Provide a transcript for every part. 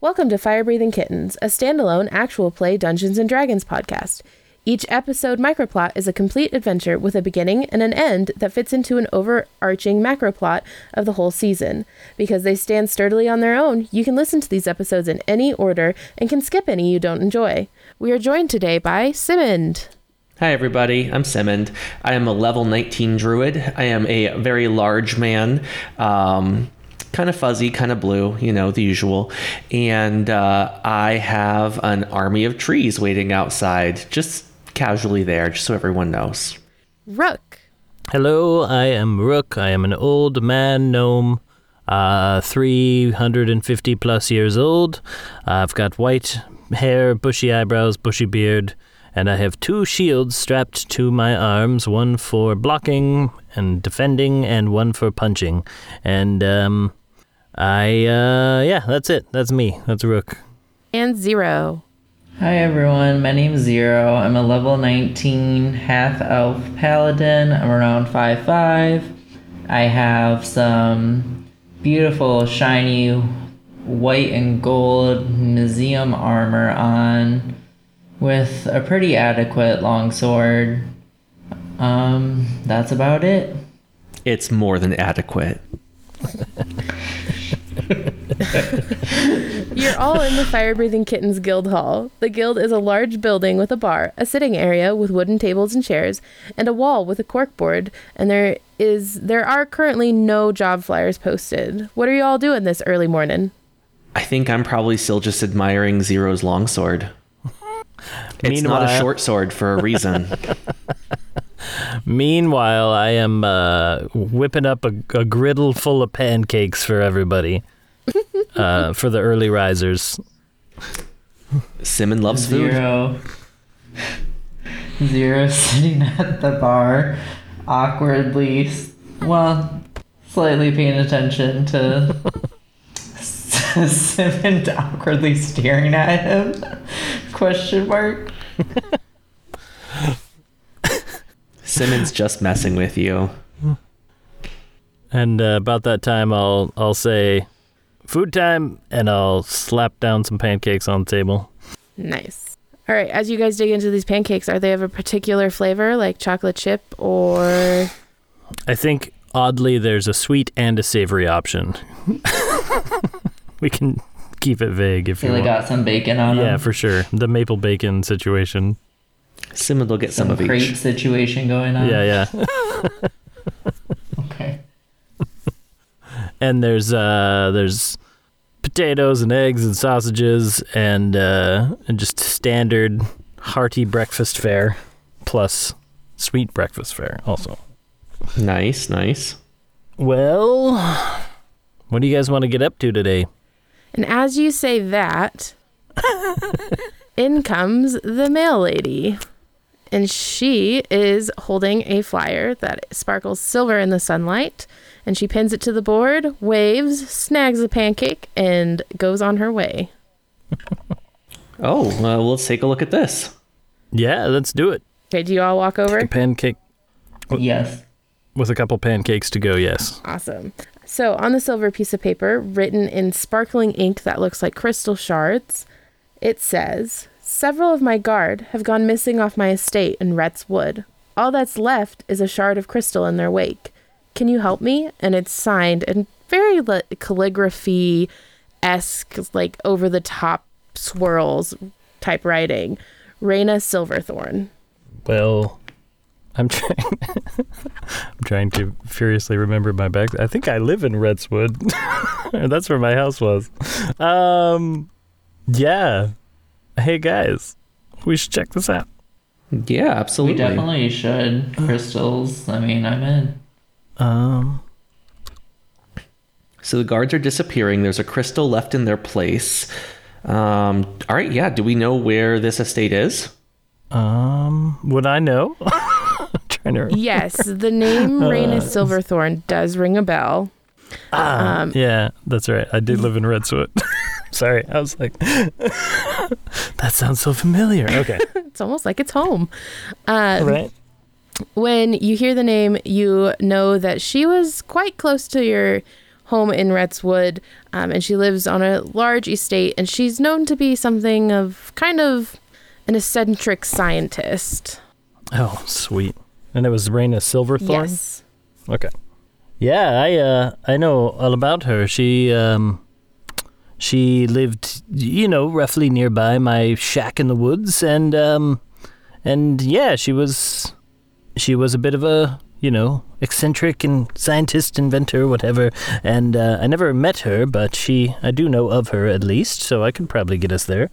Welcome to Fire Breathing Kittens, a standalone actual play Dungeons and Dragons podcast. Each episode microplot is a complete adventure with a beginning and an end that fits into an overarching macroplot of the whole season. Because they stand sturdily on their own, you can listen to these episodes in any order and can skip any you don't enjoy. We are joined today by Simmond. Hi, everybody. I'm Simmond. I am a level 19 druid. I am a very large man, um, kind of fuzzy, kind of blue, you know, the usual. And uh, I have an army of trees waiting outside, just casually there, just so everyone knows. Rook. Hello, I am Rook. I am an old man gnome, uh, 350 plus years old. I've got white hair, bushy eyebrows, bushy beard, and I have two shields strapped to my arms one for blocking and defending, and one for punching. And, um, I, uh, yeah, that's it. That's me. That's Rook. And Zero. Hi everyone, my name's Zero. I'm a level 19 half elf paladin. I'm around 5'5. I have some beautiful shiny white and gold museum armor on with a pretty adequate longsword. Um, that's about it. It's more than adequate. You're all in the Fire Breathing Kittens Guild Hall. The guild is a large building with a bar, a sitting area with wooden tables and chairs, and a wall with a corkboard. And there is there are currently no job flyers posted. What are you all doing this early morning? I think I'm probably still just admiring Zero's longsword. It's not a short sword for a reason. Meanwhile, I am uh, whipping up a, a griddle full of pancakes for everybody, uh, for the early risers. Simon loves food. Zero. Zero sitting at the bar, awkwardly, well, slightly paying attention to Simon awkwardly staring at him. Question mark. Simon's just messing with you. And uh, about that time, I'll I'll say, "Food time," and I'll slap down some pancakes on the table. Nice. All right, as you guys dig into these pancakes, are they of a particular flavor, like chocolate chip or I think oddly, there's a sweet and a savory option. we can keep it vague if Feel you like want. got some bacon on it. Yeah, for sure. The maple bacon situation. Simon will get some, some of crepe each. situation going on. Yeah, yeah. Okay. and there's uh there's potatoes and eggs and sausages and uh and just standard hearty breakfast fare plus sweet breakfast fare also. Nice, nice. Well, what do you guys want to get up to today? And as you say that, in comes the mail lady. And she is holding a flyer that sparkles silver in the sunlight. And she pins it to the board, waves, snags a pancake, and goes on her way. Oh, uh, well, let's take a look at this. Yeah, let's do it. Okay, do you all walk A over? pancake Yes. with a couple pancakes to go, yes. Awesome. So, on the silver piece of paper, written in sparkling ink that looks like crystal shards, it says Several of my guard have gone missing off my estate in Rhett's Wood. All that's left is a shard of crystal in their wake. Can you help me? And it's signed and very li- calligraphy esque, like over the top swirls type writing. Raina Silverthorn. Well, I'm trying. I'm trying to furiously remember my back. I think I live in Redswood. That's where my house was. Um, yeah. Hey guys, we should check this out. Yeah, absolutely. We absolutely. definitely should. Crystals. I mean, I'm in. Um, So the guards are disappearing. There's a crystal left in their place. Um, all right, yeah. Do we know where this estate is? um, would I know? Trying to. Yes, the name Raina Silverthorn does ring a bell. Ah, Um, yeah, that's right. I did live in Redswood. Sorry, I was like, that sounds so familiar. Okay, It's almost like it's home. Um, right. When you hear the name, you know that she was quite close to your home in Retswood, um, and she lives on a large estate, and she's known to be something of kind of an eccentric scientist. Oh, sweet. And it was Raina Silverthorn? Yes. Okay. Yeah, I uh I know all about her. She um she lived you know, roughly nearby my shack in the woods and um and yeah, she was she was a bit of a, you know, eccentric and scientist, inventor, whatever. And uh, I never met her, but she I do know of her at least, so I could probably get us there.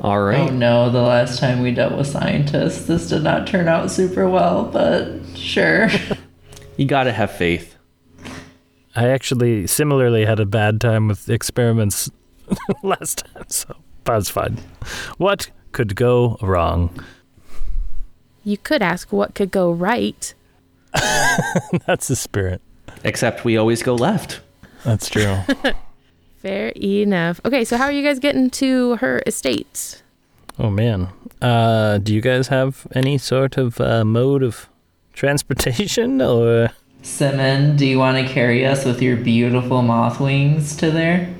all right Oh no, the last time we dealt with scientists, this did not turn out super well, but sure. You gotta have faith. I actually similarly had a bad time with experiments last time, so that's fine. What could go wrong? You could ask what could go right. That's the spirit. Except we always go left. That's true. Fair enough. Okay, so how are you guys getting to her estate? oh man. Uh, do you guys have any sort of uh, mode of transportation or? Simon, do you want to carry us with your beautiful moth wings to there?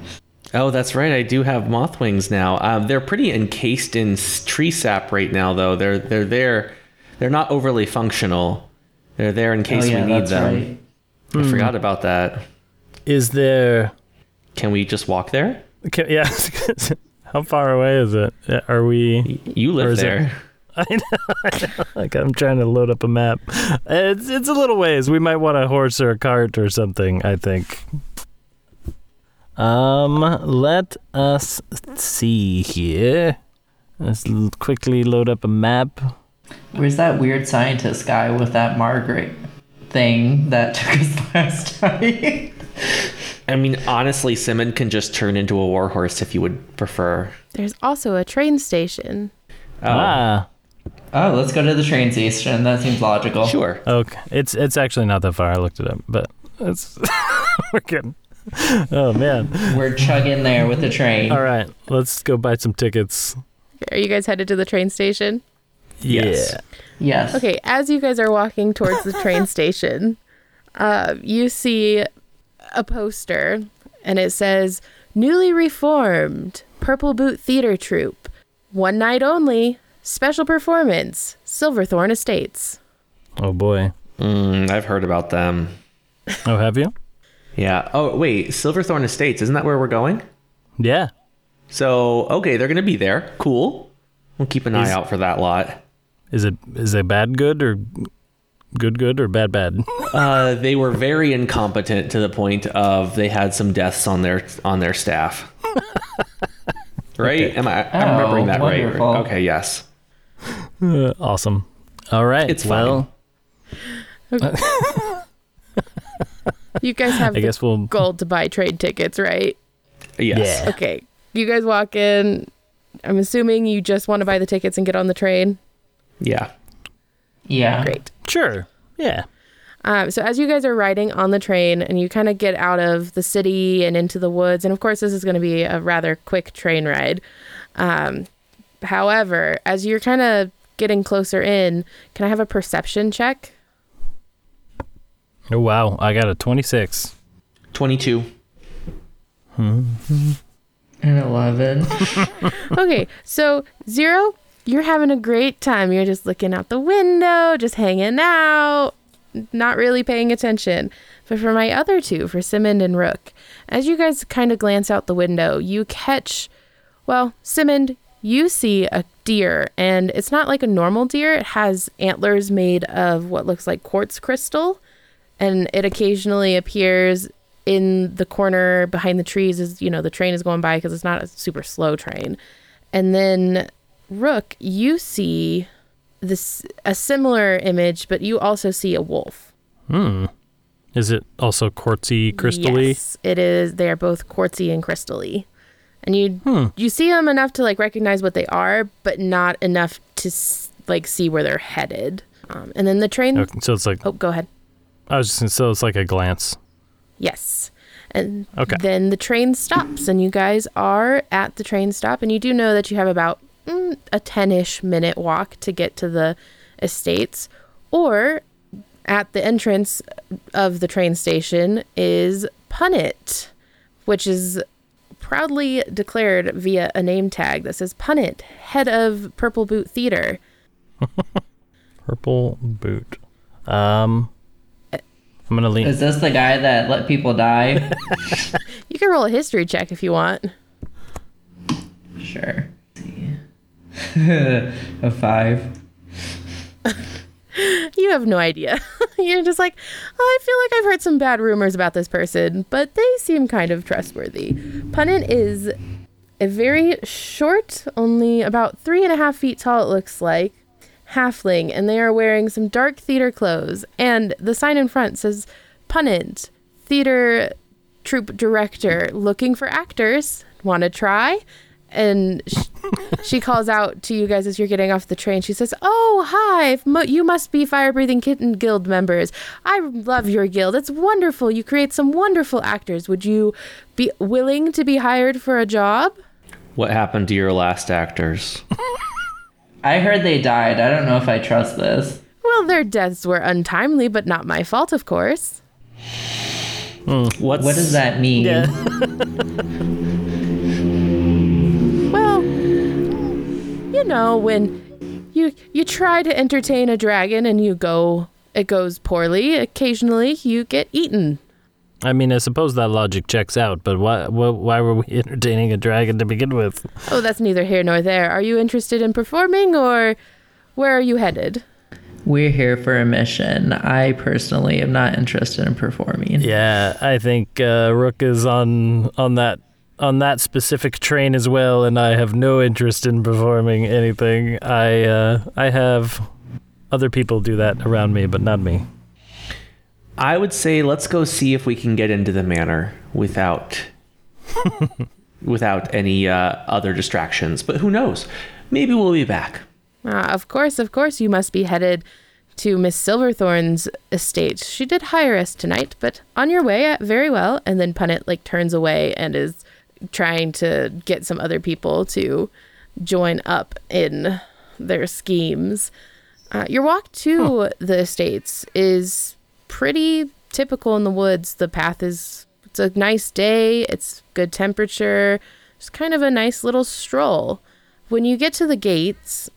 Oh, that's right. I do have moth wings now. Um, they're pretty encased in tree sap right now, though. They're they're there. They're not overly functional. They're there in case oh yeah, we need them. right. I forgot about that. Is there? Can we just walk there? Can, yeah. How far away is it? Are we? You live is it- there. I know, I know. Like I'm trying to load up a map. It's it's a little ways. We might want a horse or a cart or something. I think. Um, let us see here. Let's quickly load up a map. Where's that weird scientist guy with that Margaret thing that took us last time? I mean, honestly, Simon can just turn into a warhorse if you would prefer. There's also a train station. Oh, Ah, oh, let's go to the train station. That seems logical. sure. okay. It's it's actually not that far. I looked it up, but it's we're kidding. Oh man. We're chugging there with the train. All right, let's go buy some tickets. Are you guys headed to the train station? Yes. Yeah. Yes. Okay, as you guys are walking towards the train station, uh, you see a poster and it says newly reformed Purple Boot Theater Troupe. One night only, special performance, Silverthorn Estates. Oh boy. Mm, I've heard about them. Oh, have you? Yeah. Oh, wait. Silverthorn Estates. Isn't that where we're going? Yeah. So, okay, they're going to be there. Cool. We'll keep an eye out for that lot. Is it is it bad good or good good or bad bad? Uh, they were very incompetent to the point of they had some deaths on their on their staff. right? Okay. Am I? I'm Oh, remembering that wonderful. right? Okay. Yes. Uh, awesome. All right. It's well. You guys have I guess we'll. gold to buy train tickets, right? Yes. Yeah. Okay. You guys walk in. I'm assuming you just want to buy the tickets and get on the train. Yeah. Yeah. Great. Sure. Yeah. Um, so as you guys are riding on the train and you kind of get out of the city and into the woods, and of course this is going to be a rather quick train ride. Um, however, as you're kind of getting closer in, can I have a perception check? Oh wow! I got a twenty-six. Twenty-two. Hmm. And 11. Okay, so zero, you're having a great time. You're just looking out the window, just hanging out, not really paying attention. But for my other two, for Simond and Rook, as you guys kind of glance out the window, you catch, well, Simond, you see a deer, and it's not like a normal deer. It has antlers made of what looks like quartz crystal, and it occasionally appears in the corner behind the trees as you know the train is going by because it's not a super slow train and then rook you see this a similar image but you also see a wolf Hmm. Is it also quartzy, crystally? yes it is they are both quartzy and crystally and you Hmm. you see them enough to like recognize what they are but not enough to like see where they're headed um, and then the train Okay, so it's like oh go ahead I was just gonna, so it's like a glance. Yes. And Okay. then the train stops, and you guys are at the train stop, and you do know that you have about mm, a 10 ish minute walk to get to the estates. Or at the entrance of the train station is Punit, which is proudly declared via a name tag that says Punit, head of Purple Boot Theater. Purple boot. Um, I'm gonna lean. Is this the guy that let people die? You can roll a history check if you want. sure. A five. You have no idea. You're just like, oh, I feel like I've heard some bad rumors about this person, but they seem kind of trustworthy. Punit is a very short, only about three and a half feet tall, it looks like, halfling, and they are wearing some dark theater clothes. And the sign in front says Punit, theater troupe director, looking for actors. Want to try? And sh- she calls out to you guys as you're getting off the train. She says, "Oh, hi! Mo- you must be Fire Breathing Kitten Guild members. I love your guild. It's wonderful. You create some wonderful actors. Would you be willing to be hired for a job?" What happened to your last actors? I heard they died. I don't know if I trust this. Well, their deaths were untimely, but not my fault, of course. What's, What does that mean? Well, you know, when you you try to entertain a dragon and you go it goes poorly, occasionally you get eaten. I mean, I suppose that logic checks out, but why, why, why were we entertaining a dragon to begin with? Oh, that's neither here nor there. Are you interested in performing or where are you headed? We're here for a mission. I personally am not interested in performing. Yeah, I think uh, Rook is on on that on that specific train as well, and I have no interest in performing anything. I uh, I have other people do that around me, but not me. I would say let's go see if we can get into the manor without without any uh, other distractions. But who knows? Maybe we'll be back. Ah, of course, of course, you must be headed to Miss Silverthorn's estate. She did hire us tonight, but on your way, uh, very well. And then Punit like turns away and is trying to get some other people to join up in their schemes. Uh, your walk to the estates is pretty typical in the woods. The path is it's a nice day. It's good temperature. It's kind of a nice little stroll. When you get to the gates,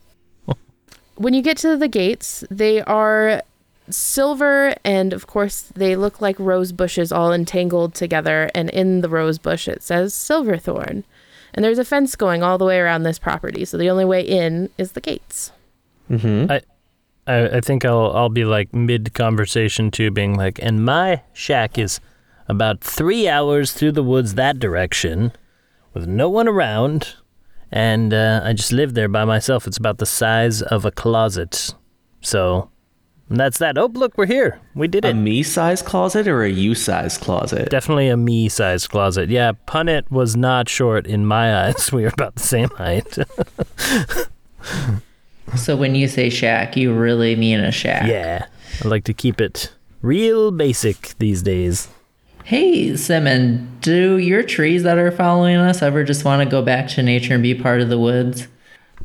when you get to the gates, they are silver and of course they look like rose bushes all entangled together and in the rose bush it says silverthorn. And there's a fence going all the way around this property, so the only way in is the gates. Mm-hmm. I, I think I'll I'll be like mid conversation too, being like, and my shack is about three hours through the woods that direction, with no one around, and uh, I just live there by myself. It's about the size of a closet, so that's that. Oh, look, we're here. We did it. A me size closet or a you size closet? Definitely a me sized closet. Yeah, Punit was not short in my eyes. We were about the same height. So when you say shack, you really mean a shack. yeah, I like to keep it real basic these days. Hey, Simon, do your trees that are following us ever just want to go back to nature and be part of the woods?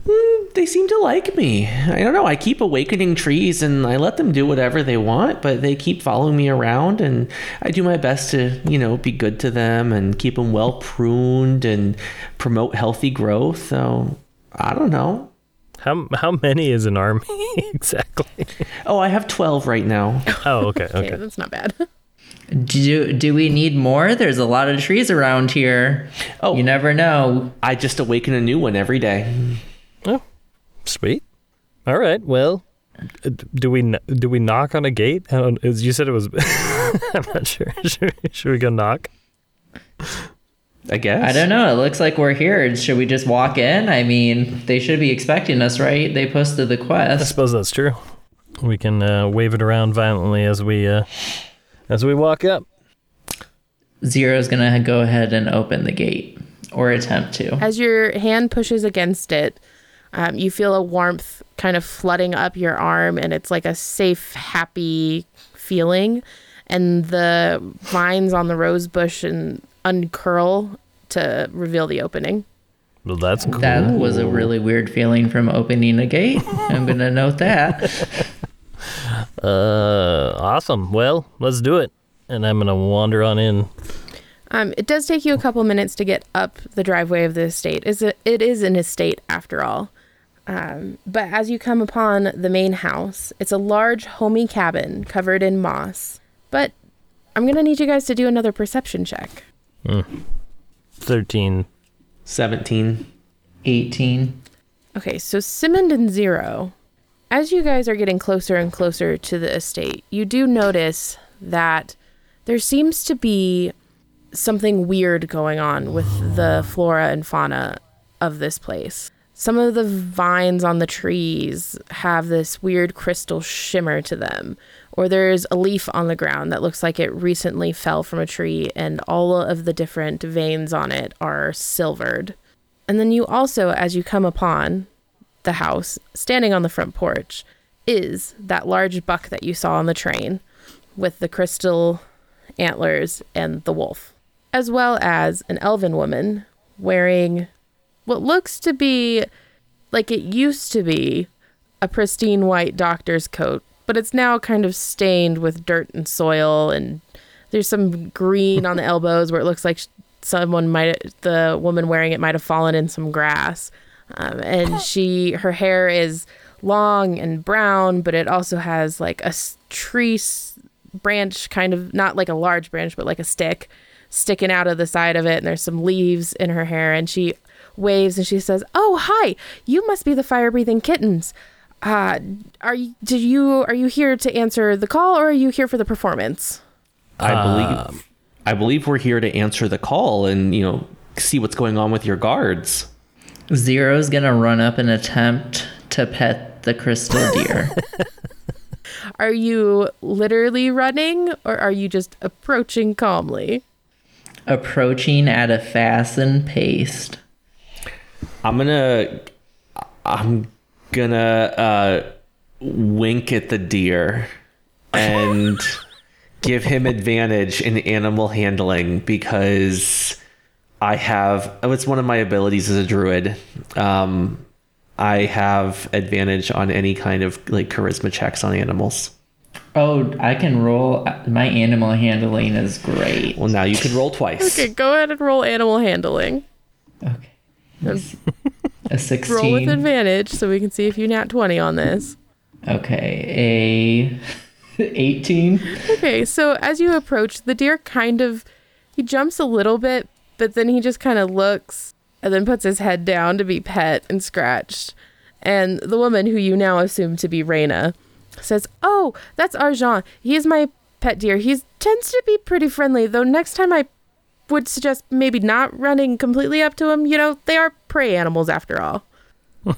Mm, they seem to like me. I don't know. I keep awakening trees and I let them do whatever they want, but they keep following me around and I do my best to, you know, be good to them and keep them well pruned and promote healthy growth. So, I don't know. How how many is an army exactly? Oh, I have 12 right now. Oh, okay, Okay, okay. that's not bad. Do do we need more? There's a lot of trees around here. Oh. you never know. I just awaken a new one every day. Oh, sweet. All right. Well, uh, do we do we knock on a gate? I don't, you said it was. I'm not sure. Should we, should we go knock? I guess. I don't know. It looks like we're here. Should we just walk in? I mean, they should be expecting us, right? They posted the quest. I suppose that's true. We can uh, wave it around violently as we uh, as we walk up. Zero's gonna go ahead and open the gate or attempt to. As your hand pushes against it, um, you feel a warmth kind of flooding up your arm, and it's like a safe, happy feeling. And the vines on the rose bush and uncurl to reveal the opening. Well, that's cool. That was a really weird feeling from opening a gate. I'm gonna note that. Uh, awesome. Well, let's do it. And I'm gonna wander on in. Um, it does take you a couple minutes to get up the driveway of the estate. Is it? It is an estate after all. Um, but as you come upon the main house, it's a large, homey cabin covered in moss. But I'm gonna need you guys to do another perception check. 13. 17. 18. Okay, so Simmond and Zero, as you guys are getting closer and closer to the estate, you do notice that there seems to be something weird going on with the flora and fauna of this place. Some of the vines on the trees have this weird crystal shimmer to them, or there's a leaf on the ground that looks like it recently fell from a tree, and all of the different veins on it are silvered. And then you also, as you come upon the house, standing on the front porch, is that large buck that you saw on the train with the crystal antlers and the wolf, as well as an elven woman wearing what looks to be like it used to be a pristine white doctor's coat, but it's now kind of stained with dirt and soil and there's some green on the elbows where it looks like someone might the woman wearing it might have fallen in some grass. Um, and she her hair is long and brown but it also has like a tree branch kind of not like a large branch but like a stick sticking out of the side of it and there's some leaves in her hair and she waves and she says oh hi you must be the fire breathing kittens uh are you did you are you here to answer the call or are you here for the performance I believe Um, I believe we're here to answer the call and, you know, see what's going on with your guards. Zero's gonna run up and attempt to pet the crystal deer. Are you literally running or are you just approaching calmly? approaching at a fastened pace. I'm gonna I'm gonna uh wink at the deer and give him advantage in animal handling because I have oh, it's one of my abilities as a druid. Um I have advantage on any kind of like charisma checks on animals. Oh, I can roll. My animal handling is great. Well, now you can roll twice. Okay, go ahead and roll animal handling. Okay. And A 16. roll with advantage so we can see if you nat 20 on this. Okay, a 18. Okay, so as you approach, the deer kind of he jumps a little bit, but then he just kind of looks and then puts his head down to be pet and scratched. And the woman who you now assume to be Raina says, "Oh, that's Argent. He's my pet deer. He tends to be pretty friendly, though next time I would suggest maybe not running completely up to him. You know, they are prey animals after all."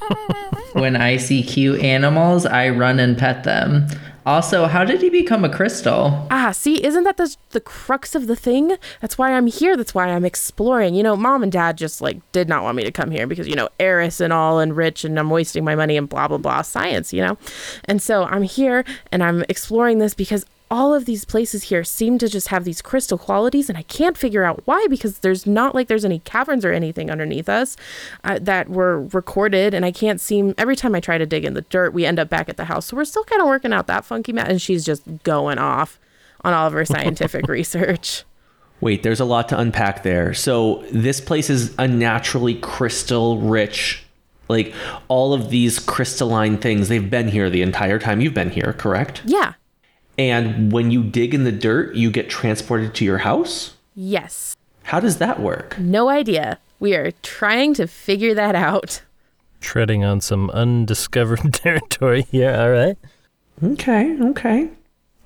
When I see cute animals, I run and pet them. Also, how did he become a crystal? Ah, see, isn't that the the crux of the thing? That's why I'm here. That's why I'm exploring. You know, mom and dad just like did not want me to come here because you know, heiress and all and rich and I'm wasting my money and blah blah blah science, you know. And so I'm here and I'm exploring this because all of these places here seem to just have these crystal qualities and I can't figure out why because there's not like there's any caverns or anything underneath us uh, that were recorded and I can't seem every time I try to dig in the dirt we end up back at the house so we're still kind of working out that funky mat and she's just going off on all of her scientific research. Wait, there's a lot to unpack there. So this place is unnaturally crystal rich. Like all of these crystalline things, they've been here the entire time you've been here, correct? Yeah. And when you dig in the dirt, you get transported to your house? Yes. How does that work? No idea. We are trying to figure that out. Treading on some undiscovered territory here, all right. Okay, okay.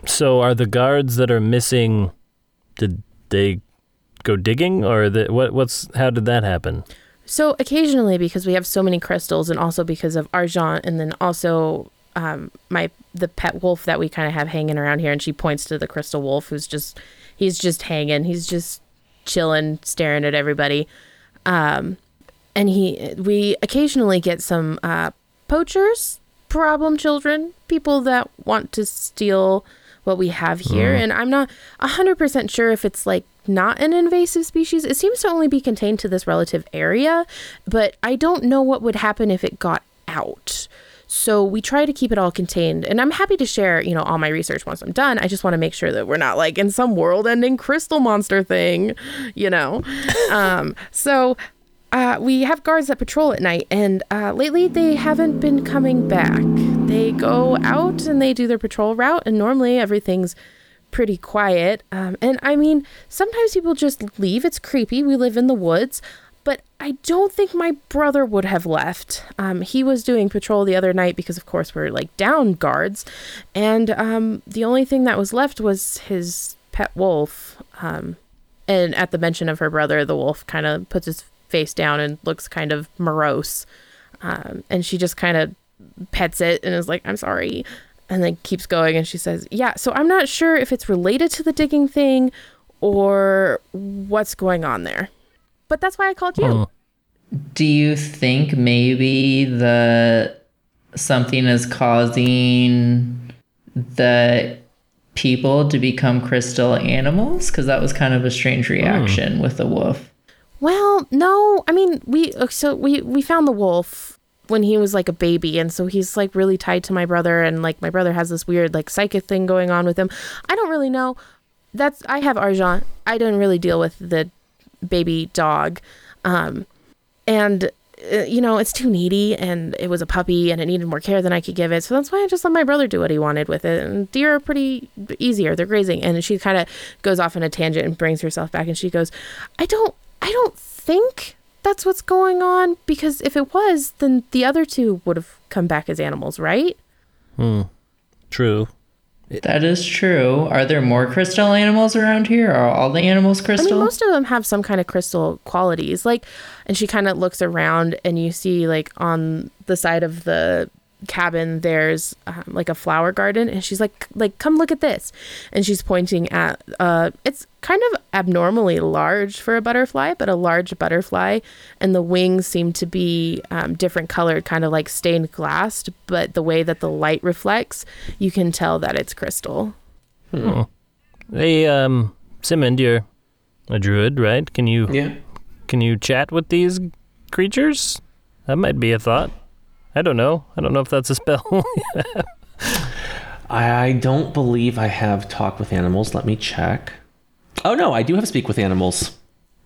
So are the guards that are missing did they go digging or the, what what's how did that happen? So occasionally, because we have so many crystals, and also because of Argent, and then also um, my the pet wolf that we kind of have hanging around here, and she points to the crystal wolf, who's just he's just hanging, he's just chilling, staring at everybody. Um, and he we occasionally get some uh, poachers, problem children, people that want to steal what we have here, and I'm not hundred percent sure if it's like not an invasive species. It seems to only be contained to this relative area, but I don't know what would happen if it got out. So we try to keep it all contained. And I'm happy to share, you know, all my research once I'm done. I just want to make sure that we're not like in some world ending crystal monster thing, you know? um, so uh, we have guards that patrol at night, and uh, lately they haven't been coming back. They go out and they do their patrol route, and normally everything's pretty quiet. Um, and I mean, sometimes people just leave. It's creepy. We live in the woods. But I don't think my brother would have left. Um, he was doing patrol the other night because, of course, we're like down guards. And um, the only thing that was left was his pet wolf. Um, and at the mention of her brother, the wolf kind of puts his face down and looks kind of morose. Um, and she just kind of pets it and is like, I'm sorry. And then keeps going. And she says, Yeah, so I'm not sure if it's related to the digging thing or what's going on there. But that's why I called you. Hmm. Do you think maybe the something is causing the people to become crystal animals? Because that was kind of a strange reaction with the wolf. Well, no. I mean, we uh, so we we found the wolf when he was like a baby and so he's like really tied to my brother and like my brother has this weird like psychic thing going on with him. I don't really know. That's I have Argent. I didn't really deal with the baby dog. Um and uh, you know, it's too needy and it was a puppy and it needed more care than I could give it. So that's why I just let my brother do what he wanted with it. And deer are pretty easier. They're grazing. And she kind of goes off on a tangent and brings herself back and she goes, I don't I don't think that's what's going on because if it was, then the other two would have come back as animals, right? Hmm. True. That is true. Are there more crystal animals around here? Are all the animals I crystal? mean, most of them have some kind of crystal qualities. Like, and she kind of looks around, and you see, like, on the side of the cabin, there's um, like a flower garden, and she's like, like, come look at this, and she's pointing at, uh, it's kind of abnormally large for a butterfly, but a large butterfly, and the wings seem to be um, different colored, kind of like stained glass, but the way that the light reflects, you can tell that it's crystal. Hey, um, Simond, you're a druid, right? Can you Yeah. can you chat with these creatures? That might be a thought. I don't know. I don't know if that's a spell. I don't believe I have talk with animals. Let me check. Oh no, I do have speak with animals.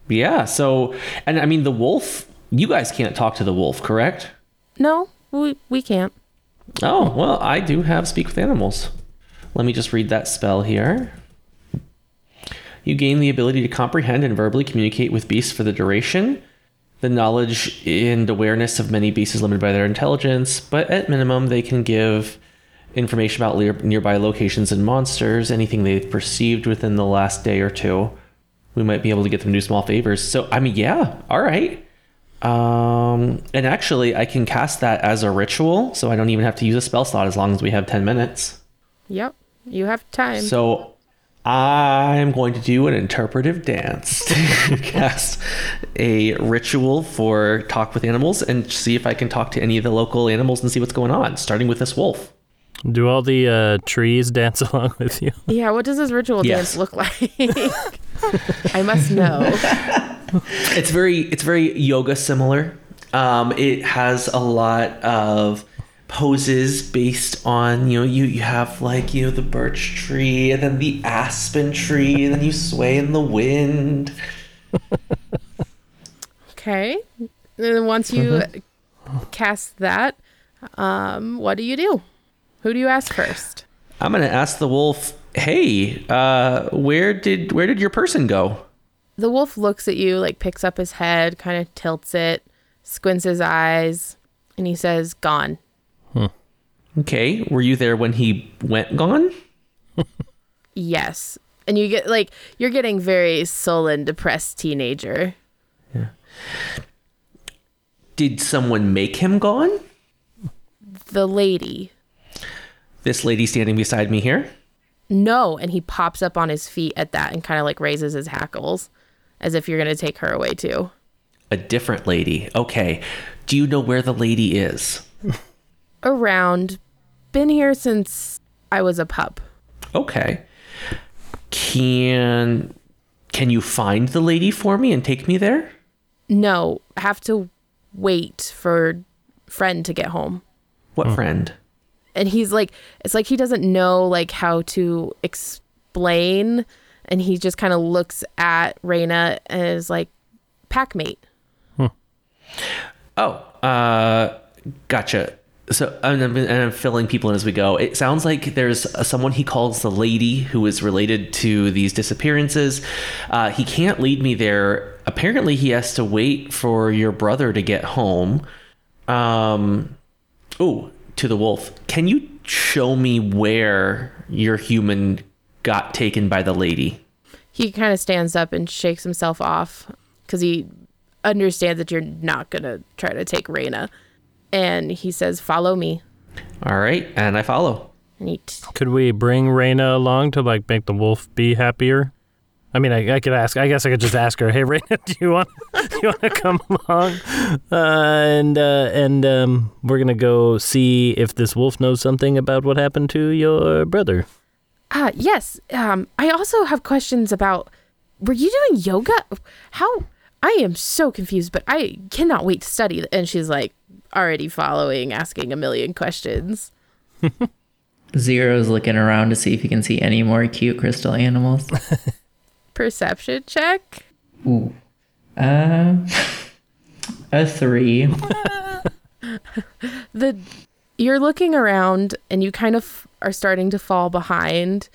Yeah, so and I mean the wolf, you guys can't talk to the wolf, correct? No, we we can't. Oh, well, I do have speak with animals. Let me just read that spell here. You gain the ability to comprehend and verbally communicate with beasts for the duration. The knowledge and awareness of many beasts is limited by their intelligence, but at minimum, they can give information about lear- nearby locations and monsters, anything they've perceived within the last day or two. We might be able to get them to do small favors. So, I mean, yeah, all right. Um, and actually, I can cast that as a ritual, so I don't even have to use a spell slot as long as we have 10 minutes. Yep, you have time. So I'm going to do an interpretive dance to cast a ritual for talk with animals and see if I can talk to any of the local animals and see what's going on, starting with this wolf. Do all the uh, trees dance along with you? yeah, what does this ritual Yes. dance look like? I must know. It's very it's very yoga similar. Um, it has a lot of poses based on you know you you have like you know the birch tree and then the aspen tree and then you sway in the wind. Okay. And then once you cast that, um, what do you do? Who do you ask first? I'm gonna ask the wolf, "Hey, uh, where did where did your person go?" The wolf looks at you, like picks up his head, kind of tilts it, squints his eyes, and he says, "Gone." Hmm. Okay, were you there when he went gone? Yes. And you get like you're getting very sullen, depressed teenager. Yeah. Did someone make him gone? The lady. This lady standing beside me here. No, and he pops up on his feet at that and kind of like raises his hackles as if you're going to take her away too. A different lady. Okay. Do you know where the lady is? Around been here since I was a pup. Okay. Can can you find the lady for me and take me there? No, have to wait for friend to get home. What friend? and he's like it's like he doesn't know like how to explain and he just kind of looks at Reyna and is like packmate. Oh, uh, gotcha. So and I'm, and I'm filling people in as we go. It sounds like there's someone he calls the lady who is related to these disappearances. Uh, he can't lead me there. Apparently, he has to wait for your brother to get home. Um, oh, to the wolf. Can you show me where your human got taken by the lady? He kind of stands up and shakes himself off cuz he understands that you're not going to try to take Reyna. And he says, "Follow me." All right, and I follow. And he t- Could we bring Reyna along to like make the wolf be happier? I mean, I, I could ask. I guess I could just ask her. Hey, Reyna, do you want do you want to come along? Uh, and uh, and um, we're gonna go see if this wolf knows something about what happened to your brother. Ah, yes. Um, I also have questions about. Were you doing yoga? How? I am so confused, but I cannot wait to study. And she's like already following, asking a million questions. Zero's looking around to see if he can see any more cute crystal animals. Perception check. Ooh. Uh, a three. The you're looking around, and you kind of are starting to fall behind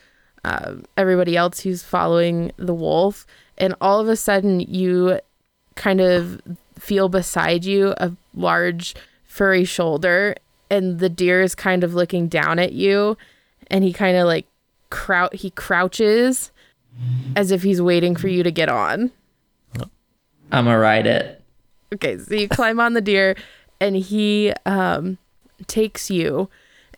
uh, everybody else who's following the wolf, and all of a sudden you kind of feel beside you a large furry shoulder and the deer is kind of looking down at you and he kind of like crou- he crouches as if he's waiting for you to get on. I'm gonna ride it. Okay, so you climb on the deer and he um takes you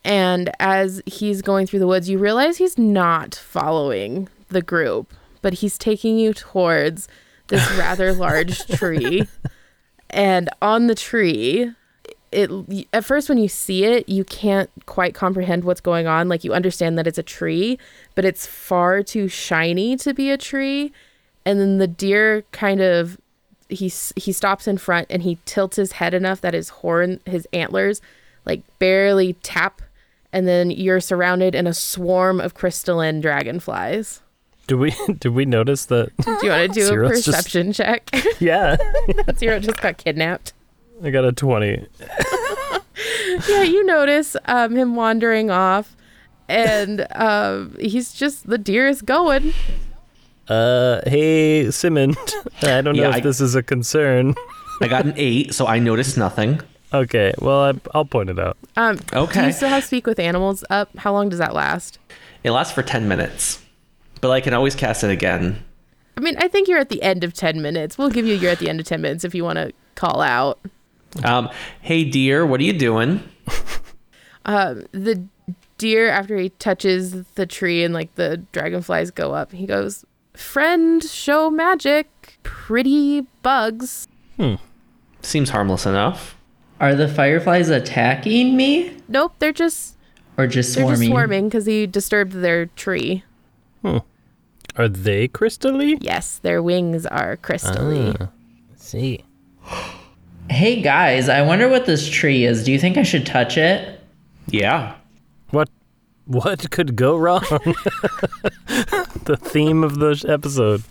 and as he's going through the woods you realize he's not following the group, but he's taking you towards this rather large tree. And on the tree, it at first when you see it, you can't quite comprehend what's going on. Like you understand that it's a tree, but it's far too shiny to be a tree. And then the deer kind of he he stops in front and he tilts his head enough that his horn, his antlers, like barely tap, and then you're surrounded in a swarm of crystalline dragonflies. Do we do we notice that? Do you want to do a Zero's just- perception check? yeah, Zero just got kidnapped. I got a twenty. yeah, you notice um, him wandering off, and um, he's just the deer is going. Uh, hey, Simon. I don't know Yeah, if I- this is a concern. I got an eight, so I noticed nothing. Okay, well, I, I'll point it out. Um, Do Okay. you still have speak with animals up? How long does that last? It lasts for 10 minutes, but I can always cast it again. I mean, I think you're at the end of ten minutes. We'll give you you're at the end of ten minutes if you want to call out. Um, hey, dear, what are you doing? Um, the deer after he touches the tree and like the dragonflies go up, he goes, "Friend, show magic, pretty bugs." Hmm. Seems harmless enough. Are the fireflies attacking me Nope, they're just or just they're swarming? just swarming because he disturbed their tree. Hmm. Are they crystally? Yes, their wings are crystally. Ah, see. Hey guys, I wonder what this tree is. Do you think I should touch it? Yeah. What what could go wrong? the theme of the episode.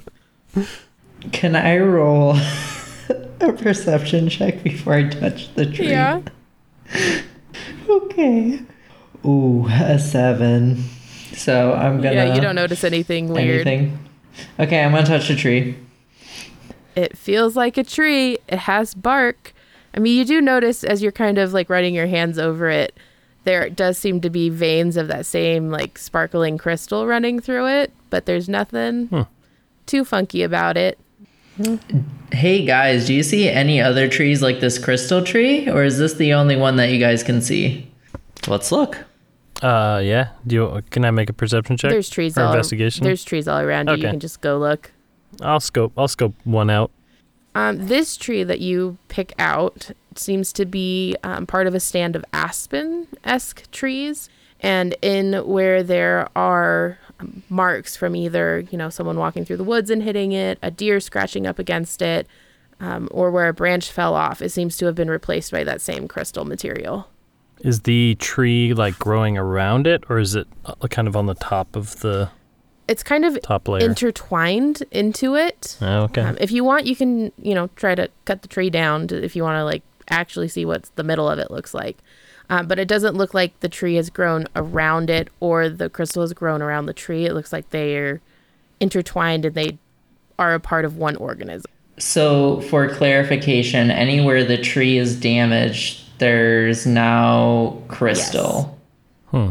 Can I roll a perception check before I touch the tree? Yeah. Okay. Ooh, a seven. So I'm gonna. Yeah, you don't notice anything weird. anything. Okay, I'm gonna touch the tree. It feels like a tree. It has bark. I mean, you do notice as you're kind of like running your hands over it, there does seem to be veins of that same like sparkling crystal running through it, but there's nothing too funky about it. Hey guys, do you see any other trees like this crystal tree, or is this the only one that you guys can see? Let's look. Uh, yeah. Do you? Can I make a perception check? There's trees or all investigation. There's trees all around you. You can just go look. I'll scope. I'll scope one out. Um, this tree that you pick out seems to be um, part of a stand of aspen esque trees. And in where there are um, marks from either, you know, someone walking through the woods and hitting it, a deer scratching up against it, um, or where a branch fell off, it seems to have been replaced by that same crystal material. Is the tree like growing around it, or is it uh, kind of on the top of the It's kind of top layer? intertwined into it. Oh, okay. Um, if you want, you can, you know, try to cut the tree down to, if you want to like actually see what the middle of it looks like. Um, but it doesn't look like the tree has grown around it or the crystal has grown around the tree. It looks like they're intertwined and they are a part of one organism. So, for clarification, anywhere the tree is damaged, there's now crystal. Hmm.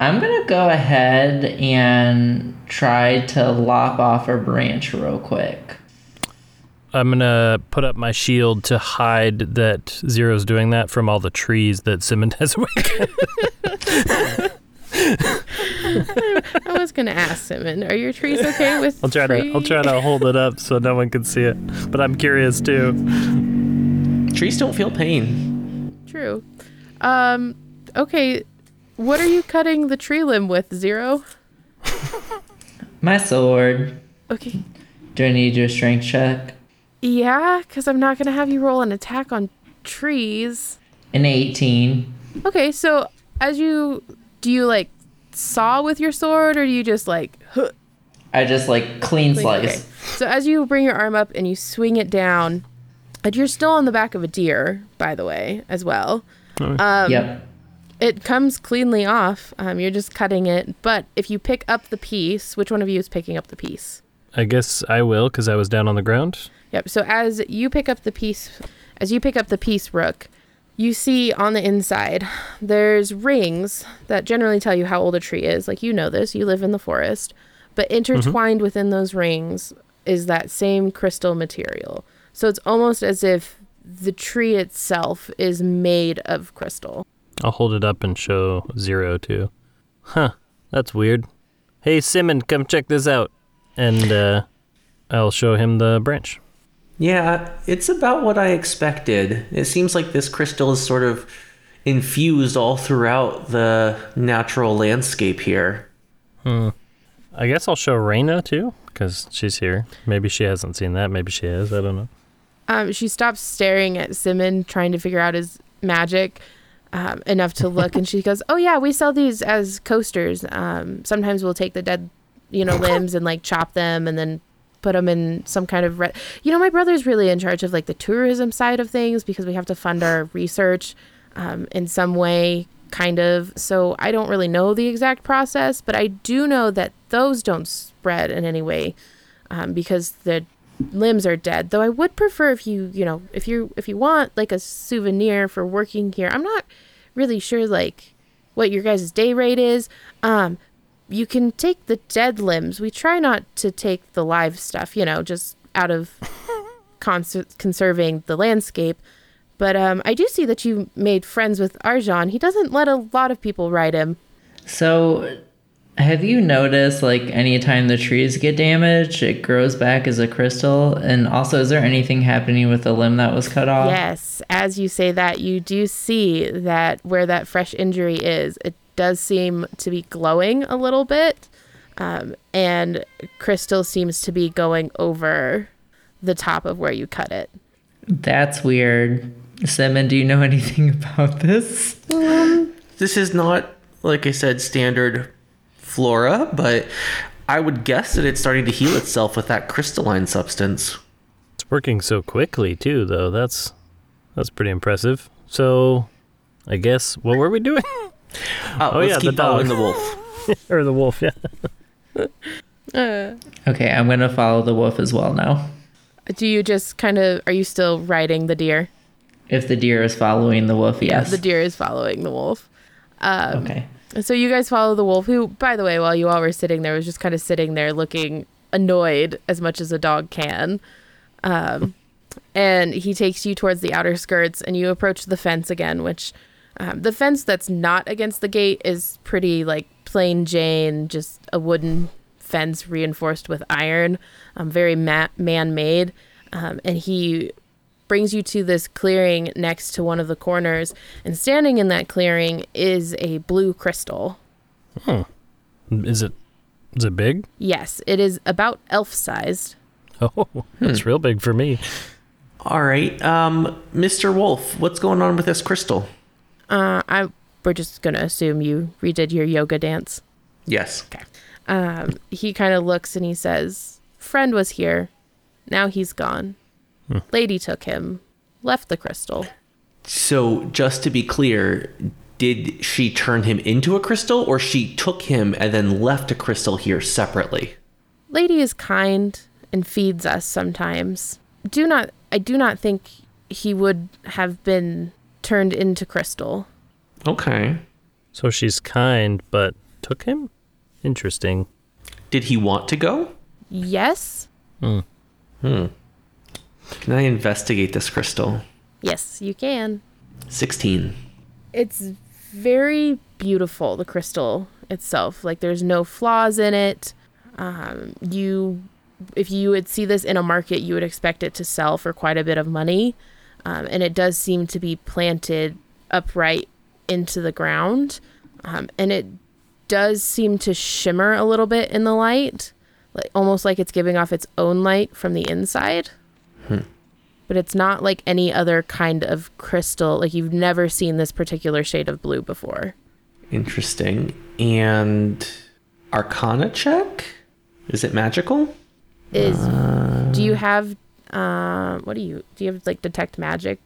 I'm gonna go ahead and try to lop off a branch real quick. I'm gonna put up my shield to hide that Zero's doing that from all the trees that Simon has awakened. I was gonna ask Simon, are your trees okay with? I'll try to I'll try to hold it up so no one can see it. But I'm curious too. Trees don't feel pain. True. Um. Okay. What are you cutting the tree limb with, Zero? My sword. Okay. Do I need to do a strength check? Yeah, because I'm not gonna have you roll an attack on trees. An 18. Okay, so as you do you like saw with your sword or do you just like huh, I just like clean like- slice. okay. So as you bring your arm up and you swing it down, and you're still on the back of a deer, by the way, as well. Um, yep. It comes cleanly off. Um, you're just cutting it, but if you pick up the piece, which one of you is picking up the piece? I guess I will because I was down on the ground. Yep. So as you pick up the piece, as you pick up the piece, Rook, you see on the inside there's rings that generally tell you how old a tree is. Like you know this, you live in the forest, but intertwined within those rings is that same crystal material. So it's almost as if the tree itself is made of crystal. I'll hold it up and show Zero too. Huh, that's weird. Hey Simon, come check this out. And uh, I'll show him the branch. Yeah, it's about what I expected. It seems like this crystal is sort of infused all throughout the natural landscape here. Hmm. I guess I'll show Raina too, because she's here. Maybe she hasn't seen that. Maybe she has. I don't know. Um, she stops staring at Simon, trying to figure out his magic um, enough to look, and she goes, "Oh yeah, we sell these as coasters. Um, sometimes we'll take the dead, you know, limbs and like chop them, and then put them in some kind of re- you know my brother's really in charge of like the tourism side of things because we have to fund our research um, in some way kind of so i don't really know the exact process but i do know that those don't spread in any way um, because the limbs are dead though i would prefer if you you know if you if you want like a souvenir for working here i'm not really sure like what your guys' day rate is um you can take the dead limbs. We try not to take the live stuff, you know, just out of cons- conserving the landscape. But um, I do see that you made friends with Argent. He doesn't let a lot of people ride him. So, have you noticed like anytime the trees get damaged, it grows back as a crystal? And also, is there anything happening with the limb that was cut off? Yes, as you say that, you do see that where that fresh injury is, it does seem to be glowing a little bit. Um, and crystal seems to be going over the top of where you cut it. That's weird. Simon, do you know anything about this? Um, This is not, like I said, standard flora, but I would guess that it's starting to heal itself with that crystalline substance. It's working so quickly too, though. That's that's pretty impressive. So, I guess what were we doing? Oh, Oh, let's yeah, keep the dog. following the wolf. or the wolf? Yeah. Uh, Okay, I'm gonna follow the wolf as well now. do you just kind of, are you still riding the deer? If the deer is following the wolf, yes. The deer is following the wolf. Um, Okay. So you guys follow the wolf, who, by the way, while you all were sitting there, was just kind of sitting there looking annoyed as much as a dog can. Um, and he takes you towards the outer skirts, and you approach the fence again, which um, the fence that's not against the gate is pretty like plain Jane, just a wooden fence reinforced with iron, um, very ma- man made. Um, and he brings you to this clearing next to one of the corners, and standing in that clearing is a blue crystal. Hmm. Is it is it big? Yes, it is about elf sized. Oh, that's real big for me. All right, um, Mr. Wolf, what's going on with this crystal? Uh, I we're just gonna assume you redid your yoga dance. Yes. Okay. Um, he kind of looks and he says, "Friend was here. Now he's gone. Lady took him. Left the crystal. So, just to be clear, did she turn him into a crystal or she took him and then left a crystal here separately? Lady is kind and feeds us sometimes. Do not. I do not think he would have been turned into crystal. Okay. So she's kind, but took him? Interesting. Did he want to go? Yes. Hmm. Hmm. Can I investigate this crystal? Yes, you can. 16. it's very beautiful the crystal itself like there's no flaws in it um, you if you would see this in a market you would expect it to sell for quite a bit of money um, and it does seem to be planted upright into the ground um, and it does seem to shimmer a little bit in the light like almost like it's giving off its own light from the inside but it's not like any other kind of crystal. Like you've never seen this particular shade of blue before. Interesting. And Arcana check? Is it magical? Is uh, do you have uh, what do you do? You have like detect magic?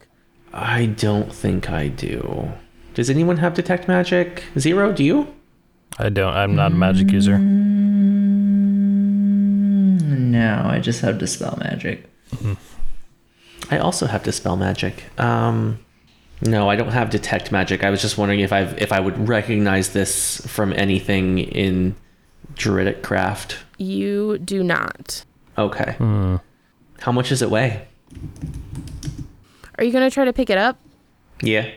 I don't think I do. Does anyone have detect magic? Zero, do you? I don't. I'm not a magic user. Mm, no, I just have dispel magic. Hmm. I also have dispel magic. Um, no, I don't have detect magic. I was just wondering if I if I would recognize this from anything in druidic craft. You do not. Okay. How much does it weigh? Are you gonna try to pick it up? Yeah.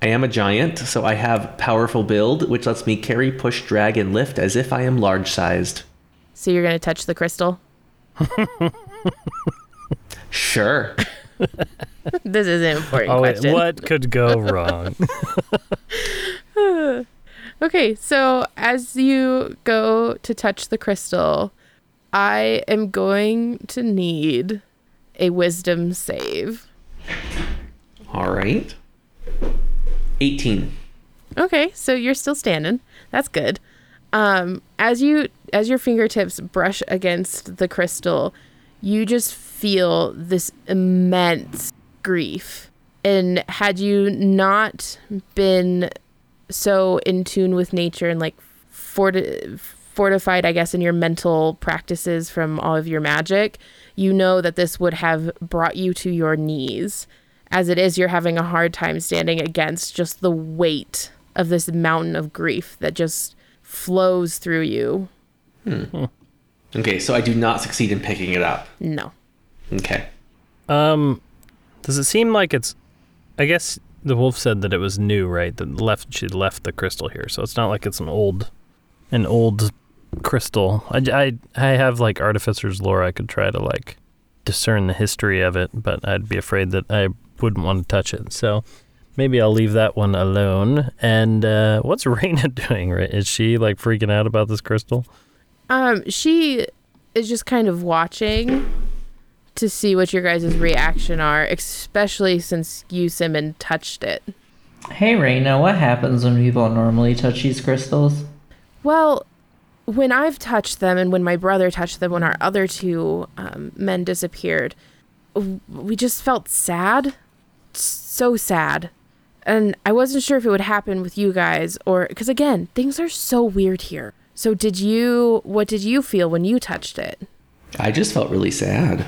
I am a giant, so I have powerful build, which lets me carry, push, drag, and lift as if I am large sized. So you're gonna touch the crystal? Sure. This is an important Oh, wait, question. what could go wrong? Okay, so as you go to touch the crystal, I am going to need a wisdom save. All right. 18. Okay, so you're still standing. That's good. Um, as you as your fingertips brush against the crystal, you just feel this immense grief. And had you not been so in tune with nature and like forti- fortified, I guess, in your mental practices from all of your magic, you know that this would have brought you to your knees. As it is, you're having a hard time standing against just the weight of this mountain of grief that just flows through you. Hmm. Okay, so I do not succeed in picking it up. No. Okay. Um, does it seem like it's? I guess the wolf said that it was new, right? That left she left the crystal here, so it's not like it's an old, an old crystal. I, I, I have like artificer's lore. I could try to like discern the history of it, but I'd be afraid that I wouldn't want to touch it. So maybe I'll leave that one alone. And uh, what's Raina doing? Right? Is she like freaking out about this crystal? Um, she is just kind of watching to see what your guys' reaction are, especially since you, Simon, touched it. Hey, Raina, what happens when people normally touch these crystals? Well, when I've touched them and when my brother touched them, when our other two um, men disappeared, we just felt sad. So sad. And I wasn't sure if it would happen with you guys or because, again, things are so weird here. So, did you, what did you feel when you touched it? I just felt really sad.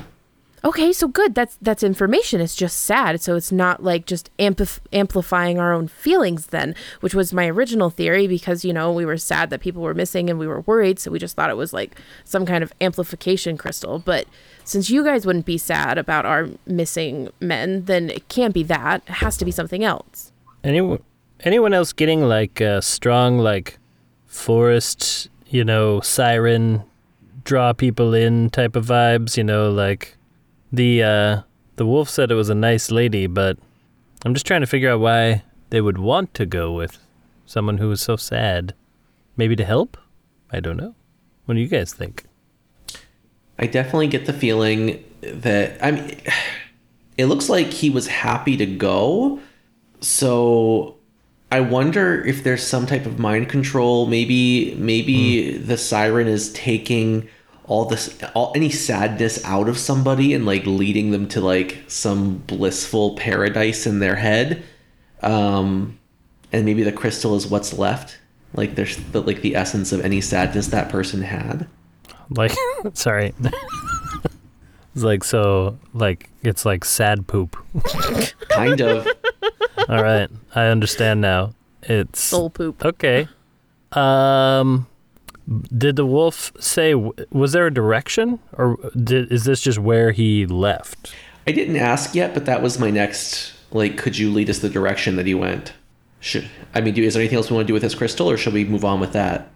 Okay, so good. That's that's information. It's just sad. So it's not like just ampli- amplifying our own feelings then, which was my original theory because you know, we were sad that people were missing and we were worried, so we just thought it was like some kind of amplification crystal. But since you guys wouldn't be sad about our missing men, then it can't be that. It has to be something else. Anyone, anyone else getting like uh, strong like forest, you know, siren, draw people in type of vibes? You know, like the uh, the wolf said it was a nice lady, but I'm just trying to figure out why they would want to go with someone who was so sad. Maybe to help? I don't know. What do you guys think? I definitely get the feeling that I mean it looks like he was happy to go. So I wonder if there's some type of mind control. Maybe maybe the siren is taking all this all any sadness out of somebody and like leading them to like some blissful paradise in their head. Um and maybe the crystal is what's left. Like there's the, like the essence of any sadness that person had. Like, sorry. it's like so, like it's like sad poop. Kind of. All right, I understand now. It's Soul poop. okay. Um, did the wolf say? Was there a direction, or did is this just where he left? I didn't ask yet, but that was my next. Like, could you lead us the direction that he went? Should I mean, do is there anything else we want to do with this crystal, or should we move on with that?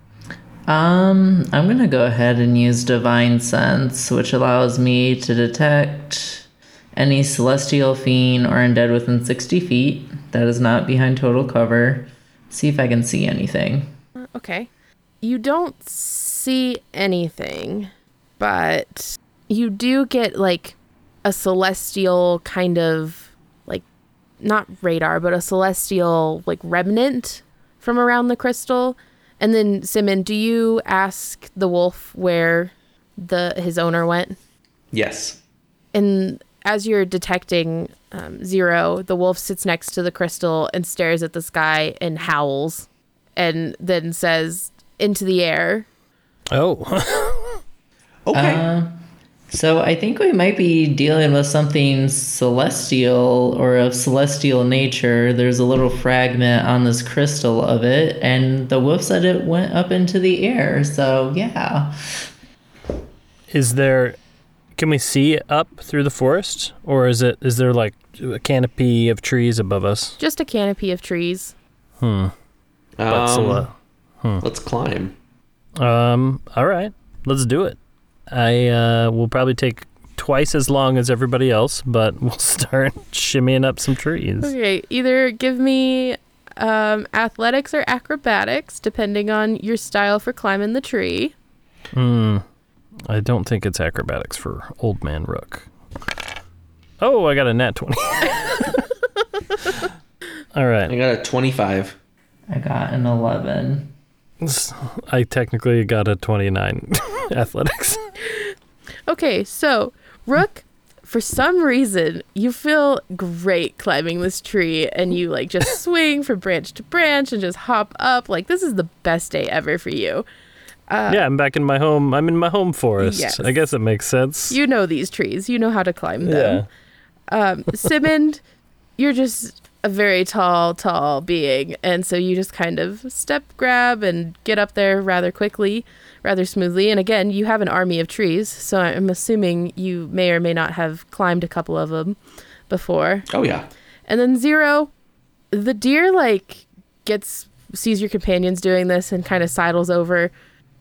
Um, I'm gonna go ahead and use Divine Sense, which allows me to detect any celestial fiend or undead within 60 feet that is not behind total cover. See if I can see anything. Okay. You don't see anything, but you do get like a celestial kind of like not radar, but a celestial like remnant from around the crystal. And then Simon, do you ask the wolf where the his owner went? Yes. And as you're detecting um, zero, the wolf sits next to the crystal and stares at the sky and howls, and then says into the air, Oh, Okay. Uh, so I think we might be dealing with something celestial or of celestial nature. There's a little fragment on this crystal of it, and the wolf said it went up into the air. So yeah. is there? Can we see up through the forest, or is it? Is there like a canopy of trees above us? just a canopy of trees. Hmm. But so, uh, Um, Let's climb. Um. All right. Let's do it. I uh, will probably take twice as long as everybody else, but we'll start shimmying up some trees. Okay, either give me um, athletics or acrobatics, depending on your style for climbing the tree. Hmm. I don't think it's acrobatics for Old Man Rook. Oh, I got a nat twenty. All right. I got a twenty-five. I got an 11. I technically got a twenty-nine athletics. Okay, so Rook, for some reason, you feel great climbing this tree and you like just swing from branch to branch and just hop up. Like, this is the best day ever for you. Yeah, I'm back in my home. I'm in my home forest. Yes. I guess it makes sense. You know these trees, you know how to climb them. yeah. Um, Simond, you're just a very tall, tall being. And so you just kind of step, grab, and get up there rather quickly, rather smoothly. And again, you have an army of trees. So I'm assuming you may or may not have climbed a couple of them before. Oh yeah. And then Zero, the deer like gets sees your companions doing this and kind of sidles over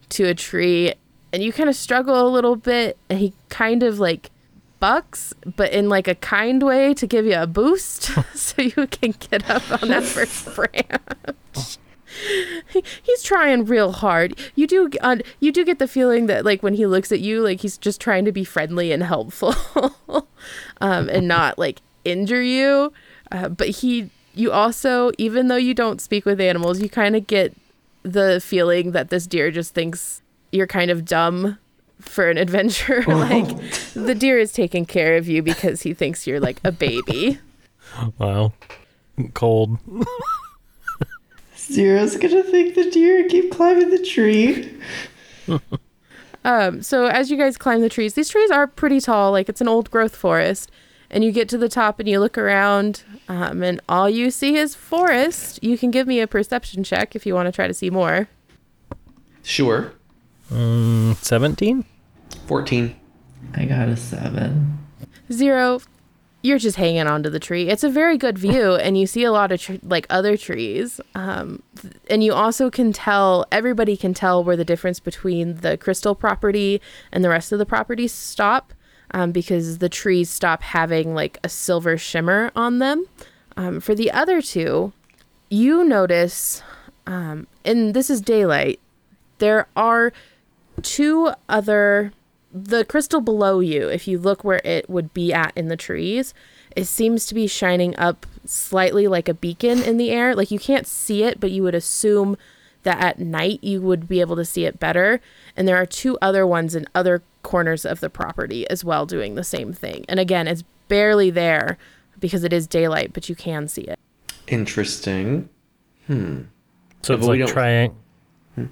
to a tree and you kind of struggle a little bit and he kind of like bucks but in like a kind way to give you a boost so you can get up on that first branch. He- He's trying real hard. You do uh, you do get the feeling that like when he looks at you like he's just trying to be friendly and helpful um, and not like injure you. Uh, but he, you also, even though you don't speak with animals, you kind of get the feeling that this deer just thinks you're kind of dumb for an adventure. like the deer is taking care of you because he thinks you're like a baby. Wow. Cold. Zero's gonna think the deer and keep climbing the tree. Um, so as you guys climb the trees, these trees are pretty tall. Like it's an old growth forest. And you get to the top and you look around, um, and all you see is forest. You can give me a perception check if you want to try to see more. Sure. Mm, Seventeen. Fourteen. I got a 7. Zero, you're just hanging onto the tree. It's a very good view, and you see a lot of tr- like other trees. Um, th- and you also can tell everybody can tell where the difference between the crystal property and the rest of the properties stop, um, because the trees stop having like a silver shimmer on them. Um, for the other two, you notice, um, and this is daylight. There are two other the crystal below you if you look where it would be at in the trees it seems to be shining up slightly like a beacon in the air. Like you can't see it, but you would assume that at night you would be able to see it better. And there are two other ones in other corners of the property as well doing the same thing. And again, it's barely there because it is daylight, but you can see it. Interesting. Hmm. So Yeah, it's but like don't- triang.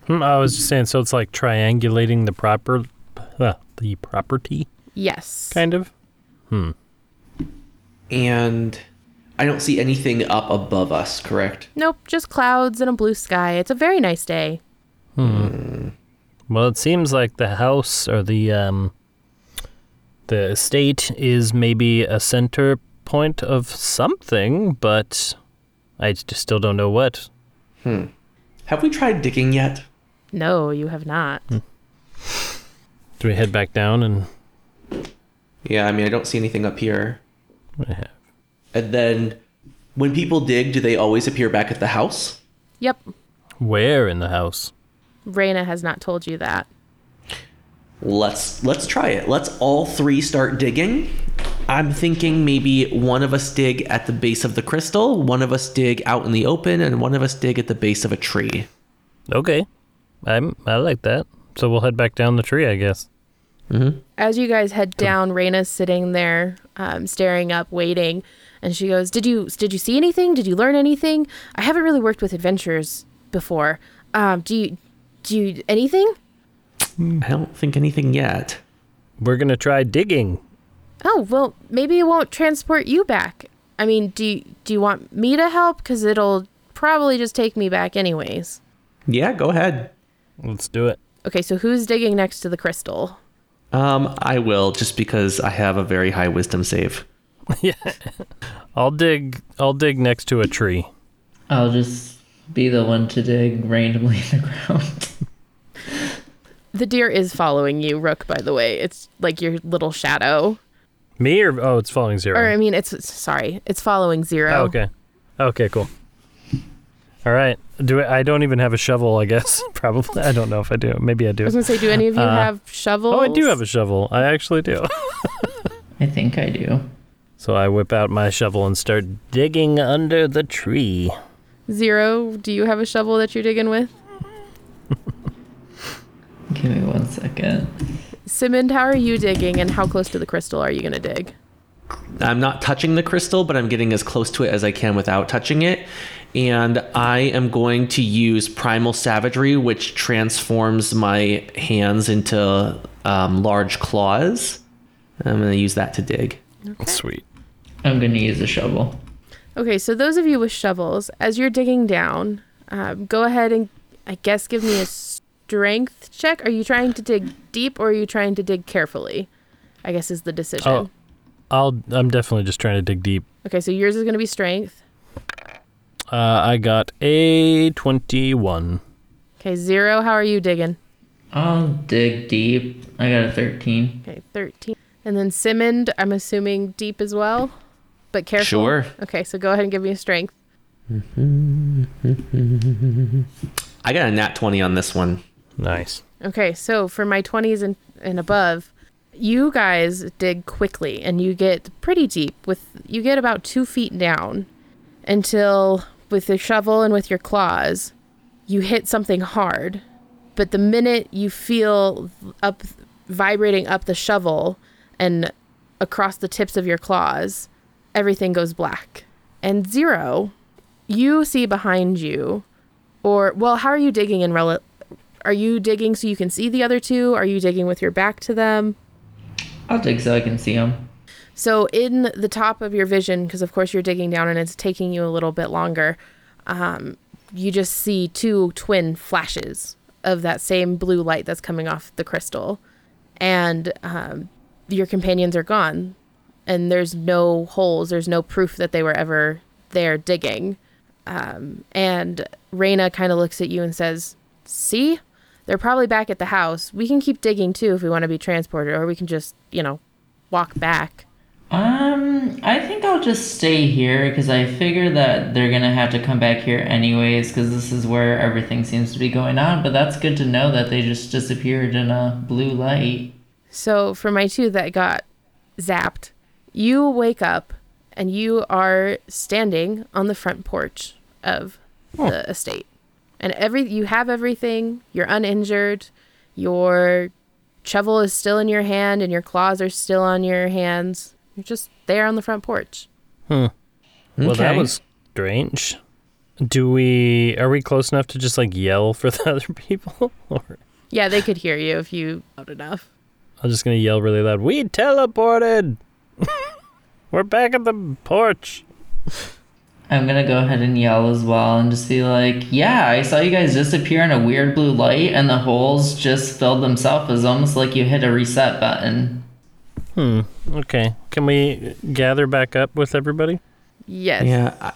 Hmm, I was just saying, so it's like triangulating the proper, uh, the property, Yes. kind of. Hmm. And I don't see anything up above us, correct? Nope, just clouds and a blue sky. It's a very nice day. Well, it seems like the house or the um, the estate is maybe a center point of something, but I just still don't know what. Have we tried digging yet? No, you have not. Do we head back down and? Yeah, I mean, I don't see anything up here. Yeah. And then when people dig, do they always appear back at the house? Yep. Where in the house? Raina has not told you that. Let's let's try it. Let's all three start digging. I'm thinking maybe one of us dig at the base of the crystal, one of us dig out in the open, and one of us dig at the base of a tree. Okay, I'm I like that. So we'll head back down the tree, I guess. Mm-hmm. As you guys head down, Raina's sitting there, um, staring up, waiting, and she goes, "Did you did you see anything? Did you learn anything? I haven't really worked with adventurers before. Um, do you do you anything? I don't think anything yet. We're gonna try digging. Oh well, maybe it won't transport you back. I mean, do you, do you want me to help? Because it'll probably just take me back anyways. Yeah, go ahead. Let's do it. Okay, so who's digging next to the crystal? Um, I will just because I have a very high wisdom save. Yeah, I'll dig. I'll dig next to a tree. I'll just be the one to dig randomly in the ground. The deer is following you, Rook. By the way, it's like your little shadow. Me or oh, it's following zero. Or I mean, it's it's- sorry, it's following zero. Oh, okay. Okay, cool. All right. Do I, I don't even have a shovel, I guess. Probably. I don't know if I do. Maybe I do. I do. was gonna say, do any of you Uh, have shovels? Oh, I do have a shovel. I actually do. I think I do. So I whip out my shovel and start digging under the tree. Zero. Do you have a shovel that you're digging with? Give me one second. Simond, how are you digging, and how close to the crystal are you gonna dig? I'm not touching the crystal, but I'm getting as close to it as I can without touching it. And I am going to use Primal Savagery, which transforms my hands into um, large claws. I'm going to use that to dig. Sweet. I'm gonna use a shovel. Okay, so those of you with shovels, as you're digging down, um, go ahead and I guess give me a strength check. Are you trying to dig deep or are you trying to dig carefully? I guess is the decision. Oh. I'll. I'm definitely just trying to dig deep. Okay, so yours is going to be strength. Uh, I got a twenty-one. Okay, zero. How are you digging? I'll dig deep. I got a 13. Okay, 13. And then Simond, I'm assuming deep as well, but careful. Sure. Okay, so go ahead and give me a strength. I got a nat 20 on this one. Nice. Okay, so for my 20s and, and above, you guys dig quickly and you get pretty deep with you get about two feet down until with your shovel and with your claws you hit something hard but the minute you feel up vibrating up the shovel and across the tips of your claws everything goes black. And zero you see behind you or well how are you digging in rel- are you digging so you can see the other two? Are you digging with your back to them? I'll dig so I can see them. so in the top of your vision, because of course you're digging down and it's taking you a little bit longer, um, you just see two twin flashes of that same blue light that's coming off the crystal, and um, your companions are gone, and there's no holes. There's no proof that they were ever there digging. Um, and Raina kind of looks at you and says, "See." They're probably back at the house. We can keep digging too if we want to be transported, or we can just, you know, walk back. Um, I think I'll just stay here because I figure that they're gonna have to come back here anyways because this is where everything seems to be going on. But that's good to know that they just disappeared in a blue light. So for my two that got zapped, you wake up and you are standing on the front porch of the estate. And every you have everything, you're uninjured, your shovel is still in your hand and your claws are still on your hands. You're just there on the front porch. Hmm. Well, that was strange. Do we are we close enough to just like yell for the other people? or Yeah, they could hear you if you loud enough. I'm just gonna yell really loud. We teleported. We're back at the porch. I'm gonna go ahead and yell as well and just be like, yeah, I saw you guys disappear in a weird blue light and the holes just filled themselves. It's almost like you hit a reset button. Hmm. Okay. Can we gather back up with everybody? Yes. Yeah. I,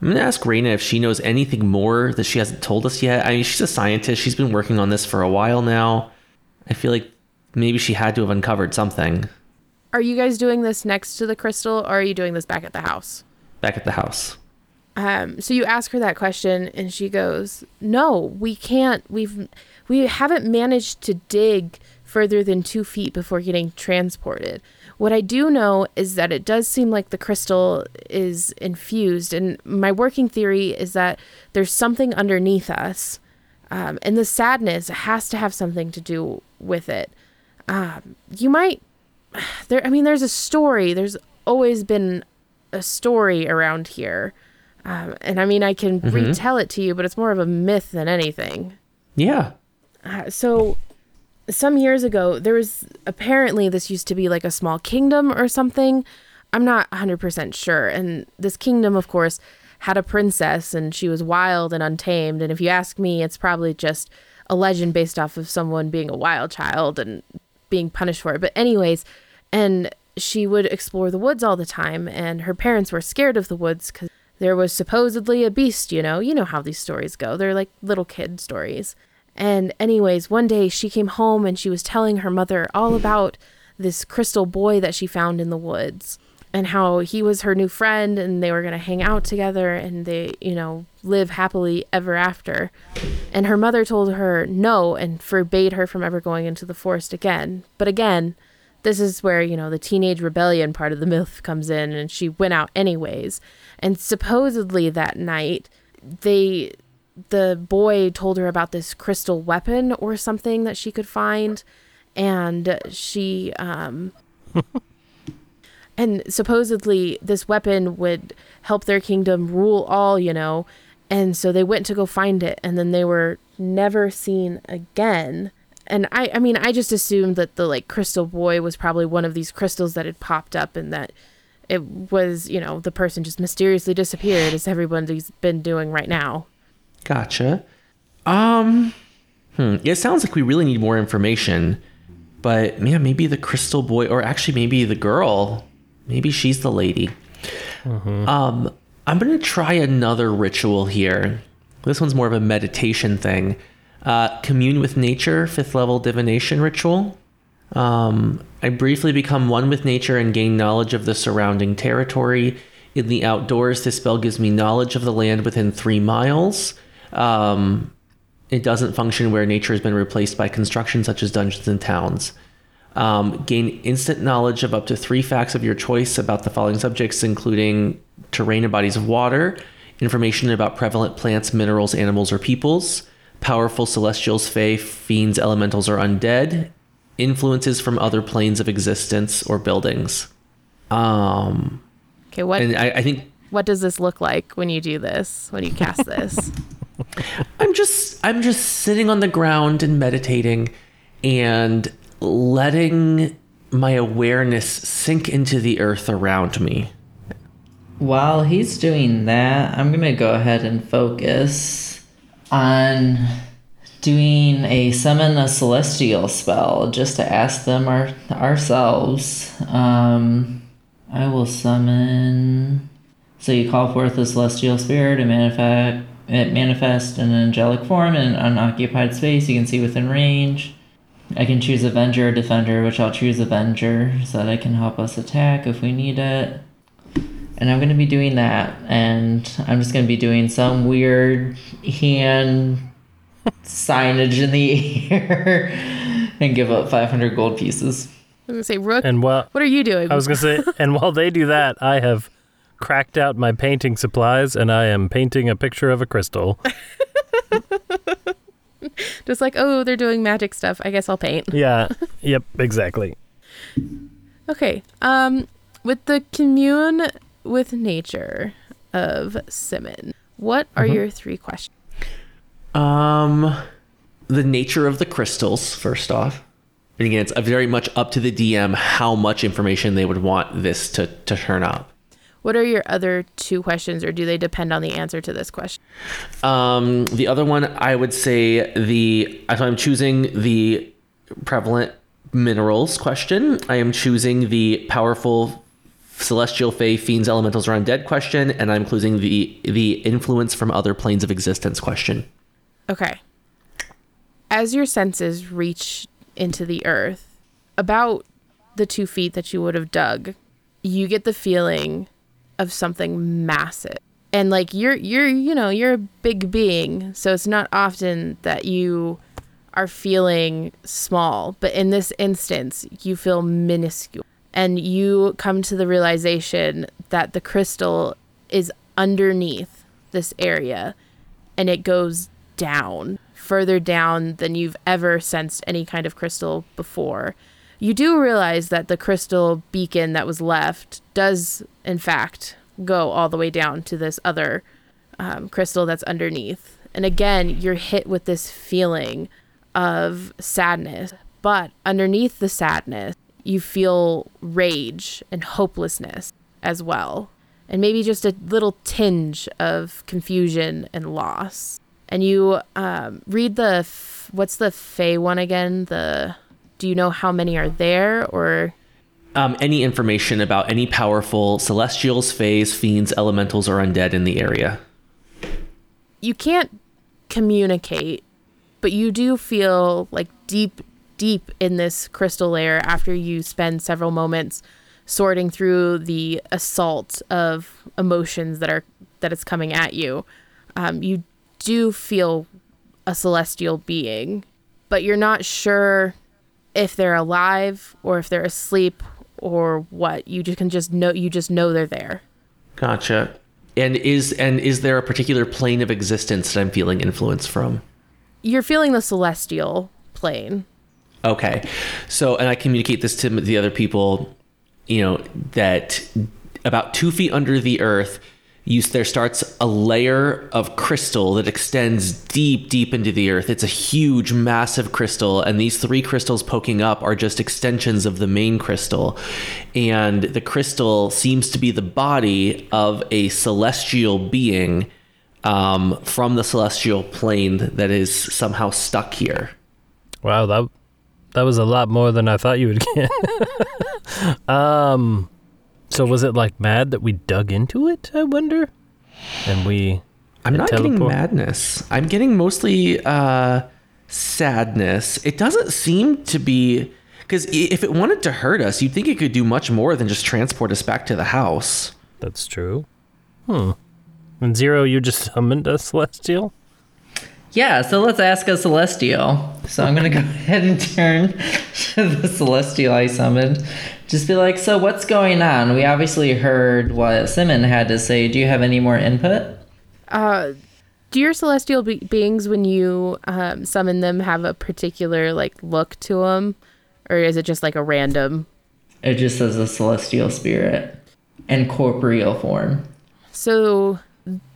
I'm gonna ask Raina if she knows anything more that she hasn't told us yet. I mean, she's a scientist. She's been working on this for a while now. I feel like maybe she had to have uncovered something Are you guys doing this next to the crystal or are you doing this back at the house? back at the house. Um, so you ask her that question and she goes, "No, we can't. We've we haven't managed to dig further than 2 feet before getting transported. What I do know is that it does seem like the crystal is infused and my working theory is that there's something underneath us. Um, and the sadness has to have something to do with it. Um, you might there I mean there's a story. There's always been a story around here. Um, and I mean, I can retell it to you, but it's more of a myth than anything. Yeah. Uh, so, some years ago, there was apparently this used to be like a small kingdom or something. I'm not 100% sure. And this kingdom, of course, had a princess and she was wild and untamed. And if you ask me, it's probably just a legend based off of someone being a wild child and being punished for it. But, anyways, and she would explore the woods all the time. And her parents were scared of the woods because there was supposedly a beast, you know. You know how these stories go. They're like little kid stories. And, anyways, one day she came home and she was telling her mother all about this crystal boy that she found in the woods and how he was her new friend and they were going to hang out together and they, you know, live happily ever after. And her mother told her no and forbade her from ever going into the forest again. But again, this is where, you know, the teenage rebellion part of the myth comes in and she went out anyways. And supposedly that night, they the boy told her about this crystal weapon or something that she could find and she um and supposedly this weapon would help their kingdom rule all you know and so they went to go find it and then they were never seen again and i i mean i just assumed that the like crystal boy was probably one of these crystals that had popped up and that it was you know the person just mysteriously disappeared as everybody's been doing right now Gotcha. Um, hmm. It sounds like we really need more information, but yeah, maybe the crystal boy, or actually maybe the girl, maybe she's the lady. Um, I'm gonna try another ritual here. This one's more of a meditation thing. Uh, commune with nature, fifth level divination ritual. Um, I briefly become one with nature and gain knowledge of the surrounding territory. In the outdoors, this spell gives me knowledge of the land within three miles. Um, it doesn't function where nature has been replaced by construction such as dungeons and towns. Um, gain instant knowledge of up to three facts of your choice about the following subjects, including terrain and bodies of water, information about prevalent plants, minerals, animals, or peoples, powerful celestials, fae, fiends, elementals, or undead, influences from other planes of existence or buildings. Um, okay what and I, I think what does this look like when you do this when you cast this I'm just I'm just sitting on the ground and meditating and letting my awareness sink into the earth around me. While he's doing that, I'm gonna go ahead and focus on doing a summon a celestial spell just to ask them our, ourselves. Um, I will summon. So you call forth a celestial spirit and manifest it manifests in an angelic form in an unoccupied space you can see within range. I can choose Avenger or Defender, which I'll choose Avenger so that I can help us attack if we need it. And I'm going to be doing that. And I'm just going to be doing some weird hand signage in the air and give up 500 gold pieces. i was gonna say rook And while what are you doing I was gonna say, and while they do that, I have cracked out my painting supplies and I am painting a picture of a crystal. Just like, oh, they're doing magic stuff. I guess I'll paint. yeah. Yep. Exactly. Okay. Um, with the commune with nature of Simon, what are your three questions? Um, the nature of the crystals, first off. And again, it's very much up to the DM how much information they would want this to, to turn up. What are your other two questions, or do they depend on the answer to this question? Um, the other one, I would say the. So I'm choosing the prevalent minerals question. I am choosing the powerful celestial fae, fiends, elementals, or undead question, and I'm choosing the the influence from other planes of existence question. Okay. As your senses reach into the earth, about the two feet that you would have dug, you get the feeling of something massive. And like you're you're you know, you're a big being, so it's not often that you are feeling small, but in this instance, you feel minuscule. And you come to the realization that the crystal is underneath this area and it goes down, further down than you've ever sensed any kind of crystal before. You do realize that the crystal beacon that was left does, in fact, go all the way down to this other um, crystal that's underneath. And again, you're hit with this feeling of sadness. But underneath the sadness, you feel rage and hopelessness as well. And maybe just a little tinge of confusion and loss. And you um, read the, f- what's the Fey one again? The, do you know how many are there or? Um, any information about any powerful celestials, fays, fiends, elementals, or undead in the area. you can't communicate, but you do feel like deep, deep in this crystal layer after you spend several moments sorting through the assault of emotions that are that is coming at you. Um, you do feel a celestial being, but you're not sure if they're alive or if they're asleep or what. You just can just know you just know they're there. Gotcha. And is and is there a particular plane of existence that I'm feeling influence from? You're feeling the celestial plane. Okay. So, and I communicate this to the other people, you know, that about two feet under the earth, you, there starts a layer of crystal that extends deep, deep into the earth. It's a huge, massive crystal, and these three crystals poking up are just extensions of the main crystal. And the crystal seems to be the body of a celestial being um, from the celestial plane that is somehow stuck here. Wow, that that was a lot more than I thought you would get. um, so was it like mad that we dug into it? I wonder. And we. I'm it not getting madness. I'm getting mostly uh, sadness. It doesn't seem to be because if it wanted to hurt us, you'd think it could do much more than just transport us back to the house. That's true. Hmm. And Zero, you just summoned a celestial. Yeah, so let's ask a celestial. So I'm gonna go ahead and turn to the celestial I summoned. Just be like, so what's going on? We obviously heard what Simon had to say. Do you have any more input? Uh, do your celestial be- beings, when you um, summon them, have a particular like look to them, or is it just like a random? It just says a celestial spirit and corporeal form. So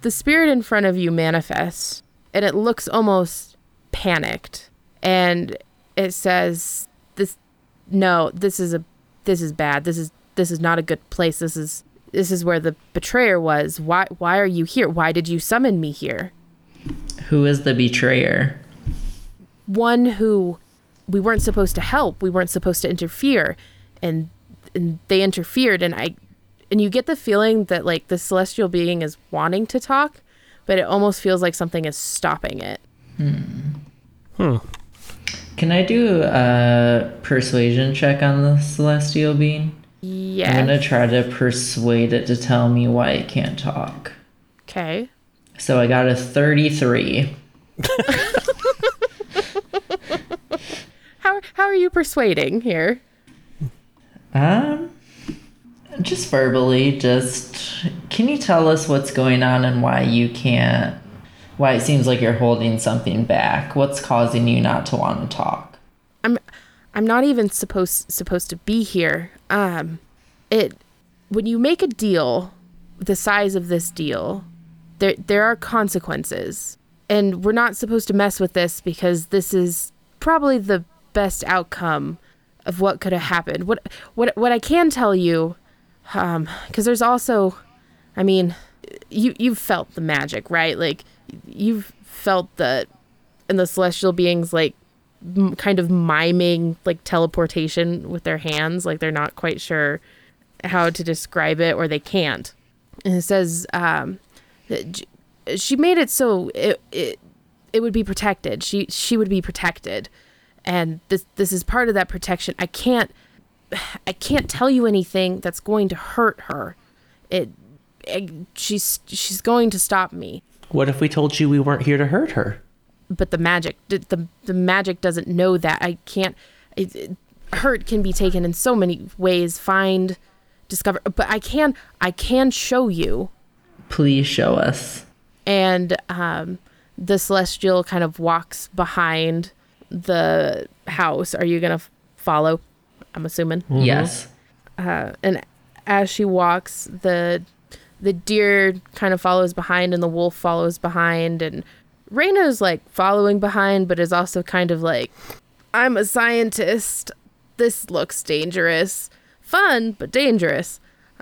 the spirit in front of you manifests, and it looks almost panicked, and it says, "This, no, this is a, this is bad. This is this is not a good place. This is." This is where the betrayer was. Why why are you here? Why did you summon me here? Who is the betrayer? one who we weren't supposed to help we weren't supposed to interfere and, and they interfered and i and you get the feeling that like the celestial being is wanting to talk but it almost feels like something is stopping it hmm. Can I do a persuasion check on the celestial being? Yeah. I'm gonna try to persuade it to tell me why it can't talk. okay So I got a 33. how, how are you persuading here Um, just verbally, just can you tell us what's going on and why you can't? Why it seems like you're holding something back? What's causing you not to want to talk? I'm I'm not even supposed supposed to be here. Um it when you make a deal the size of this deal, there there are consequences. And we're not supposed to mess with this because this is probably the best outcome of what could have happened. What what what I can tell you um cuz there's also I mean you you've felt the magic, right? Like you've felt that and the celestial beings like m- kind of miming like teleportation with their hands like they're not quite sure how to describe it or they can't. And it says um she made it so it, it it would be protected. She she would be protected. And this this is part of that protection. I can't i can't tell you anything that's going to hurt her. It, it she's she's going to stop me What if we told you we weren't here to hurt her? but the magic the, the, magic doesn't know that i can't it, it- hurt can be taken in so many ways find discover but i can i can show you Please show us. and um the celestial kind of walks behind the house are you gonna f- follow i'm assuming Yes. uh, and as she walks the the deer kind of follows behind and the wolf follows behind. And Raina is like following behind but is also kind of like I'm a scientist. This looks dangerous. Fun but dangerous.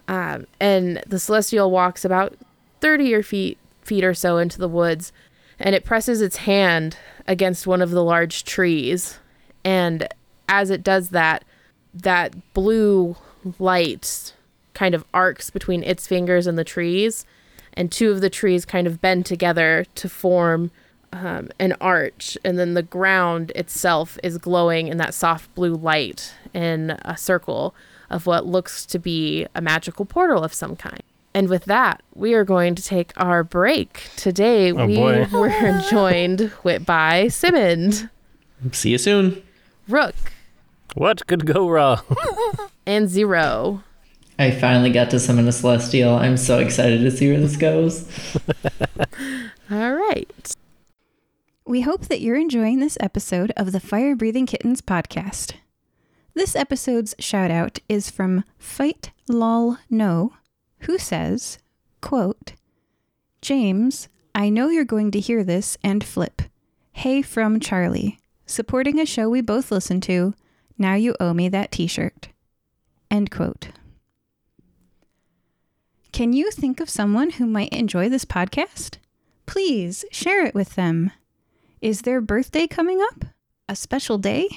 Um, and the celestial walks about 30 or feet feet or so into the woods and it presses its hand against one of the large trees. And as it does that that blue light kind of arcs between its fingers and the trees, and two of the trees kind of bend together to form um, an arch, and then the ground itself is glowing in that soft blue light in a circle of what looks to be a magical portal of some kind. And with that, we are going to take our break. Today, Oh, we boy. were joined with, by Simmond, See you soon. Rook, What could go wrong? and Zero. I finally got to summon a celestial. I'm so excited to see where this goes. All right. We hope that you're enjoying this episode of the Fire Breathing Kittens podcast. This episode's shout out is from Fight Lol No, who says, quote, James, I know you're going to hear this and flip. Hey from Charlie. Supporting a show we both listen to. Now you owe me that t shirt. End quote. Can you think of someone who might enjoy this podcast? Please share it with them. Is their birthday coming up? A special day?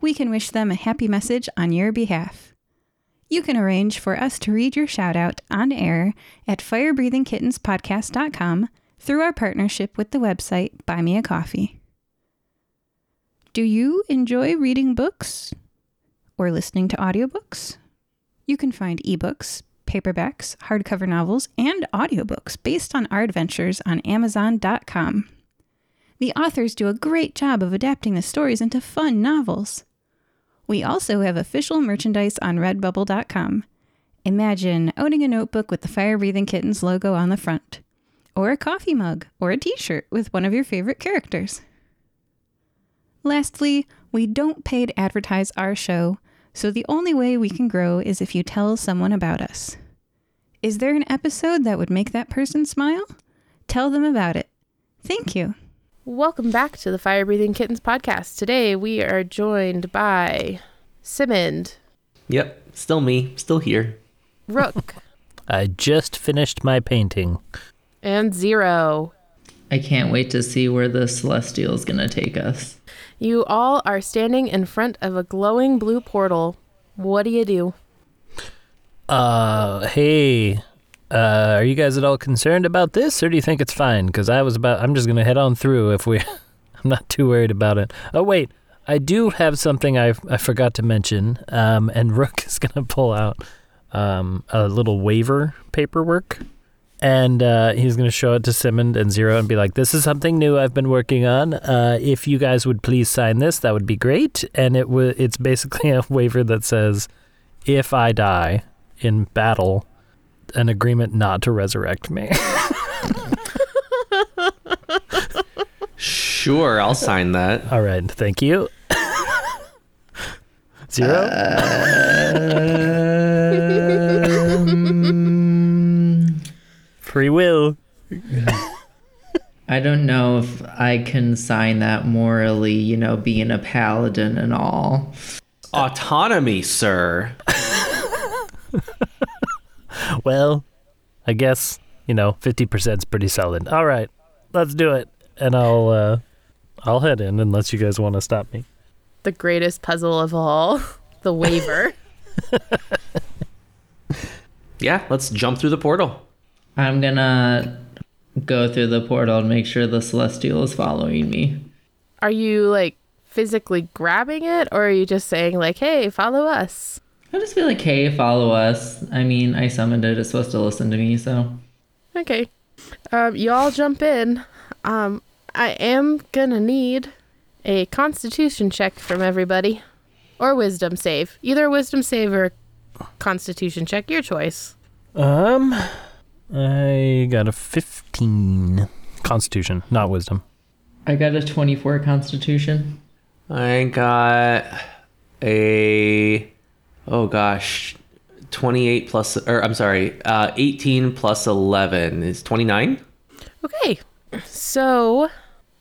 We can wish them a happy message on your behalf. You can arrange for us to read your shout out on air at firebreathingkittenspodcast.com through our partnership with the website Buy Me a Coffee. Do you enjoy reading books or listening to audiobooks? You can find ebooks, paperbacks, hardcover novels, and audiobooks based on our adventures on Amazon.com. The authors do a great job of adapting the stories into fun novels. We also have official merchandise on Redbubble.com. Imagine owning a notebook with the Fire Breathing Kittens logo on the front, or a coffee mug, or a t shirt with one of your favorite characters. Lastly, we don't pay to advertise our show, so the only way we can grow is if you tell someone about us. Is there an episode that would make that person smile? Tell them about it. Thank you. Welcome back to the Fire Breathing Kittens podcast. Today we are joined by Simmond, Yep, still me, still here. Rook, I just finished my painting. and Zero. I can't wait to see where the celestial is going to take us. You all are standing in front of a glowing blue portal. What do you do? Uh, hey, uh, are you guys at all concerned about this, or do you think it's fine? Because I was about, I'm just gonna head on through if we, I'm not too worried about it. Oh wait, I do have something I I forgot to mention. Um, and Rook is gonna pull out um a little waiver paperwork. And uh, he's going to show it to Simmond and Zero and be like, "This is something new I've been working on. Uh, if you guys would please sign this, that would be great." And it w- it's basically a waiver that says, "If I die, in battle, an agreement not to resurrect me. Sure, I'll sign that. All right, thank you. Zero. Um, Free will. I don't know if I can sign that morally, you know, being a paladin and all. Autonomy, sir. Well, I guess you know fifty percent is pretty solid. All right, let's do it, and I'll uh, I'll head in unless you guys want to stop me. The greatest puzzle of all, the waiver. Yeah, let's jump through the portal. I'm gonna go through the portal and make sure the celestial is following me. are you like physically grabbing it or are you just saying like, "Hey, follow us?" I just feel like, hey, follow us. I mean, I summoned it. It's supposed to listen to me, so. Okay. Um, you all jump in. Um, I am gonna need a constitution check from everybody. Or wisdom save. Either a wisdom save or constitution check, your choice. Um, I got a fifteen. Constitution, not wisdom. I got a 24 constitution. I got a oh gosh, 28 plus or I'm sorry, uh 18 plus 11 is 29. Okay. So,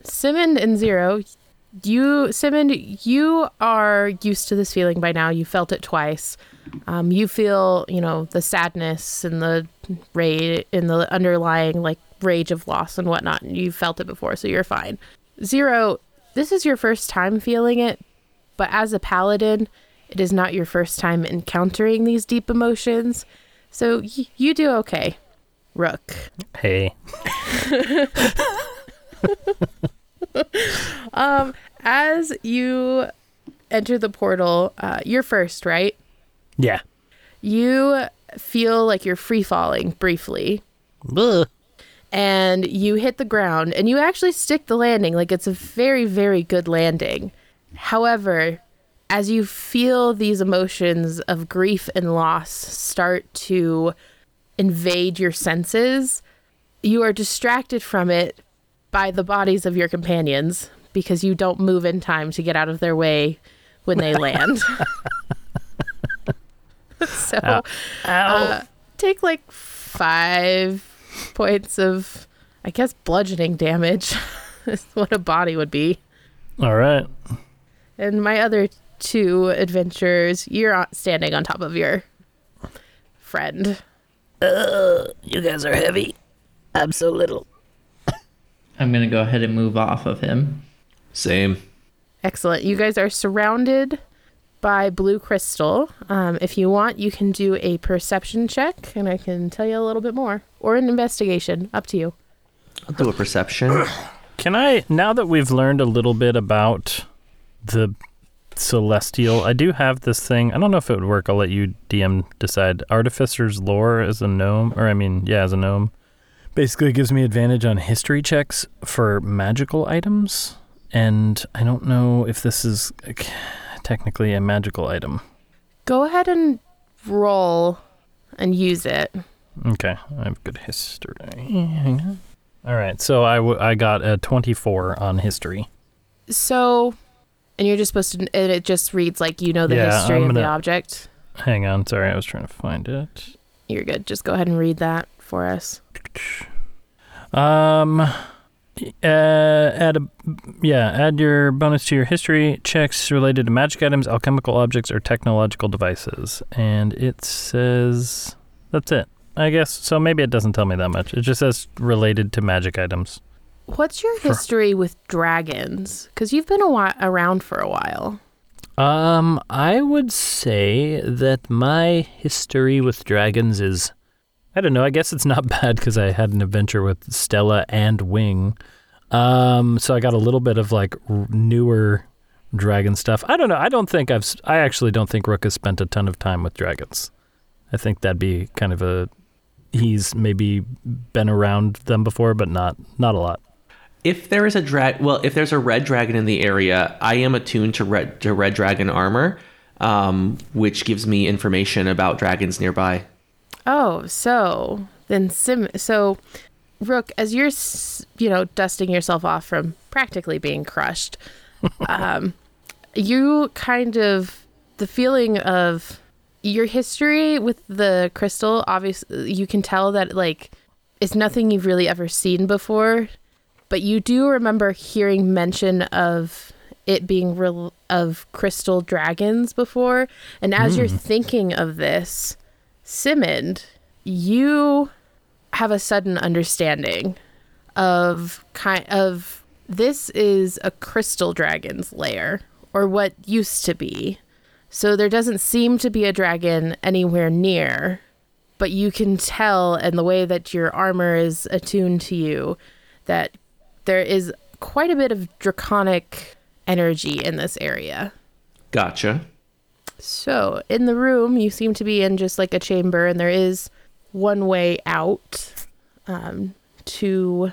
Simon and Zero, you, Simon, you are used to this feeling by now. You felt it twice. Um, you feel, you know, the sadness and the rage and the underlying like rage of loss and whatnot. And You felt it before, so you're fine. Zero, this is your first time feeling it, but as a paladin, it is not your first time encountering these deep emotions. So y- you do okay, Rook. Hey, Um, as you enter the portal, uh, you're first, right? Yeah. You feel like you're free falling briefly, and you hit the ground, and you actually stick the landing. Like it's a very, very good landing. However, as you feel these emotions of grief and loss start to invade your senses, you are distracted from it by the bodies of your companions because you don't move in time to get out of their way when they land. so Ow. uh, take like five points of, I guess, bludgeoning damage is what a body would be. All right. And my other two adventures, you're standing on top of your friend. You guys are heavy. I'm so little. I'm gonna go ahead and move off of him. Same. Excellent. You guys are surrounded by blue crystal. Um, if you want, you can do a perception check, and I can tell you a little bit more, or an investigation. Up to you. I'll do a perception. Can I, now that we've learned a little bit about the celestial, I do have this thing. I don't know if it would work. I'll let you DM decide. Artificer's lore as a gnome, or I mean, yeah, as a gnome. Basically, gives me advantage on history checks for magical items, and I don't know if this is like, technically a magical item. Go ahead and roll and use it. Okay, I have good history. Hang on. All right, so I, w- I got a 24 on history. So, and you're just supposed to, and it just reads like you know the Yeah, history I'm of the gonna- Hang on, sorry, I was trying to find it. You're good. Just go ahead and read that for us. Um, uh, add a yeah, add your bonus to your history checks related to magic items, alchemical objects, or technological devices. And it says that's it. I guess so. Maybe it doesn't tell me that much. It just says related to magic items. What's your Sure. history with dragons? Because you've been a while, around for a while. Um, I would say that my history with dragons is, I don't know. I guess it's not bad because I had an adventure with Stella and Wing. Um, so I got a little bit of like r- newer dragon stuff. I don't know. I don't think I've. I actually don't think Rook has spent a ton of time with dragons. I think that'd be kind of a. He's maybe been around them before, but not not a lot. if there is a drag, well, if there's a red dragon in the area, I am attuned to red to red dragon armor, um, which gives me information about dragons nearby. Oh, so then Sim. So, Rook, as you're, you know, dusting yourself off from practically being crushed, um, you kind of the feeling of your history with the crystal. Obviously, you can tell that like it's nothing you've really ever seen before, but you do remember hearing mention of it being real of crystal dragons before. And as you're thinking of this, Simond, you have a sudden understanding of kind of this is a crystal dragon's lair or what used to be. So there doesn't seem to be a dragon anywhere near, but you can tell and the way that your armor is attuned to you that there is quite a bit of draconic energy in this area. Gotcha. So, in the room, you seem to be in just like a chamber, and there is one way out um, to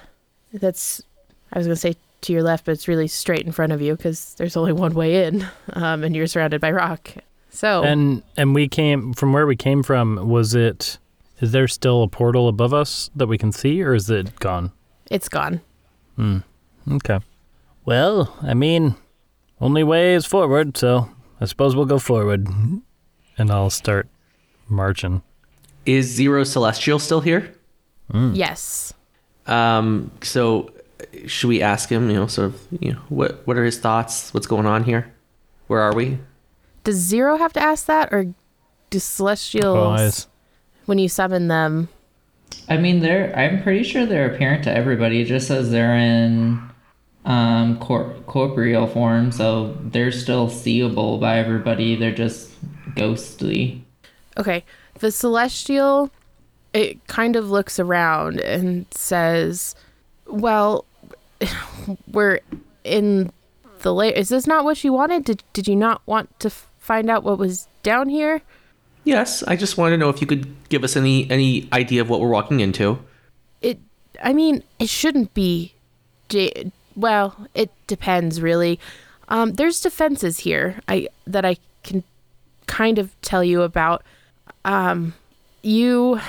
that's, I was going to say to your left, but it's really straight in front of you because there's only one way in, um, and you're surrounded by rock. So, And and we came from where we came from. Was it? Is there still a portal above us that we can see, or is it gone? it's gone. Hmm. Okay. Well, I mean, only way is forward, so I suppose we'll go forward. And I'll start marching. Is Zero Celestial still here? Yes. Um, so uh, should we ask him, you know, sort of, you know, what what are his thoughts? What's going on here? Where are we? Does Zero have to ask that, or do Celestials, Otherwise, when you summon them, I mean, they're. I'm pretty sure they're apparent to everybody. It just says they're in um cor- corporeal form, so they're still seeable by everybody. They're just ghostly. Okay. The celestial it kind of looks around and says, "Well, we're in the layer. Is this not what you wanted? Did did you not want to f- find out what was down here?" Yes, I just wanted to know if you could give us any any idea of what we're walking into. It I mean, it shouldn't be da- well, it depends really. Um there's defenses here. I that I can kind of tell you about um you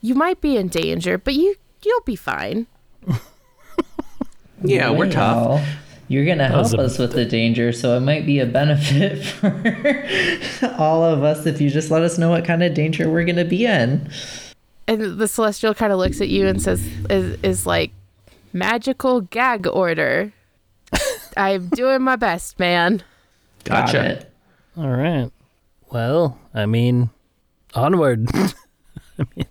you might be in danger, but you you'll be fine. Yeah, we're tough. You're gonna help a- us with the danger, so it might be a benefit for all of us if you just let us know what kind of danger we're gonna be in. And the celestial kind of looks at you and says, "Is is like magical gag order." I'm doing my best, man. Got Gotcha. it. all right. Well, I mean, onward. i mean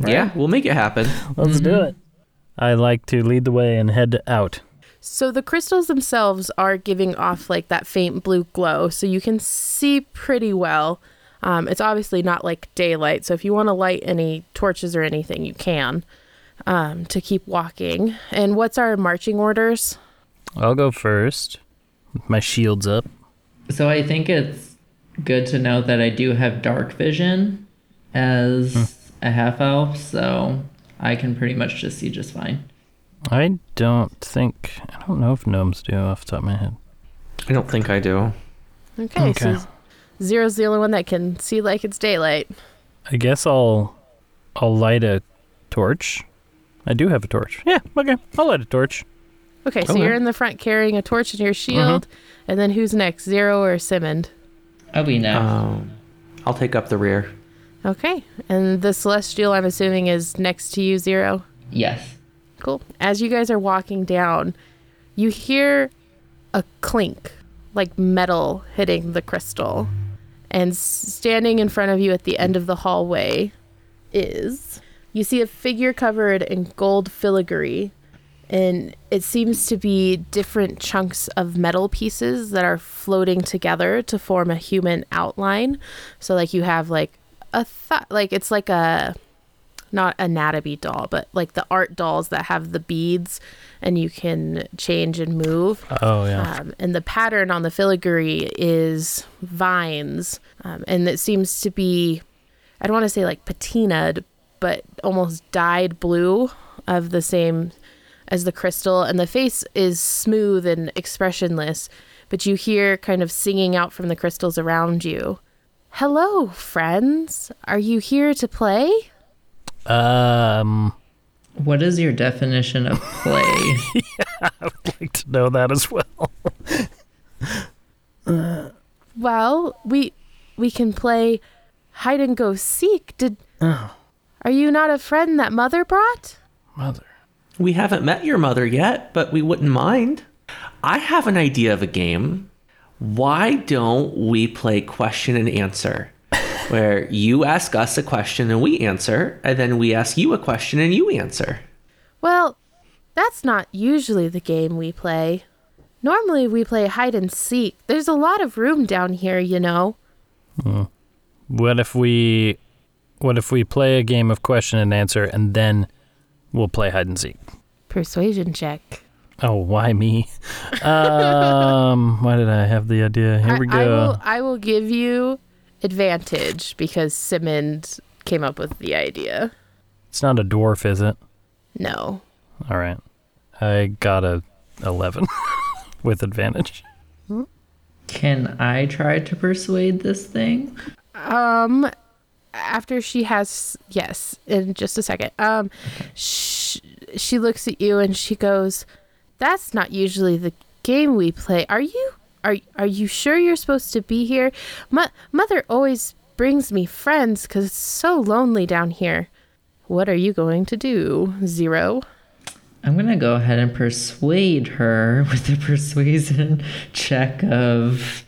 Yeah, we'll make it happen. Let's do it. I like to lead the way and head out. So the crystals themselves are giving off like that faint blue glow, so you can see pretty well. Um, it's obviously not like daylight, so if you want to light any torches or anything, you can um, to keep walking. And what's our marching orders? I'll go first my shields up. So I think it's good to know that I do have dark vision as a half elf, so I can pretty much just see just fine. I don't think I don't know if gnomes do off the top of my head. I don't think I do. Okay, Okay. so Zero's the only one that can see like it's daylight. I guess I'll I'll light a torch. I do have a torch. Yeah, okay. I'll light a torch. Okay, so Okay. you're in the front carrying a torch and your shield, and then who's next, Zero or Simond? I'll be next. Um, I'll take up the rear. Okay, and the celestial, I'm assuming, is next to you, Zero. yes. Cool. As you guys are walking down, you hear a clink, like metal hitting the crystal. And s- standing in front of you at the end of the hallway is you see a figure covered in gold filigree. And it seems to be different chunks of metal pieces that are floating together to form a human outline. So, like, you have like a th- like it's like a not anatomy doll, but like the art dolls that have the beads and you can change and move. Oh yeah. Um, and the pattern on the filigree is vines. Um, and it seems to be, I don't want to say like patinaed, but almost dyed blue of the same as the crystal. And the face is smooth and expressionless, but you hear kind of singing out from the crystals around you. Hello, friends. Are you here to play? Um, What is your definition of play? yeah, I'd like to know that as well. Well, we we can play hide and go seek. Did Oh, are you not a friend that mother brought? mother. We haven't met your mother yet, but we wouldn't mind. I have an idea of a game. Why don't we play question and answer? Where you ask us a question and we answer, and then we ask you a question and you answer. Well, that's not usually the game we play. Normally we play hide and seek. There's a lot of room down here, you know. Hmm. What if we, what if we play a game of question and answer, and then we'll play hide and seek? Persuasion check. Oh, why me? um, why did I have the idea? Here I, we I go. will I will give you advantage because Simmond came up with the idea. It's not a dwarf, is it? No. All right. I got a 11 with advantage. Can I try to persuade this thing? Um after she has yes, in just a second. Um sh- she looks at you and she goes, "That's not usually the game we play. Are you are are you sure you're supposed to be here? Mo- mother always brings me friends cuz it's so lonely down here. What are you going to do? Zero. I'm gonna go ahead and persuade her with the persuasion check of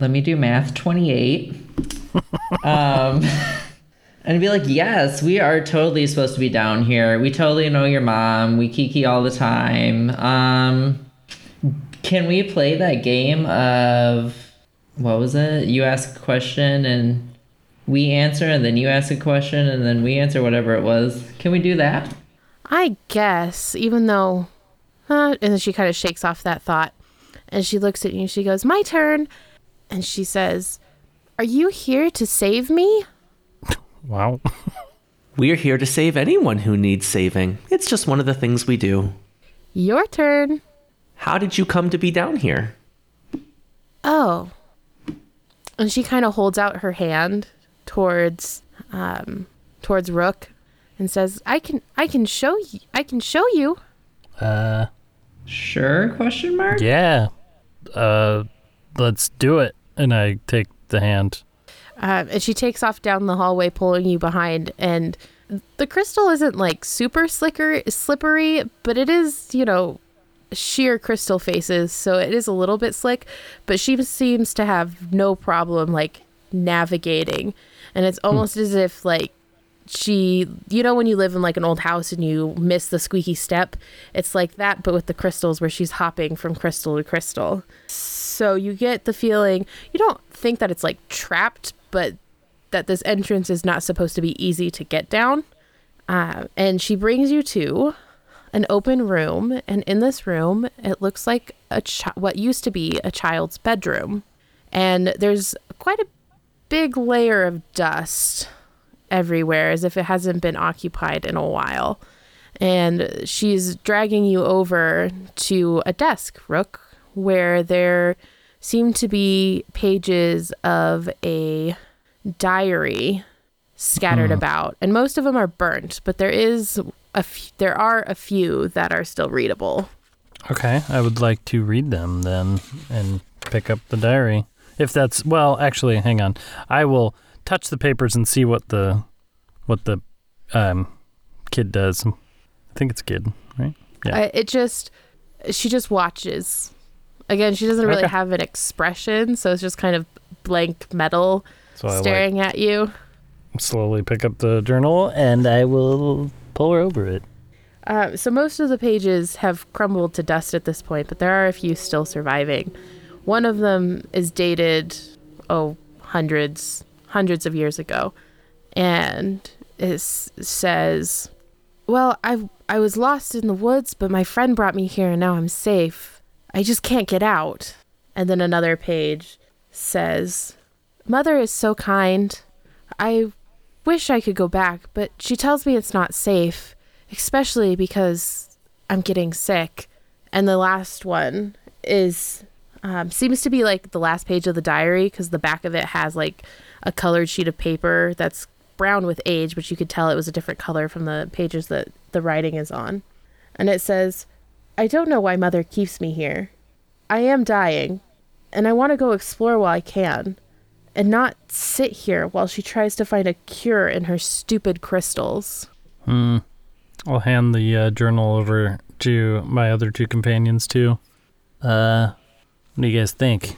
let me do math 28. um and be like, yes, we are totally supposed to be down here. We totally know your mom. We kiki all the time. Um can we play that game of what was it? You ask a question and we answer and then you ask a question and then we answer whatever it was. Can we do that? I guess, even though, uh, and then she kind of shakes off that thought and she looks at you and she goes, My turn. And she says, Are you here to save me? Wow. We're here to save anyone who needs saving. It's just one of the things we do. Your turn. How did you come to be down here? Oh. And she kind of holds out her hand towards, um, towards Rook and says, I can, I can show you, I can show you. Uh, Sure? Question mark. yeah. Uh, let's do it. And I take the hand. Um, and she takes off down the hallway, pulling you behind. And the crystal isn't like super slicker, slippery, but it is, you know, sheer crystal faces. So it is a little bit slick, but she seems to have no problem like navigating. And it's almost as if like she, you know, when you live in like an old house and you miss the squeaky step, it's like that, but with the crystals where she's hopping from crystal to crystal. So you get the feeling, you don't think that it's like trapped, but that this entrance is not supposed to be easy to get down. Uh, and she brings you to an open room, and in this room, it looks like a chi- what used to be a child's bedroom, and there's quite a big layer of dust everywhere, as if it hasn't been occupied in a while. And she's dragging you over to a desk, Rook, where there seem to be pages of a diary scattered about, and most of them are burnt, but there is a f- there are a few that are still readable. Okay. I would like to read them then and pick up the diary. If that's, well, actually, hang on. I will touch the papers and see what the, what the, um, kid does. I think it's kid, right? Yeah. I, it just she just watches. Again, she doesn't really Okay. have an expression, so it's just kind of blank metal So I like staring at you. slowly pick up the journal and I will pull her over it. Uh, so most of the pages have crumbled to dust at this point, but there are a few still surviving. One of them is dated, oh, hundreds, hundreds of years ago, and it s- says, "Well, I I was lost in the woods, but my friend brought me here, and now I'm safe. I just can't get out." And then another page says, "Mother is so kind. I wish I could go back, but she tells me it's not safe." especially because I'm getting sick. And the last one is um, seems to be like the last page of the diary because the back of it has like a colored sheet of paper that's brown with age, but you could tell it was a different color from the pages that the writing is on. And it says, I don't know why mother keeps me here. I am dying, and I want to go explore while I can, and not sit here while she tries to find a cure in her stupid crystals. Hmm. I'll hand the uh, journal over to my other two companions too. Uh, what do you guys think?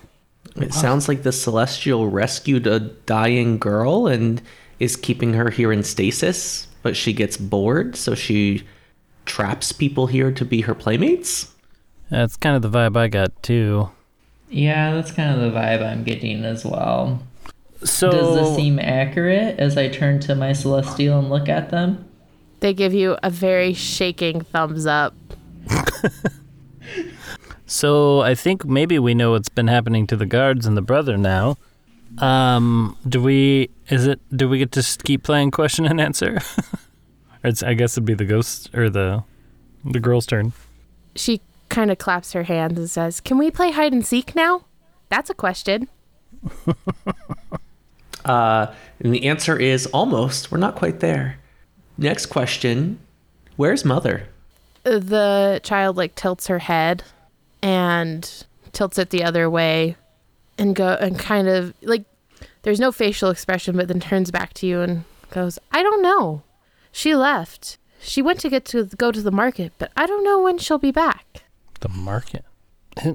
It sounds like the Celestial rescued a dying girl and is keeping her here in stasis, but she gets bored, so she traps people here to be her playmates. That's kind of the vibe I got too. Yeah, that's kind of the vibe I'm getting as well. So Does this seem accurate as I turn to my celestial and look at them? They give you a very shaking thumbs up. So I think maybe we know what's been happening to the guards and the brother now. Um, do we? Is it? Do we get to s- keep playing question and answer? or it's, I guess it'd be the ghost or the the girl's turn. She kind of claps her hands and says, Can we play hide and seek now? That's a question. Uh, and the answer is almost. We're not quite there. Next question Where's mother? the child like tilts her head and tilts it the other way and go and kind of like there's no facial expression but then turns back to you and goes i don't know she left she went to get to go to the market but i don't know when she'll be back The market.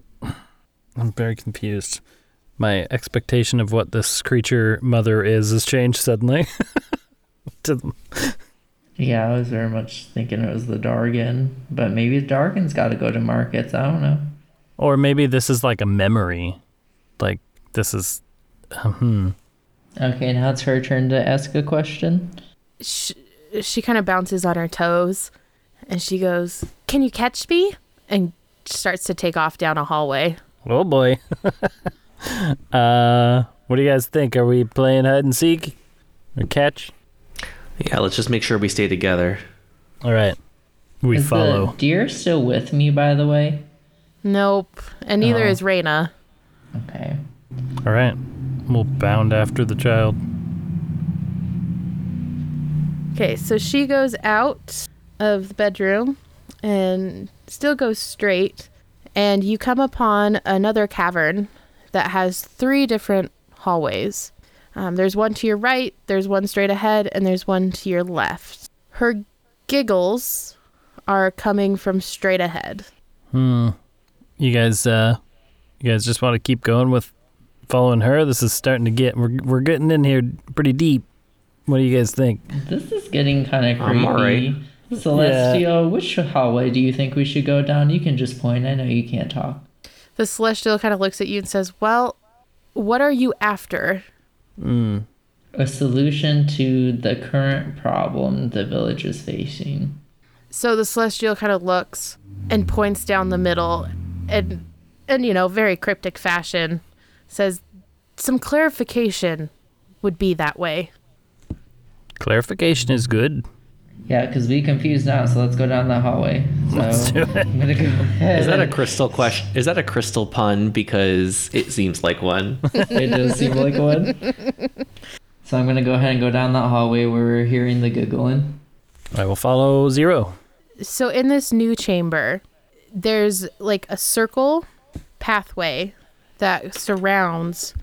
I'm very confused. My expectation of what this creature mother is has changed suddenly. to the, Yeah, I was very much thinking it was the Dargan, but maybe the Dargan's got to go to markets. I don't know. or maybe this is like a memory. Like this is. Hmm. Okay, now it's her turn to ask a question. she, she kind of bounces on her toes and she goes can you catch me and starts to take off down a hallway Oh boy. uh, what do you guys think? Are we playing hide and seek or catch? Yeah, let's just make sure we stay together. All right. We is follow. the deer still with me, by the way? nope and neither Oh. is Raina. Okay. All right. We'll bound after the child. Okay, so she goes out of the bedroom and still goes straight, and you come upon another cavern that has three different hallways. Um, there's one to your right, there's one straight ahead, and there's one to your left. Her giggles are coming from straight ahead. Hmm. You guys, uh, you guys just want to keep going with following her? This is starting to get. We're we're getting in here pretty deep. What do you guys think? This is getting kind of I'm creepy. alright. Celestial, which hallway do you think we should go down? You can just point. I know you can't talk. The celestial kind of looks at you and says, Well, what are you after? Hmm. A solution to the current problem the village is facing. So the celestial kind of looks and points down the middle and and you know, very cryptic fashion says some clarification would be that way. Clarification is good. Yeah, because we confused now, so let's go down the hallway. So Let's do it. I'm gonna go ahead. Is that a crystal question? Is that a crystal pun? Because it seems like one. it does seem like one. So I'm gonna go ahead and go down that hallway where we're hearing the giggling. I will follow zero. So in this new chamber, there's like a circle pathway that surrounds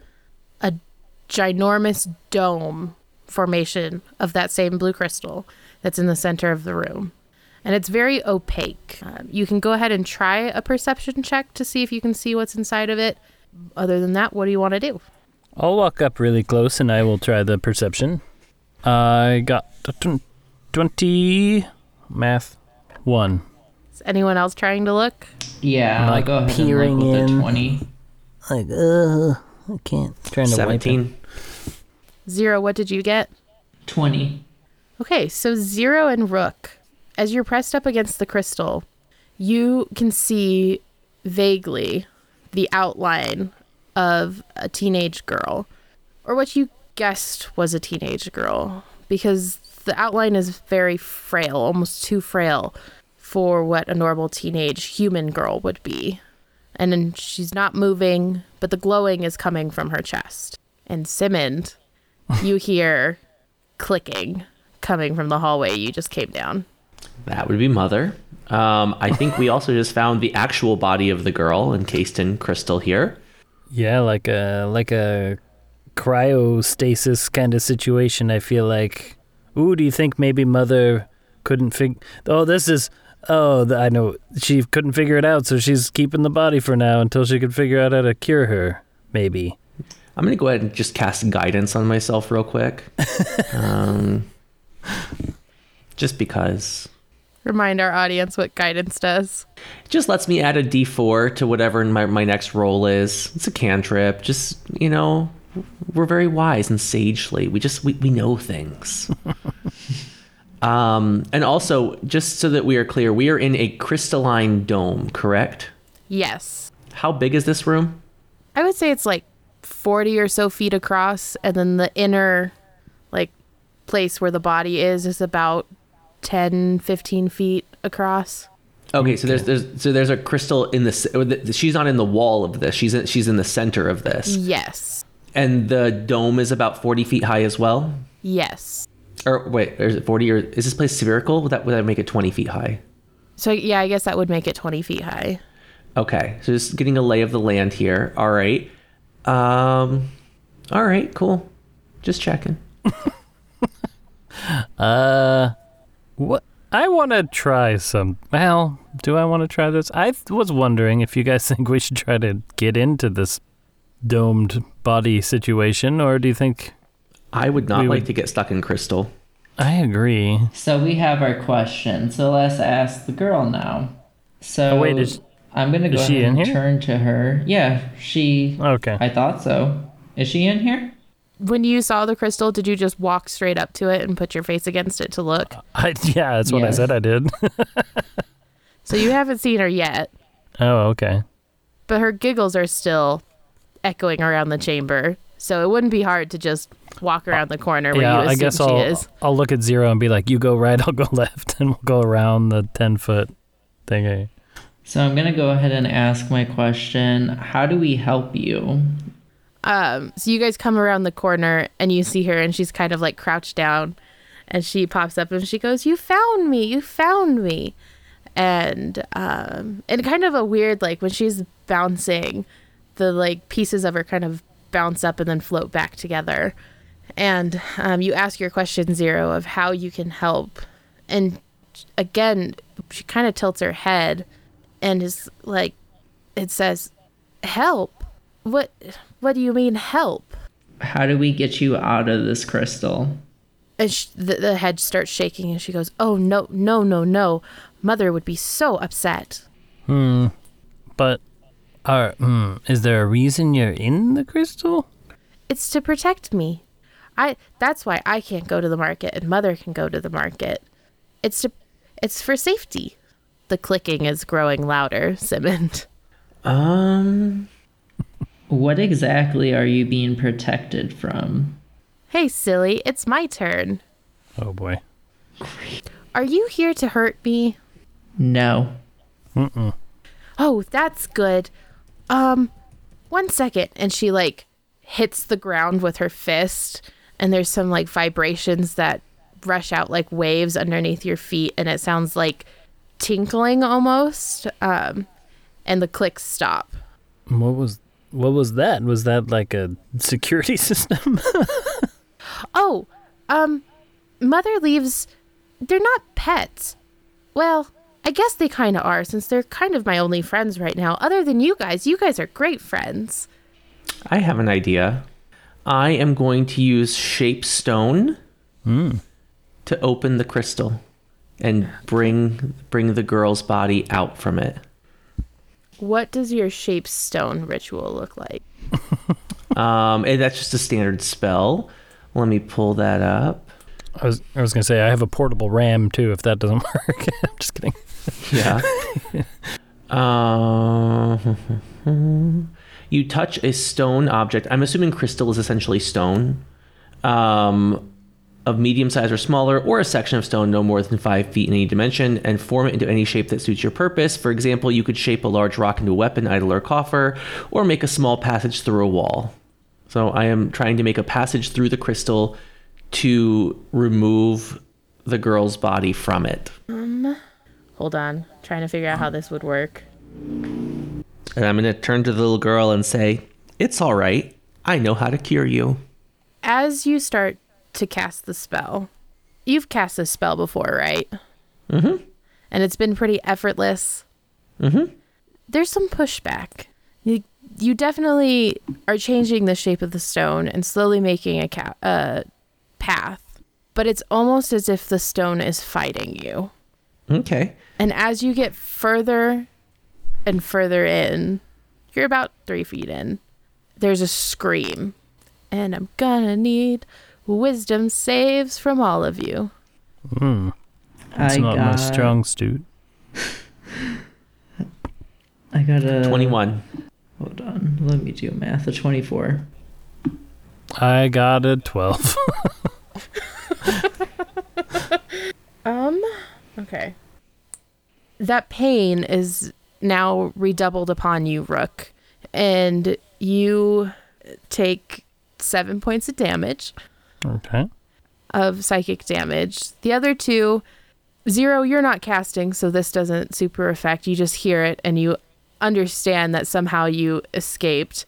a ginormous dome formation of that same blue crystal that's in the center of the room. And it's very opaque. Um, you can go ahead and try a perception check to see if you can see what's inside of it. Other than that, what do you want to do? I'll walk up really close and I will try the perception. I got twenty math one. Is anyone else trying to look? Yeah, I'm, I'll like, go ahead peering and look with in. a twenty. Like, uh, I can't. Trying to wipe it. Seventeen. Zero, what did you get? Twenty. Okay, so Zero and Rook, as you're pressed up against the crystal, you can see vaguely the outline of a teenage girl, or what you guessed was a teenage girl, because the outline is very frail, almost too frail for what a normal teenage human girl would be. And then she's not moving, but the glowing is coming from her chest. And Simmond, you hear clicking coming from the hallway you just came down. That would be Mother. Um, I think we also just found the actual body of the girl encased in crystal here. Yeah, like a like a cryostasis kind of situation. I feel like. Ooh, do you think maybe Mother couldn't fig? Oh, this is. Oh, th- I know. She couldn't figure it out, so she's keeping the body for now until she could figure out how to cure her. Maybe. I'm gonna go ahead and just cast guidance on myself real quick. um, just because. Remind our audience what guidance does. It just lets me add a d4 to whatever my, my next roll is. It's a cantrip. Just, you know, we're very wise and sagely. We just, we, we know things. um, and also, just so that we are clear, we are in a crystalline dome, correct? Yes. How big is this room? I would say it's like 40 or so feet across, and then the inner, like, place where the body is is about 10, 15 feet across. Okay, so there's there's so there's a crystal in the or the- she's not in the wall of this. She's in, she's in the center of this, Yes. and the dome is about forty feet high as well. Yes. Or wait, is it forty or is this place spherical? Would that would that make it twenty feet high? So, yeah, I guess that would make it 20 feet high. Okay, so just getting a lay of the land here. All right, um, all right, cool. Just checking. Uh, what? I want to try some. Well, do I want to try this? I th- was wondering if you guys think we should try to get into this domed body situation, or do you think? I would not like would- to get stuck in crystal. I agree. So we have our question. So let's ask the girl now. So Oh, wait, is- I'm gonna go is she ahead in and here? turn to her. Yeah, she. Okay. I thought so. Is she in here? When you saw the crystal, did you just walk straight up to it and put your face against it to look? I, yeah, that's what I said I did. So you haven't seen her yet, oh, okay. but her giggles are still echoing around the chamber. So it wouldn't be hard to just walk around the corner where yeah, you I guess she I'll is. I'll look at zero and be like, "You go right, I'll go left," and we'll go around the ten foot thingy. So I'm gonna go ahead and ask my question. How do we help you? Um, so you guys come around the corner and you see her, and she's kind of like crouched down, and she pops up and she goes, "You found me! You found me!" And um, and kind of a weird like when she's bouncing, the like pieces of her kind of bounce up and then float back together. And um, you ask your question zero of how you can help, and again, she kind of tilts her head, and is like, it says, "Help." What what do you mean help? How do we get you out of this crystal? And sh- the, the head starts shaking and she goes, "Oh no, no, no, no. Mother would be so upset." Hmm. But, are hmm, is there a reason you're in the crystal? It's to protect me. I that's why I can't go to the market and mother can go to the market. It's to it's for safety. The clicking is growing louder, Simmond. Um, What exactly are you being protected from? Hey silly, it's my turn. Oh boy. Are you here to hurt me? No. Mm-mm. Oh, that's good. Um, one second. And she like hits the ground with her fist, and there's some like vibrations that rush out like waves underneath your feet, and it sounds like tinkling almost. Um, and the clicks stop. What was what was that? Was that like a security system? Oh, um, mother leaves. They're not pets. Well, I guess they kind of are, since they're kind of my only friends right now. Other than you guys, you guys are great friends. I have an idea. I am going to use shape stone to open the crystal and bring bring the girl's body out from it. What does your shape stone ritual look like? Um, and that's just a standard spell. Let me pull that up. I was I was gonna say I have a portable RAM too. If that doesn't work, I'm just kidding. Yeah. uh, you touch a stone object. I'm assuming crystal is essentially stone. Um, of medium size or smaller, or a section of stone no more than five feet in any dimension, and form it into any shape that suits your purpose. For example, you could shape a large rock into a weapon, idol, or coffer, or make a small passage through a wall. So I am trying to make a passage through the crystal to remove the girl's body from it. Um, Hold on. Trying to figure out how this would work. And I'm going to turn to the little girl and say, It's all right. I know how to cure you. As you start to cast the spell, you've cast this spell before, right? Mm-hmm. And it's been pretty effortless. Mm-hmm. There's some pushback. You, you definitely are changing the shape of the stone and slowly making a ca- uh, path, but it's almost as if the stone is fighting you. Okay. And as you get further and further in, you're about three feet in, there's a scream. And I'm gonna need wisdom saves from all of you. Hmm. That's I not my strong suit. I got a 21. Hold on, let me do math. A twenty-four. I got a 12. Um, okay. That pain is now redoubled upon you, Rook. And you take seven points of damage. Okay. of psychic damage. The other two, zero, you're not casting, so this doesn't super affect. You just hear it and you understand that somehow you escaped.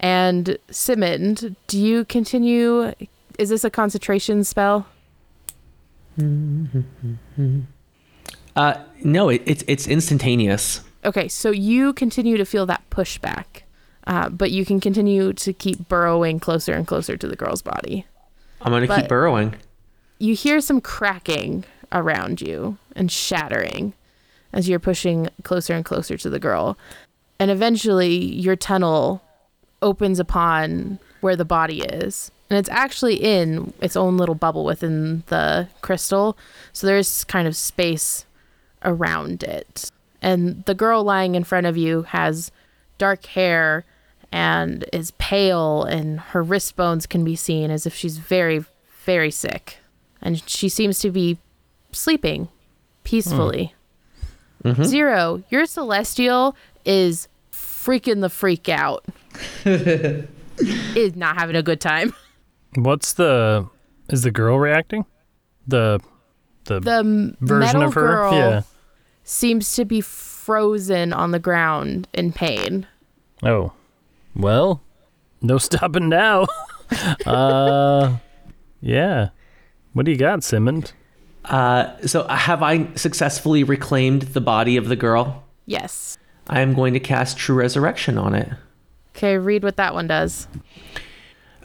And Simond, do you continue? Is this a concentration spell? Uh, no, it, it's it's instantaneous. Okay, so you continue to feel that pushback, uh, but you can continue to keep burrowing closer and closer to the girl's body. I'm gonna keep burrowing. you hear some cracking around you and shattering as you're pushing closer and closer to the girl. And eventually, your tunnel opens upon where the body is. And it's actually in its own little bubble within the crystal. So there's kind of space around it. And the girl lying in front of you has dark hair and is pale, and her wrist bones can be seen as if she's very, very sick. And she seems to be sleeping peacefully. Mm-hmm. Zero, your celestial is freaking the freak out. is not having a good time. What's the. Is the girl reacting? The. The, The version metal of her? girl Yeah. seems to be frozen on the ground in pain. Oh. Well, no stopping now. uh. Yeah. What do you got, Simond? Uh, so have I successfully reclaimed the body of the girl? Yes. I am going to cast True Resurrection on it. Okay, read what that one does.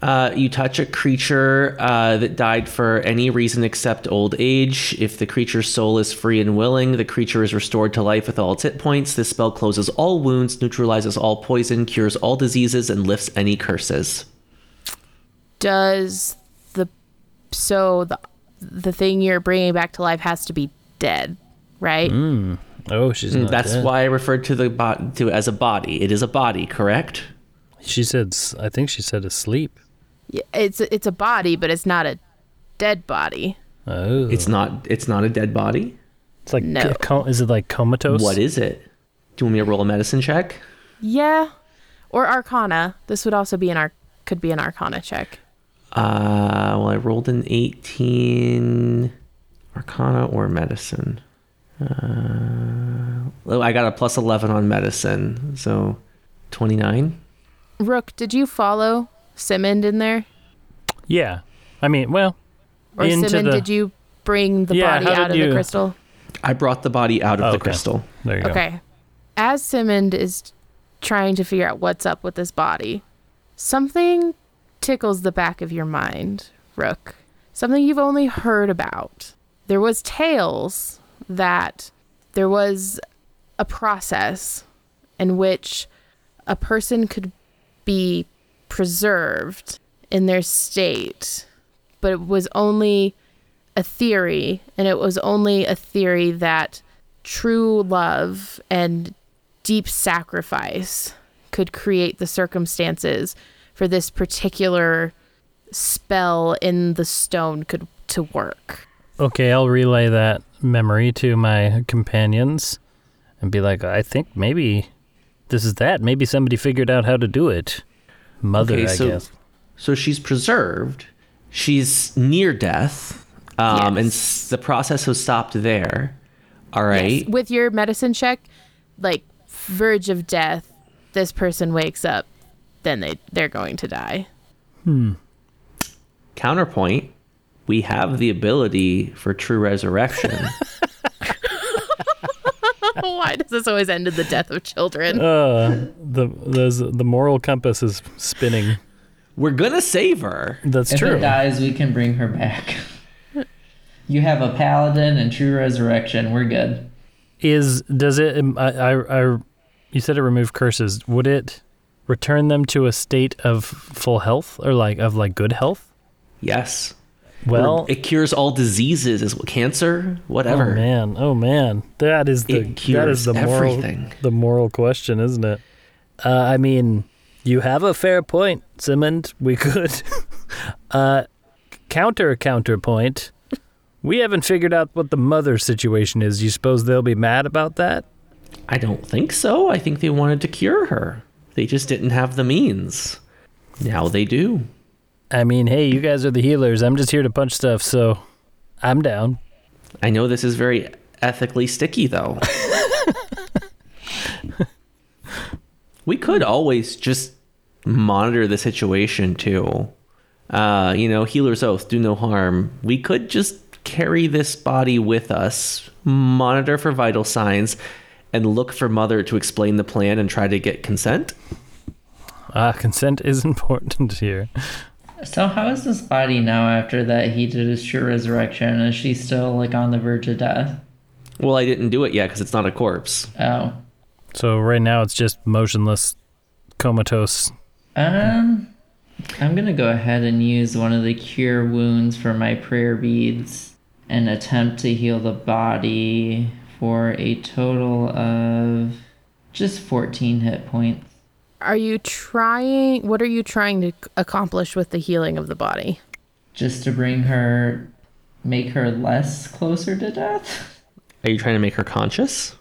Uh, you touch a creature uh, that died for any reason except old age. If the creature's soul is free and willing, the creature is restored to life with all its hit points. This spell closes all wounds, neutralizes all poison, cures all diseases, and lifts any curses. Does the so the the thing you're bringing back to life has to be dead, right? Oh, she's not Mm, That's dead. why I referred to the bo- to it as a body. It is a body, correct? She said, s- I think she said asleep. Y- It's it's a body, but it's not a dead body. Oh. It's not. It's not a dead body. It's like, No. co- is it like comatose? What is it? Do you want me to roll a medicine check? Yeah, or Arcana. This would also be an arc could be an Arcana check. Uh, well, I rolled an 18 Arcana or medicine. Uh, well, I got a plus 11 on medicine, so 29. Rook, did you follow Simond in there, Yeah. I mean, well, or Into Simond? the- Did you bring the Yeah, body out of you- the crystal? I brought the body out of Oh, the okay. crystal. there you go. Okay. As Simond is trying to figure out what's up with this body, something tickles the back of your mind, Rook. Something you've only heard about. There was tales that there was a process in which a person could be preserved in their state, but it was only a theory, and it was only a theory that true love and deep sacrifice could create the circumstances for this particular spell in the stone could to work. Okay, I'll relay that memory to my companions and be like, I think maybe this is that. Maybe somebody figured out how to do it. Mother, Okay, I so- guess. So she's preserved, she's near death, um, and Yes. s- the process was stopped there. All right. Yes, With your medicine check, like verge of death, this person wakes up, then they they're going to die. Hmm. Counterpoint: We have the ability for true resurrection. Why does this always end in the death of children? Uh, the there's, the moral compass is spinning. We're gonna save her. That's If true. If it dies, we can bring her back. you have a paladin and true resurrection. We're good. Is does it? um, I, I, I you said it removed curses. Would it return them to a state of full health or like of like good health? Yes. Well, it cures all diseases, as cancer, whatever. Oh man, oh man, that is the that the moral everything. the moral question, isn't it? Uh, I mean, you have a fair point, Simond. We could uh, counter counterpoint. We haven't figured out what the mother situation is. You suppose they'll be mad about that? I don't think so. I think they wanted to cure her. They just didn't have the means. Now they do. I mean, hey, you guys are the healers. I'm just here to punch stuff, so I'm down. I know this is very ethically sticky, though. we could always just monitor the situation, too. Uh, you know, healer's oath, do no harm. We could just carry this body with us, monitor for vital signs, and look for Mother to explain the plan and try to get consent. Ah, consent is important here. So how is this body now after that he did his true resurrection? Is she still like on the verge of death? Well, I didn't do it yet because it's not a corpse. Oh. So right now it's just motionless, comatose. Um I'm gonna go ahead and use one of the cure wounds for my prayer beads and attempt to heal the body for a total of just 14 hit points. Are you trying? What are you trying to accomplish with the healing of the body? Just to bring her, make her less closer to death? Are you trying to make her conscious?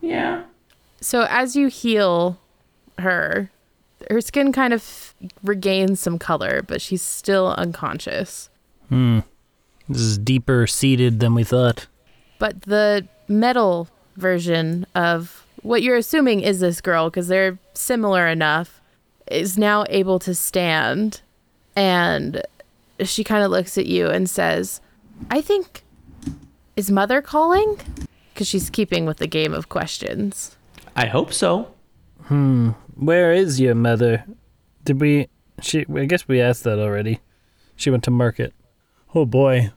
Yeah. So as you heal her, her skin kind of regains some color, but she's still unconscious. Hmm. This is deeper seated than we thought. But the metal version of what you're assuming is this girl, because they're similar enough, is now able to stand. And she kind of looks at you and says, I think, is mother calling? Because she's keeping with the game of questions. I hope so. Hmm. Where is your mother? Did we? She. I guess we asked that already. She went to market. Oh boy.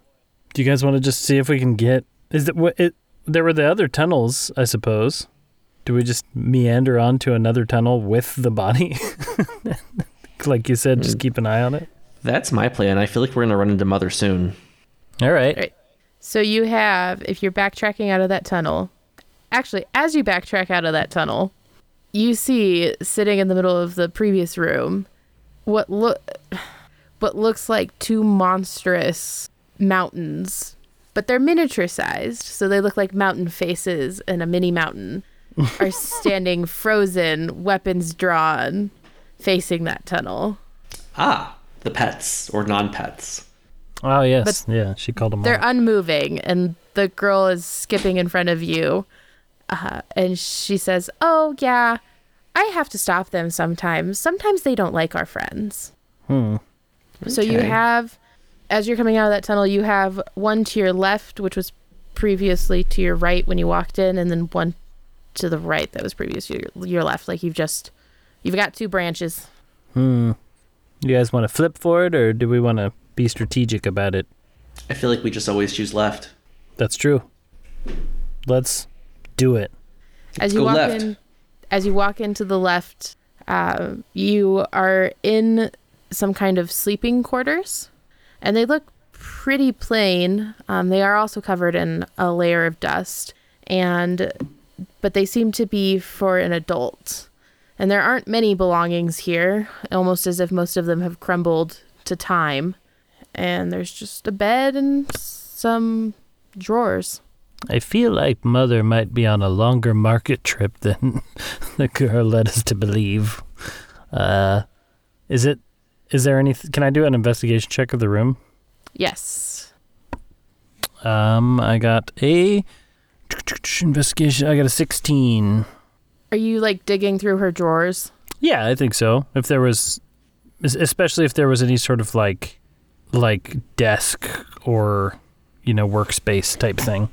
Do you guys want to just see if we can get? Is that what it? There were the other tunnels, I suppose. Do we just meander onto another tunnel with the body? like you said, just hmm. keep an eye on it. That's my plan. I feel like we're gonna run into Mother soon. All right. Right. So you have, if you're backtracking out of that tunnel, actually, as you backtrack out of that tunnel, you see sitting in the middle of the previous room what look what looks like two monstrous mountains, but they're miniature sized, so they look like mountain faces and a mini mountain are standing frozen, weapons drawn, facing that tunnel. Ah, the pets or non-pets. Oh yes, yeah. She called them. They're all. unmoving, and the girl is skipping in front of you. Uh, and she says, Oh, yeah, I have to stop them sometimes. Sometimes they don't like our friends. Hmm. So you have, as you're coming out of that tunnel, you have one to your left, which was previously to your right when you walked in, and then one to the right that was previous to your, your left. Like you've just, you've got two branches. Hmm. You guys want to flip for it, or do we want to be strategic about it? I feel like we just always choose left. That's true. Let's do it. as you Go walk left. in as you walk into the left uh, you are in some kind of sleeping quarters and they look pretty plain um, they are also covered in a layer of dust and but they seem to be for an adult and there aren't many belongings here almost as if most of them have crumbled to time and there's just a bed and some drawers I feel like Mother might be on a longer market trip than the girl led us to believe. Uh, is it? Is there any? Can I do an investigation check of the room? Yes. Um, I got a investigation. I got a 16. Are you like digging through her drawers? Yeah, I think so. If there was, especially if there was any sort of like, like desk or, you know, workspace type thing.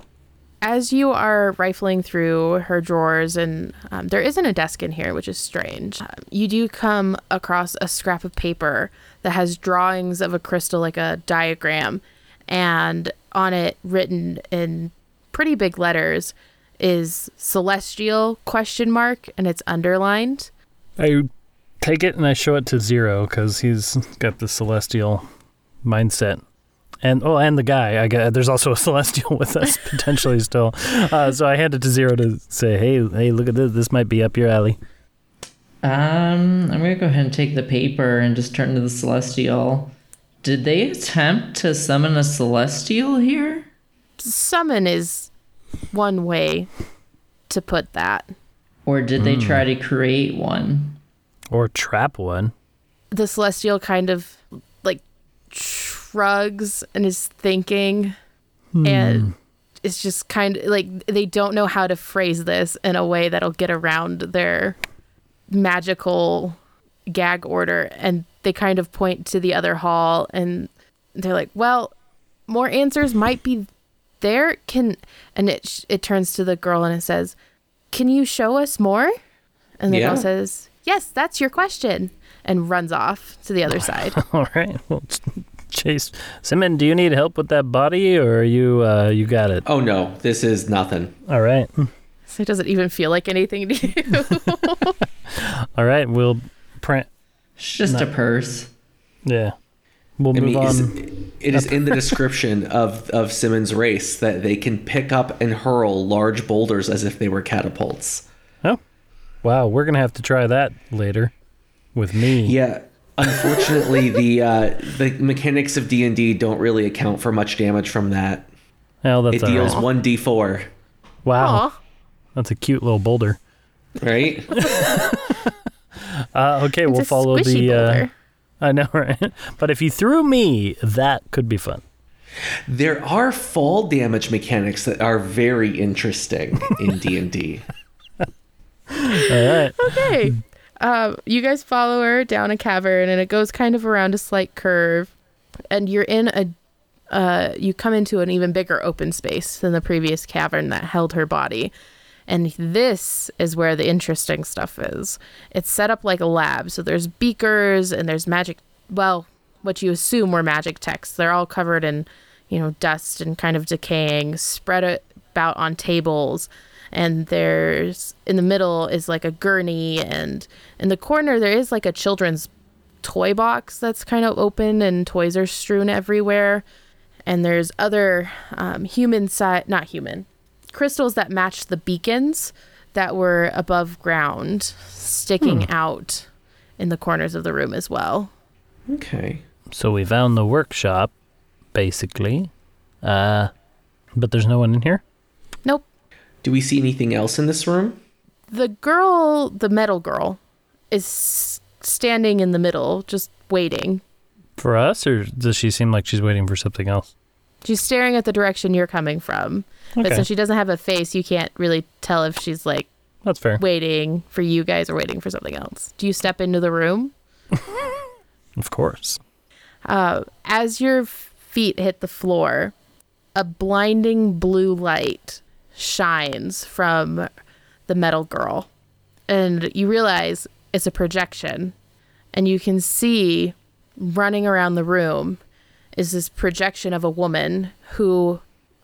As you are rifling through her drawers, and um, there isn't a desk in here, which is strange, um, you do come across a scrap of paper that has drawings of a crystal, like a diagram, and on it, written in pretty big letters, is celestial question mark, and it's underlined. I take it and I show it to Zero because he's got the celestial mindset. And oh, and the guy. I got there's also a celestial with us potentially still. Uh, so I hand it to Zero to say, "Hey, hey, look at this. This might be up your alley." Um, I'm gonna go ahead and take the paper and just turn to the celestial. Did they attempt to summon a celestial here? Summon is one way to put that. Or did they hmm. try to create one? Or trap one. the celestial kind of like shrugs and is thinking hmm. and it's just kind of like they don't know how to phrase this in a way that'll get around their magical gag order and they kind of point to the other hall and they're like well more answers might be there can and it sh- it turns to the girl and it says can you show us more and the Yeah. girl says yes that's your question and runs off to the other side All right. Well, Chase, Simon, do you need help with that body, or are you uh, you got it? Oh no, this is nothing. All right. so it doesn't even feel like anything to you All right. We'll print. It's just a purse. Yeah. We'll I move mean, on. is- it is in the description of of Simmons' race that they can pick up and hurl large boulders as if they were catapults. Oh, wow. We're gonna have to try that later with me. Yeah. Unfortunately, the uh, the mechanics of D and D don't really account for much damage from that. Well, that's It deals right. one d four, Wow, Aw. that's a cute little boulder. right? Uh, okay, It's we'll a follow squishy the. Uh, boulder. I know, right? But if you threw me, that could be fun. There are fall damage mechanics that are very interesting in D and D. All right. okay um, you guys follow her down a cavern and it goes kind of around a slight curve and you're in a uh, you come into an even bigger open space than the previous cavern that held her body and this is where the interesting stuff is. It's set up like a lab. So there's beakers and there's magic well what you assume were magic texts. They're all covered in you know dust and kind of decaying spread about on tables. And there's in the middle is like a gurney and in the corner there is like a children's toy box that's kind of open and toys are strewn everywhere. And there's other um, human side not human crystals that matched the beacons that were above ground sticking out in the corners of the room as well Okay. So we found the workshop, basically. Uh, but there's no one in here. nope Do we see anything else in this room? the girl the metal girl is standing in the middle just waiting For us, or does she seem like she's waiting for something else? She's staring at the direction you're coming from. But since she doesn't have a face, you can't really tell if she's like That's fair. waiting for you guys or waiting for something else. Do you step into the room? Of course. Uh, as your feet hit the floor, a blinding blue light shines from the metal girl. And you realize it's a projection. And you can see running around the room is this projection of a woman who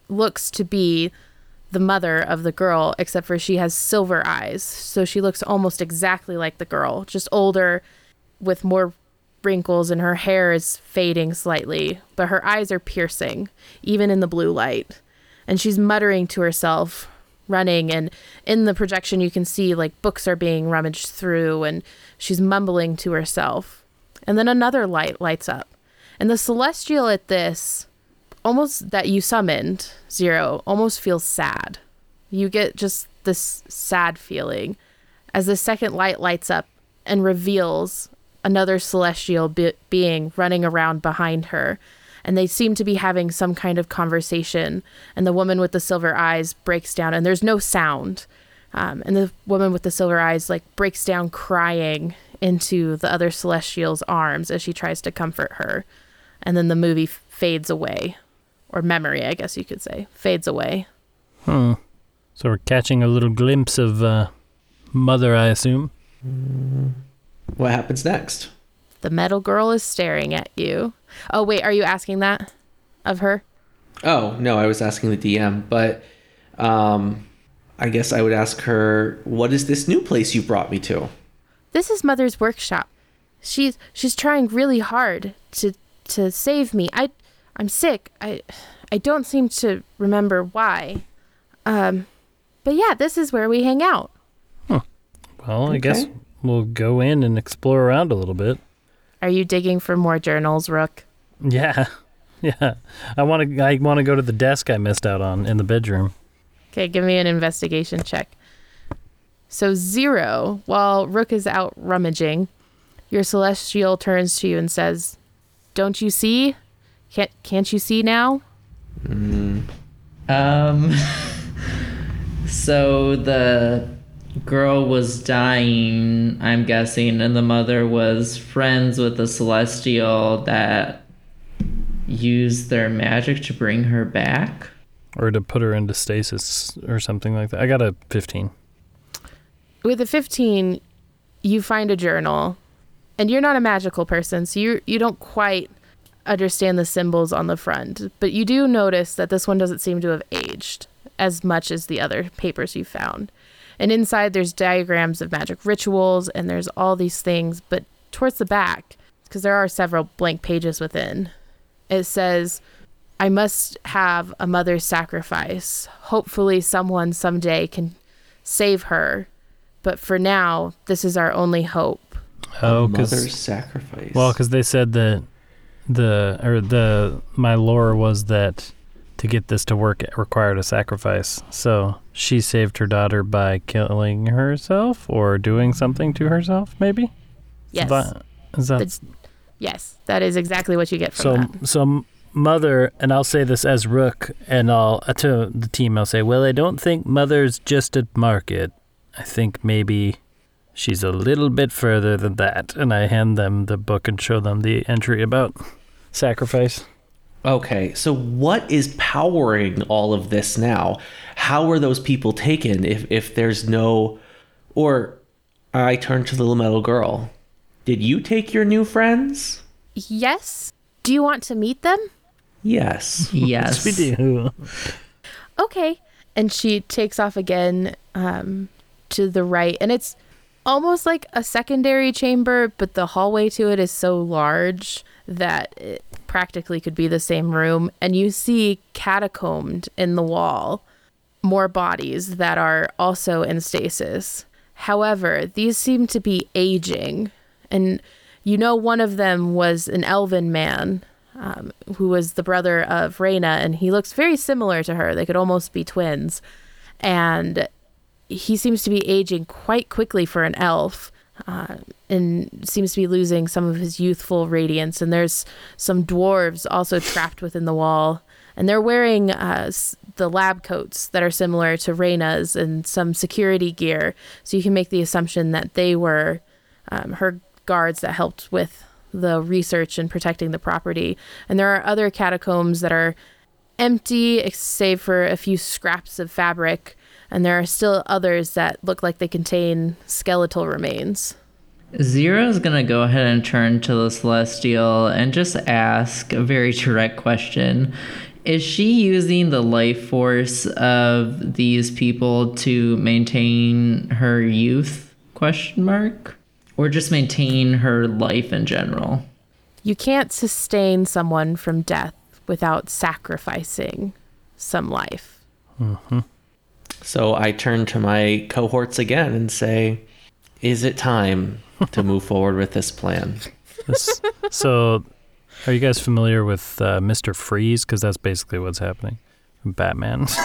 looks to be the mother of the girl, except for she has silver eyes. So she looks almost exactly like the girl, just older with more wrinkles and her hair is fading slightly, but her eyes are piercing, even in the blue light. And she's muttering to herself, running, and in the projection, you can see like books are being rummaged through, and she's mumbling to herself. And then another light lights up. And the celestial at this, almost that you summoned, Zero, almost feels sad. You get just this sad feeling as the second light lights up and reveals another celestial be- being running around behind her. and they seem to be having some kind of conversation. And the woman with the silver eyes breaks down, and there's no sound. Um, and the woman with the silver eyes like breaks down crying into the other celestial's arms as she tries to comfort her. And then the movie fades away, or memory, I guess you could say, fades away. Hmm. So we're catching a little glimpse of uh, Mother, I assume. What happens next? The metal girl is staring at you. Oh, wait, are you asking that of her? Oh, no, I was asking the DM, but um, I guess I would ask her, what is this new place you brought me to? This is Mother's workshop. She's she's trying really hard to to save me. I I'm sick. I I don't seem to remember why. Um but yeah, this is where we hang out. Well, I guess we'll go in and explore around a little bit. Are you digging for more journals, Rook? Yeah, yeah. I want to. I want to go to the desk I missed out on in the bedroom. Okay, give me an investigation check. So zero, while Rook is out rummaging, your celestial turns to you and says, "Don't you see? Can't can't you see now?" Um. so the girl was dying, I'm guessing, and the mother was friends with the celestial that used their magic to bring her back. Or to put her into stasis or something like that. I got a 15. With a 15, you find a journal, and you're not a magical person, so you you don't quite understand the symbols on the front, but you do notice that this one doesn't seem to have aged as much as the other papers you found. And inside there's diagrams of magic rituals and there's all these things, but towards the back, because there are several blank pages within, it says I must have a mother's sacrifice. Hopefully someone someday can save her. But for now, this is our only hope. Oh, Mother's because sacrifice. well, because they said that the or the my lore was that to get this to work it required a sacrifice. So she saved her daughter by killing herself or doing something to herself. Maybe. Yes. That- Is that It's- yes, that is exactly what you get from so? that. So mother, and I'll say this as Rook, and I'll uh, to the team. I'll say, well, I don't think mother's just at market. I think maybe she's a little bit further than that. And I hand them the book and show them the entry about sacrifice. Okay, so what is powering all of this now? How are those people taken if, if there's no. Or I turn to the little metal girl. Did you take your new friends? Yes? Do you want to meet them? Yes. Yes. We do. Okay. And she takes off again um, to the right. And it's almost like a secondary chamber, but the hallway to it is so large that it practically could be the same room. And you see catacombed in the wall more bodies that are also in stasis. However, these seem to be aging. And you know, one of them was an elven man um, who was the brother of Reyna, and he looks very similar to her. They could almost be twins. And he seems to be aging quite quickly for an elf. Uh, and seems to be losing some of his youthful radiance. And there's some dwarves also trapped within the wall. And they're wearing uh, the lab coats that are similar to Reyna's and some security gear. So you can make the assumption that they were um, her guards that helped with the research and protecting the property. And there are other catacombs that are empty, save for a few scraps of fabric. And there are still others that look like they contain skeletal remains. Zero's gonna go ahead and turn to the Celestial and just ask a very direct question. Is she using the life force of these people to maintain her youth? Question mark. Or just maintain her life in general? You can't sustain someone from death without sacrificing some life. Mm-hmm. So I turn to my cohorts again and say, Is it time to move forward with this plan? This- so, are you guys familiar with uh, Mister Freeze? Because that's basically what's happening. Batman.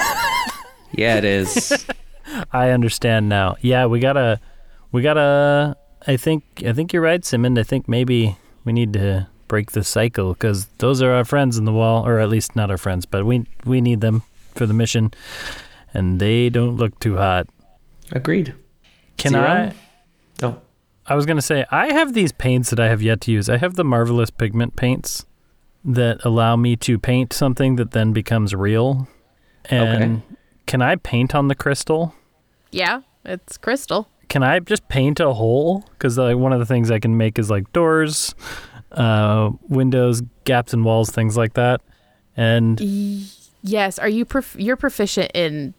Yeah, it is. I understand now. Yeah, we gotta, we gotta. I think, I think you're right, Simon. I think maybe we need to break the cycle because those are our friends in the wall, or at least not our friends, but we we need them for the mission, and they don't look too hot. Agreed. Can Zero? I? Oh, I was gonna say I have these paints that I have yet to use. I have the marvelous pigment paints that allow me to paint something that then becomes real. And can I paint on the crystal? Yeah, it's crystal. Can I just paint a hole? Because like one of the things I can make is like doors, uh, windows, gaps in walls, things like that. And Y- yes. Are you prof- you're proficient in?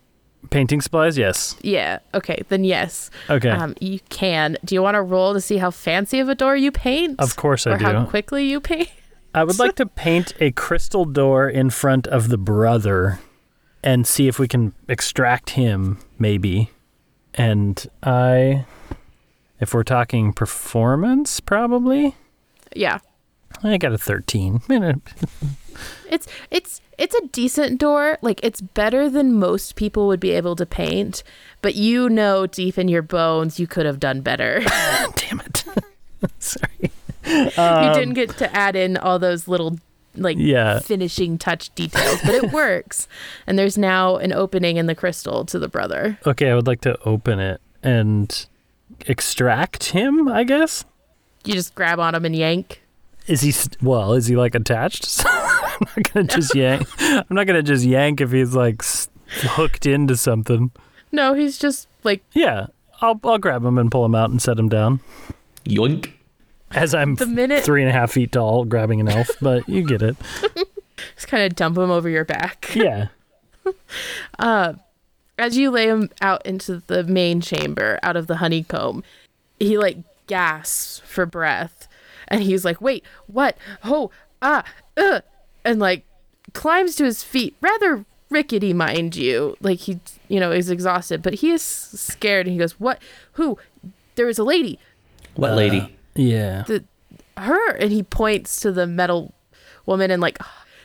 Painting supplies, yes. Yeah. Okay. Then yes. Okay, Um, you can. Do you want to roll to see how fancy of a door you paint? of course I or how quickly you paint? I would like to paint a crystal door in front of the brother and see if we can extract him, maybe. And I, if we're talking performance, probably, Yeah. I got a 13. It's it's it's a decent door. Like it's better than most people would be able to paint, but you know deep in your bones you could have done better. Damn it. Sorry. you didn't um, get to add in all those little like Yeah. finishing touch details, but it works. And there's now an opening in the crystal to the brother. Okay, I would like to open it and extract him, I guess. You just grab on him and yank. Is he well? Is he like attached? I'm not gonna just yank. I'm not gonna just yank if he's like hooked into something. No, he's just like Yeah, I'll I'll grab him and pull him out and set him down yoink. as I'm the minute three and a half feet tall, grabbing an elf. But you get it. just kind of dump him over your back. Yeah. Uh, as you lay him out into the main chamber out of the honeycomb, he like gasps for breath and he's like, wait, what? Oh, ah, uh, and like climbs to his feet, rather rickety, mind you. Like he, you know, is exhausted, but he is scared and he goes, what? Who? There was a lady, What lady? Yeah. The, her, and he points to the metal woman and like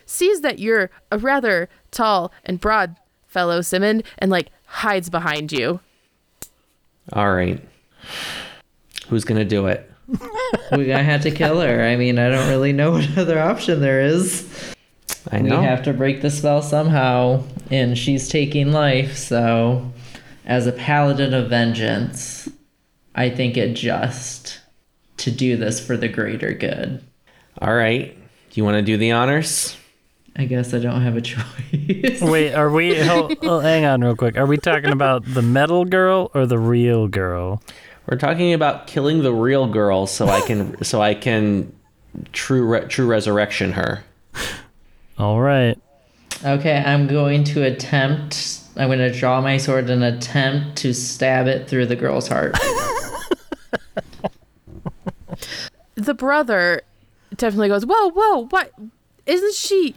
sees that you're a rather tall and broad fellow, Simon, and like hides behind you. All right. Who's gonna do it? We're gonna have to kill her. I mean, I don't really know what other option there is. I know. We have to break the spell somehow, and she's taking life, so as a paladin of vengeance, I think it just to do this for the greater good. All right. Do you want to do the honors? I guess I don't have a choice. Wait, are we? Hold, oh, hang on, real quick. Are we talking about the metal girl or the real girl? We're talking about killing the real girl so I can so I can true re- true resurrection her. All right. Okay, I'm going to attempt. I'm going to draw my sword and attempt to stab it through the girl's heart. The brother definitely goes, Whoa, whoa, what? Isn't she?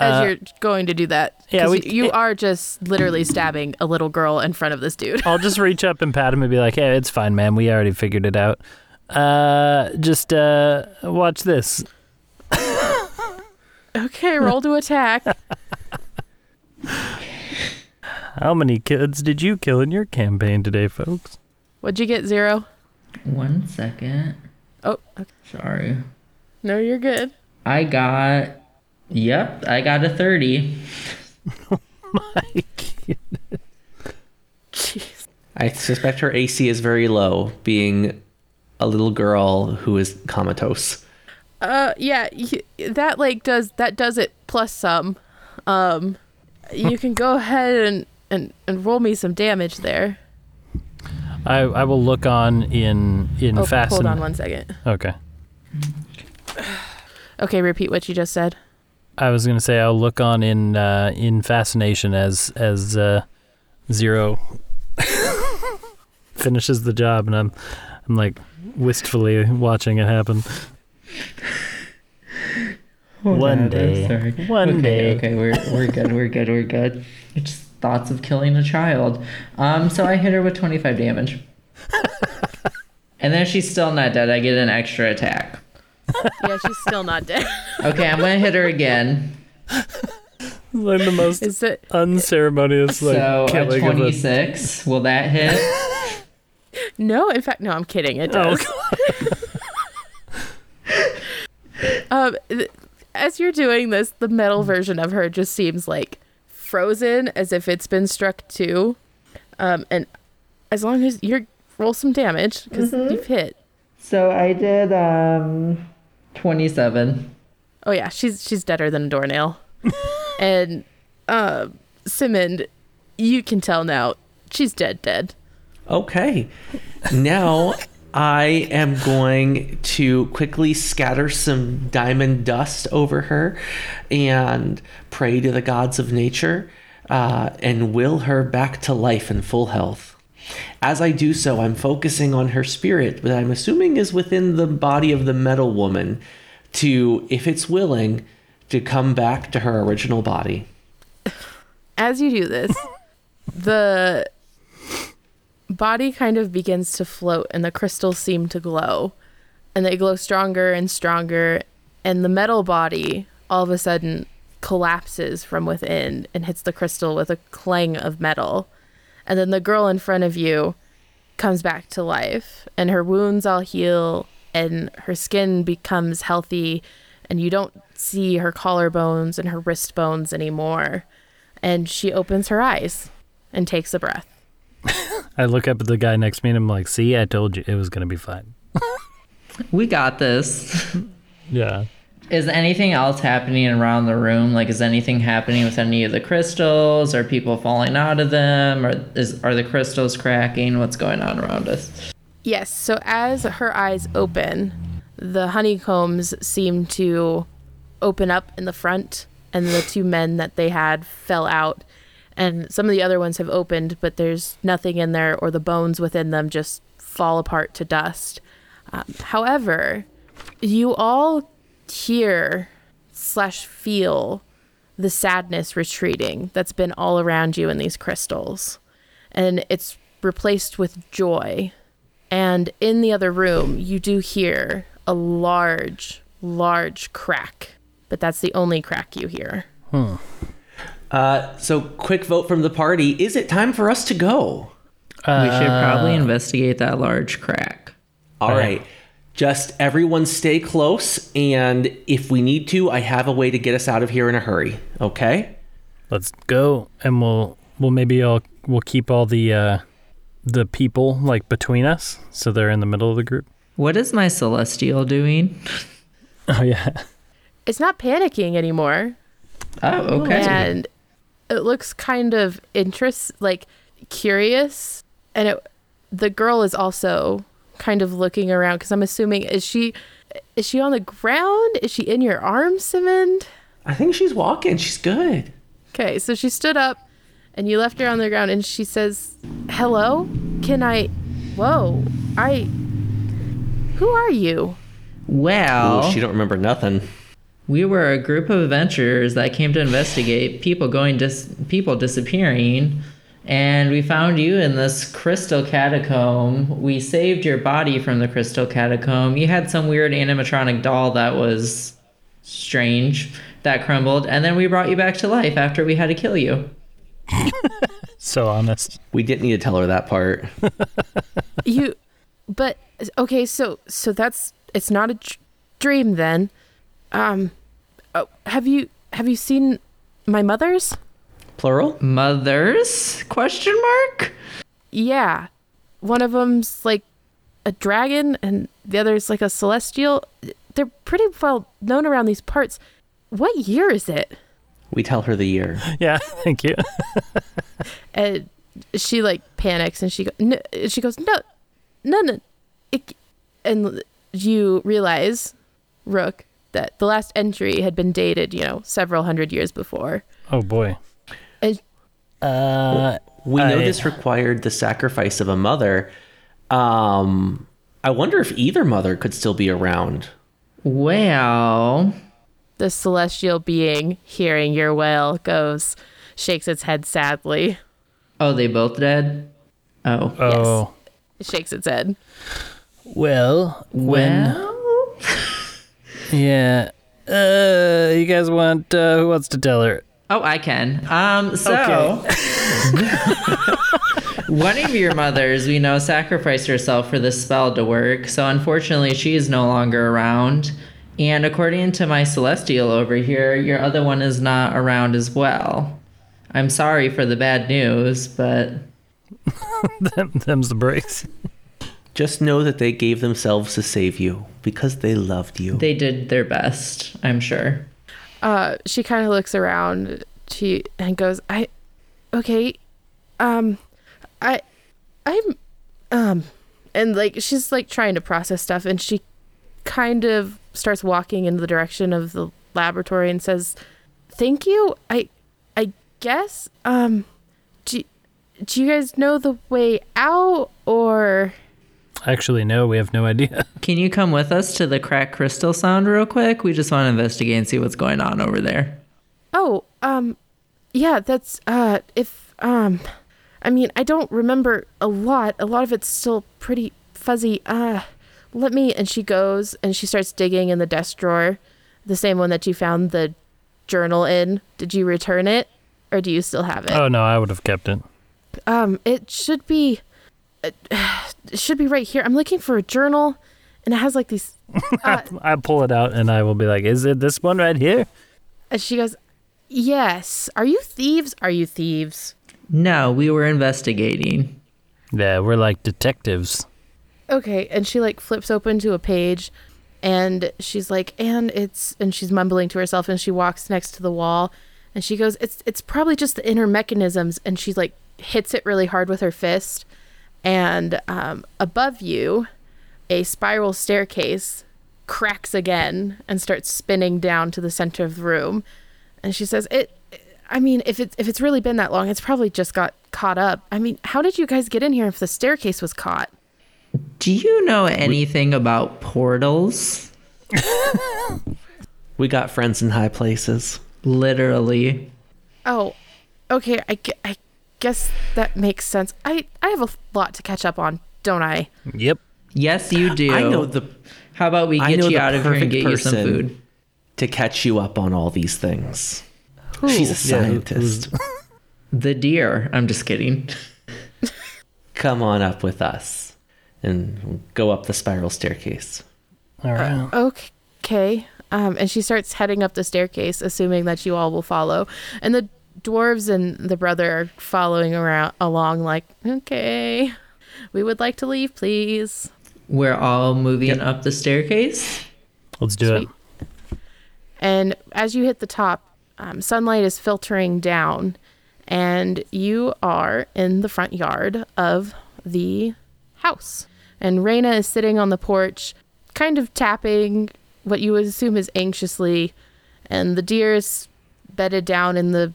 As Uh, you're going to do that. yeah, 'Cause we- you, you are just literally stabbing a little girl in front of this dude. I'll just reach up and pat him and be like, "Hey, it's fine, man. We already figured it out. Uh, just uh, watch this. Okay, roll to attack. How many kids did you kill in your campaign today, folks? What'd you get, Zero? One second. Oh, okay. Sorry. no, you're good. I got. Yep, I got a 30. oh my goodness. Jeez. I suspect her AC is very low, being a little girl who is comatose. Uh, yeah, y- that like does that does it plus some. Um, you can go ahead and and and roll me some damage there. I I will look on in in Oh, fasten. hold on one second. Okay. Okay, repeat what you just said. I was gonna say I'll look on in uh, in fascination as as uh, zero finishes the job, and I'm I'm like wistfully watching it happen. One Whatever, day. sorry. One okay, day. Okay, we're we're good. We're good. We're good. It's just thoughts of killing a child. Um, so I hit her with 25 damage. and then she's still not dead, I get an extra attack. Yeah, she's still not dead. Okay, I'm gonna hit her again. Like the most Is it? unceremonious like so a killing of a 26. Will that hit? No, in fact, no. I'm kidding. It Oh, does. Um, th- as you're doing this, the metal version of her just seems like frozen, as if it's been struck too. Um, and as long as you're roll some damage because you've hit. So I did um 27. Oh yeah, she's she's deader than a doornail. and uh, Simond, you can tell now she's dead, dead. Okay. Now I am going to quickly scatter some diamond dust over her and pray to the gods of nature uh, and will her back to life and full health. As I do so, I'm focusing on her spirit, that I'm assuming is within the body of the metal woman, to, if it's willing, to come back to her original body. As you do this, the body kind of begins to float and the crystals seem to glow. And they glow stronger and stronger. And the metal body all of a sudden collapses from within and hits the crystal with a clang of metal. And then the girl in front of you comes back to life and her wounds all heal and her skin becomes healthy and you don't see her collarbones and her wrist bones anymore. And she opens her eyes and takes a breath. I look up at the guy next to me and I'm like, see, I told you it was going to be fine. We got this. Yeah. Is anything else happening around the room? Like, is anything happening with any of the crystals? Are people falling out of them? Or is are the crystals cracking? What's going on around us? Yes, so as her eyes open, the honeycombs seem to open up in the front, and the two men that they had fell out. And some of the other ones have opened, but there's nothing in there, or the bones within them just fall apart to dust. Um, however, you all hear slash feel the sadness retreating that's been all around you in these crystals. And it's replaced with joy. And in the other room, you do hear a large, large crack. But that's the only crack you hear. Uh, so, quick vote from the party. Is it time for us to go? we should probably investigate that large crack. All right. Just everyone stay close. And if we need to, I have a way to get us out of here in a hurry. Okay? Let's go, and we'll we'll maybe all we'll keep all the uh, the people like between us, so they're in the middle of the group. What is my celestial doing? Oh yeah. It's not panicking anymore. Oh, okay. And it looks kind of interest like curious. And it, the girl is also kind of looking around because I'm assuming is she is she on the ground? Is she in your arms, Simond? I think she's walking. She's good. Okay, so she stood up and you left her on the ground and she says, Hello? Can I. Whoa. I. Who are you? Well, Ooh, she don't remember nothing. we were a group of adventurers that came to investigate people going dis- people disappearing and we found you in this crystal catacomb we saved your body from the crystal catacomb you had some weird animatronic doll that was strange that crumbled and then we brought you back to life after we had to kill you So honest. We didn't need to tell her that part. You. But. Okay, so. So that's. It's not a dr- dream then. Um. Oh, have you. Have you seen my mother's? Plural? mothers question mark Yeah. One of them's like a dragon and the other's like a celestial. They're pretty well known around these parts. What year is it? We tell her the year. Yeah. Thank you. And she like panics and she go, no, she goes, no, no, no. It, and you realize, Rook, that the last entry had been dated, you know, several hundred years before. Oh boy. And Uh, We know I- this required the sacrifice of a mother. Um, I wonder if either mother could still be around. well the celestial being, hearing your wail, goes, shakes its head sadly. oh they both dead oh oh. It shakes its head. Well, when well yeah. Uh, you guys want uh, who wants to tell her? Oh, I can. Um, so one of your mothers, we know, sacrificed herself for this spell to work. So unfortunately, she is no longer around. And according to my celestial over here, your other one is not around as well. I'm sorry for the bad news, but Them, them's the breaks. Just know that they gave themselves to save you because they loved you. they did their best, I'm sure. Uh she kind of looks around. She and goes i okay um i i'm um and like she's like trying to process stuff and she kind of starts walking in the direction of the laboratory and says thank you. I i guess um do, do you guys know the way out or Actually, no, we have no idea. Can you come with us to the crack crystal sound real quick? We just want to investigate and see what's going on over there. Oh, um, yeah, that's, uh, if, um, I mean, I don't remember a lot. A lot of it's still pretty fuzzy. Uh, let me, and she goes and she starts digging in the desk drawer, the same one that you found the journal in. Did you return it or do you still have it? Oh no, I would have kept it. Um, it should be, it, it should be right here. I'm looking for a journal and it has like these, uh, I pull it out and I will be like, "Is it this one right here?" and she goes, yes. Are you thieves? Are you thieves? No, we were investigating. Yeah, we're like detectives. okay and she like flips open to a page and she's like and it's and she's mumbling to herself and she walks next to the wall and she goes it's it's probably just the inner mechanisms and she like hits it really hard with her fist and um, above you a spiral staircase cracks again and starts spinning down to the center of the room and she says it I mean, if it's if it's really been that long, it's probably just got caught up. I mean, how did you guys get in here if the staircase was caught? Do you know anything about portals? We got friends in high places. Literally. Oh, okay. I, gu- I guess that makes sense. I, I have a lot to catch up on, don't I? Yep. Yes, you do. I know the How about we get you out of here and get you some food? to catch you up on all these things. Who? She's a Yeah, scientist. The deer. I'm just kidding. Come on up with us and go up the spiral staircase. All right. Okay. Um, and she starts heading up the staircase, assuming that you all will follow. And the dwarves and the brother are following around along, like, okay, we would like to leave, please. We're all moving up the staircase. Let's do Sweet. it. And as you hit the top, um, sunlight is filtering down, and you are in the front yard of the house. And Raina is sitting on the porch, kind of tapping what you would assume is anxiously, and the deer is bedded down in the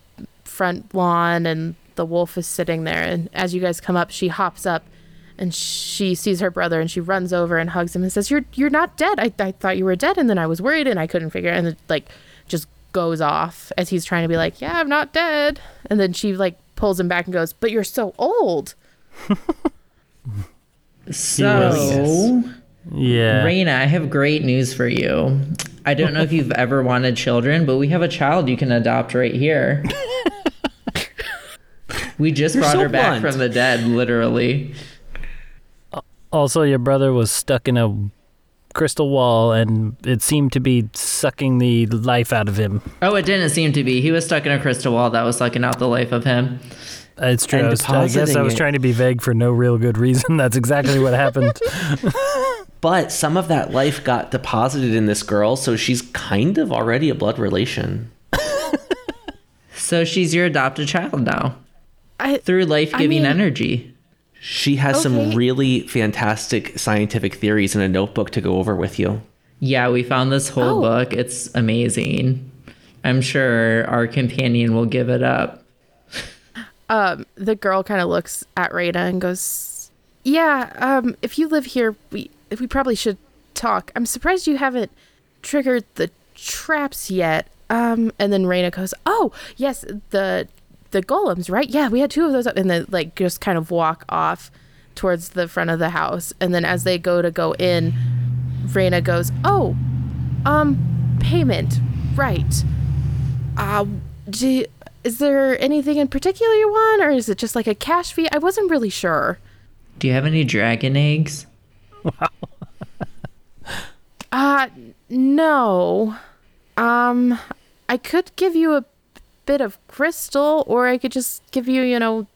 front lawn, and the wolf is sitting there. And as you guys come up, she hops up and she sees her brother and she runs over and hugs him and says you're you're not dead. I, I thought you were dead and then i was worried and i couldn't figure it. And it like just goes off as he's trying to be like yeah i'm not dead. And then she like pulls him back and goes but you're so old. So, Yeah. Raina, I have great news for you. I don't know if you've ever wanted children, but we have a child you can adopt right here. we just You're brought so her back blunt. from the dead, literally. Also, your brother was stuck in a crystal wall, and it seemed to be sucking the life out of him. Oh, it didn't seem to be. He was stuck in a crystal wall that was sucking out the life of him. Uh, it's true. I, was, I guess I was it. trying to be vague for no real good reason. That's exactly what happened. But some of that life got deposited in this girl, so she's kind of already a blood relation. So she's your adopted child now i through life giving mean- energy. She has some really fantastic scientific theories in a notebook to go over with you. Yeah, we found this whole Oh. book. It's amazing. I'm sure our companion will give it up. um the girl kind of looks at Raina and goes yeah um if you live here we we probably should talk. I'm surprised you haven't triggered the traps yet. Um and then Raina goes oh yes the the golems right? Yeah we had two of those up and then like just kind of walk off towards the front of the house. And then as they go to go in Raina goes oh um payment right. Uh do is there anything in particular you want or is it just like a cash fee? I wasn't really sure. Do you have any dragon eggs? uh no. Um, I could give you a bit of crystal, or I could just give you, you know,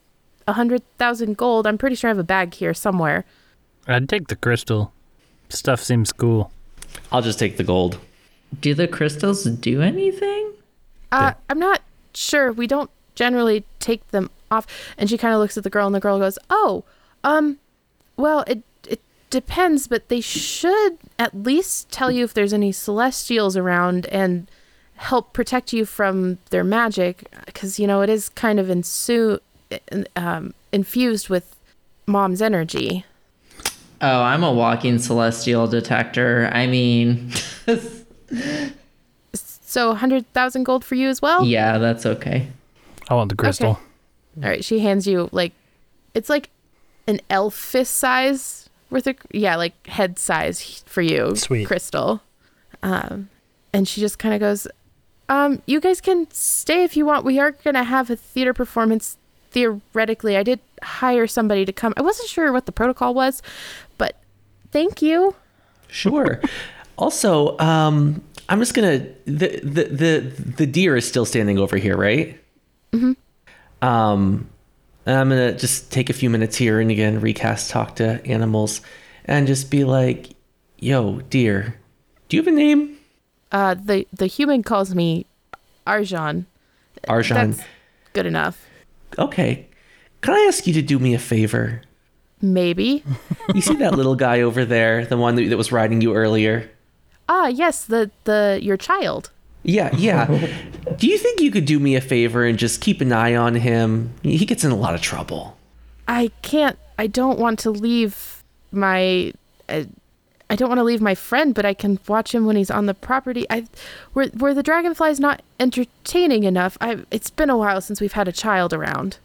a hundred thousand gold. I'm pretty sure I have a bag here somewhere. I'd take the crystal. Stuff seems cool. I'll just take the gold. Do the crystals do anything? Uh, I'm not sure. We don't generally take them off. And she kind of looks at the girl, and the girl goes, "Oh, um, well, it it depends, but they should at least tell you if there's any celestials around and help protect you from their magic, because you know it is kind of insu- um, infused with mom's energy." Oh, I'm a walking celestial detector. I mean, So, hundred thousand gold for you as well. yeah, that's okay. I want the crystal. All right, she hands you like it's like an elf fist size worth of yeah, like head size for you, Sweet. crystal. Um, and she just kind of goes, um, you guys can stay if you want. We are gonna have a theater performance. Theoretically, I did hire somebody to come. I wasn't sure what the protocol was, but thank you. Sure. also, um, I'm just gonna the the the the deer is still standing over here, right? Mm-hmm. Um, I'm gonna just take a few minutes here and again recast talk to animals, and just be like, "Yo, dear, do you have a name?" Uh, the the human calls me Argent. Argent. That's good enough. Okay. Can I ask you to do me a favor? Maybe. You see that little guy over there, the one that, that was riding you earlier? ah, yes, the the your child. Yeah, yeah. do you think you could do me a favor and just keep an eye on him? He gets in a lot of trouble. I can't. I don't want to leave my. Uh, I don't want to leave my friend, but I can watch him when he's on the property. I, where where the dragonfly's not entertaining enough. I. It's been a while since we've had a child around.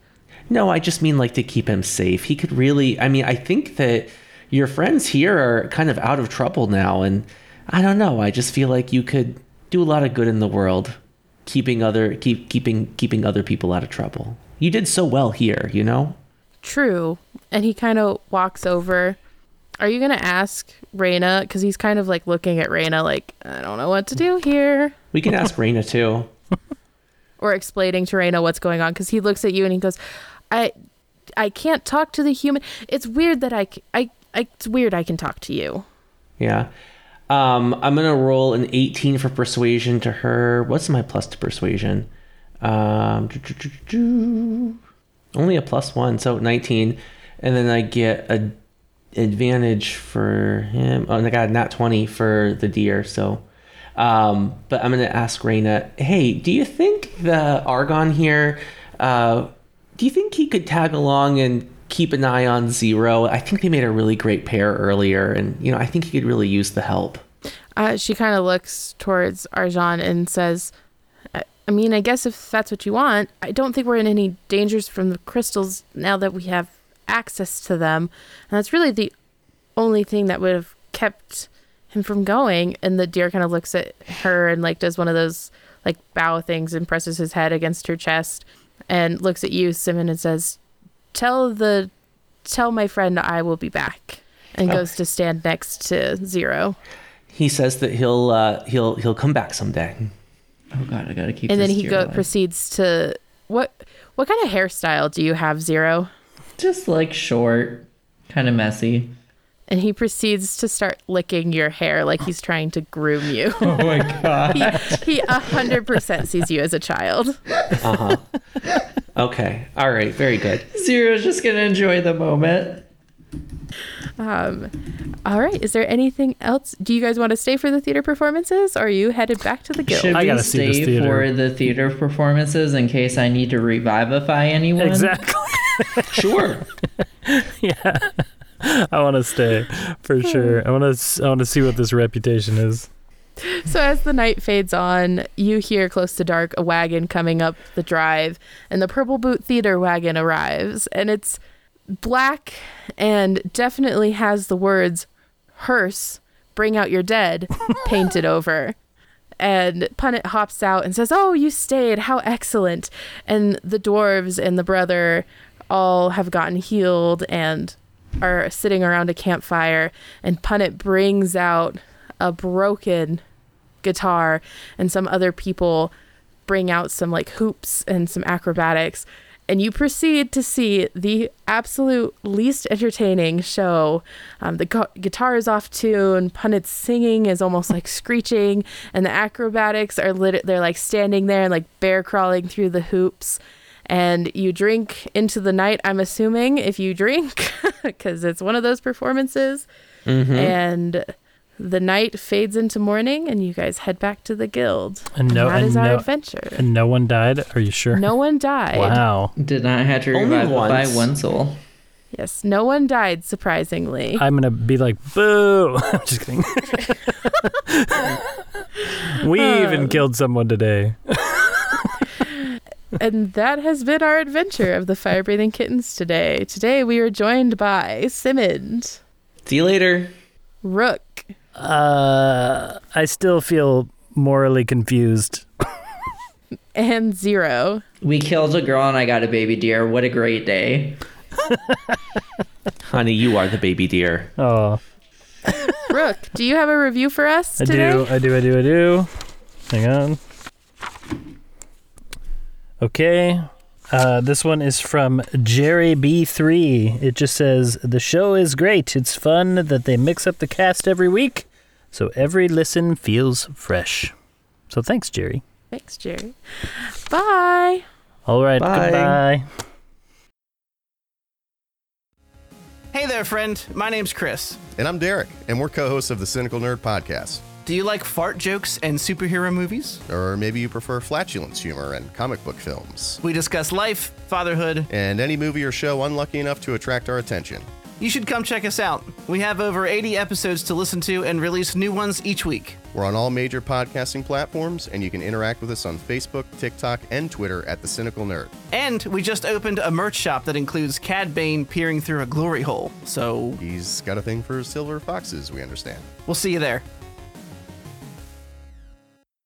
No, I just mean like to keep him safe. He could really. I mean, I think that your friends here are kind of out of trouble now, and I don't know. I just feel like you could do a lot of good in the world, keeping other keep keeping keeping other people out of trouble. You did so well here, you know. True. And he kind of walks over. Are you gonna ask Raina? Because he's kind of like looking at Raina, like I don't know what to do here, We can ask Raina too. or explaining to Raina what's going on. Because he looks at you and he goes, "I, I can't talk to the human. It's weird that I, I, it's weird I can talk to you." Yeah. Um, I'm gonna roll an 18 for persuasion to her. What's my plus to persuasion? Um, only a plus one, so 19, and then I get a advantage for him. Oh, and I got a nat 20 for the deer. So, um, but I'm gonna ask Raina. Hey, do you think the Argent here? Uh, do you think he could tag along and keep an eye on Zero? I think they made a really great pair earlier, and you know, I think he could really use the help. Uh, she kind of looks towards Argent and says, I, I mean, I guess if that's what you want, I don't think we're in any dangers from the crystals now that we have access to them. And that's really the only thing that would have kept him from going. And the deer kind of looks at her and like does one of those like bow things and presses his head against her chest and looks at you, Simond, and says, Tell the, tell my friend I will be back. And goes to stand next to Zero. He says that he'll uh, he'll he'll come back someday. Oh god, I gotta keep. and then he deer go alive. proceeds to what what kind of hairstyle do you have zero Just like short, kind of messy. And he proceeds to start licking your hair like he's trying to groom you Oh my god. he he a hundred percent sees you as a child Uh huh. okay. All right. Very good. Zero's just gonna enjoy the moment. um all right is there anything else do you guys want to stay for the theater performances or are you headed back to the guild Should I gotta see this stay for the theater performances in case I need to revivify anyone? Exactly. Sure. yeah. I want to stay for hmm. sure. I want to. I want to see what this reputation is. So as the night fades on, you hear close to dark a wagon coming up the drive, and the Purple Boot Theater wagon arrives, and it's black and definitely has the words "Hearse, bring out your dead" painted over. And Punnett hops out and says, "Oh, you stayed! How excellent!" And the dwarves and the brother all have gotten healed and are sitting around a campfire. And Punnett brings out a broken guitar, and some other people bring out some like hoops and some acrobatics. And you proceed to see the absolute least entertaining show. Um, the gu- guitar is off tune, Punnett's singing is almost like screeching, and the acrobatics are lit- they're like standing there and like bear crawling through the hoops and you drink into the night i'm assuming if you drink because it's one of those performances mm-hmm. and the night fades into morning and you guys head back to the guild And no- that and is our no- adventure And no one died? Are you sure? no one died Wow. Did not have to Only revive by one soul. yes no one died surprisingly I'm gonna be like, boo. I'm just kidding. we um, even killed someone today. And that has been our adventure of the fire breathing kittens today today we are joined by Simond See you later. rook Uh, I still feel morally confused. and zero We killed a girl and I got a baby deer. What a great day. Honey, you are the baby deer. Oh, rook do you have a review for us I today do, I do, I do, I do. Hang on. Okay. Uh, this one is from Jerry B3. It just says The show is great. It's fun that they mix up the cast every week, so every listen feels fresh. So thanks, Jerry. thanks jerry bye All right, Bye. goodbye. Hey there, friend. My name's Chris. And I'm Derek, and we're co hosts of the Cynical Nerd Podcast. Do you like fart jokes and superhero movies? Or maybe you prefer flatulence humor and comic book films. We discuss life, fatherhood. And any movie or show unlucky enough to attract our attention. You should come check us out. We have over 80 episodes to listen to and release new ones each week. We're on all major podcasting platforms, and you can interact with us on Facebook, TikTok, and Twitter at The Cynical Nerd. And we just opened a merch shop that includes Cad Bane peering through a glory hole. So He's got a thing for silver foxes, we understand. we'll see you there.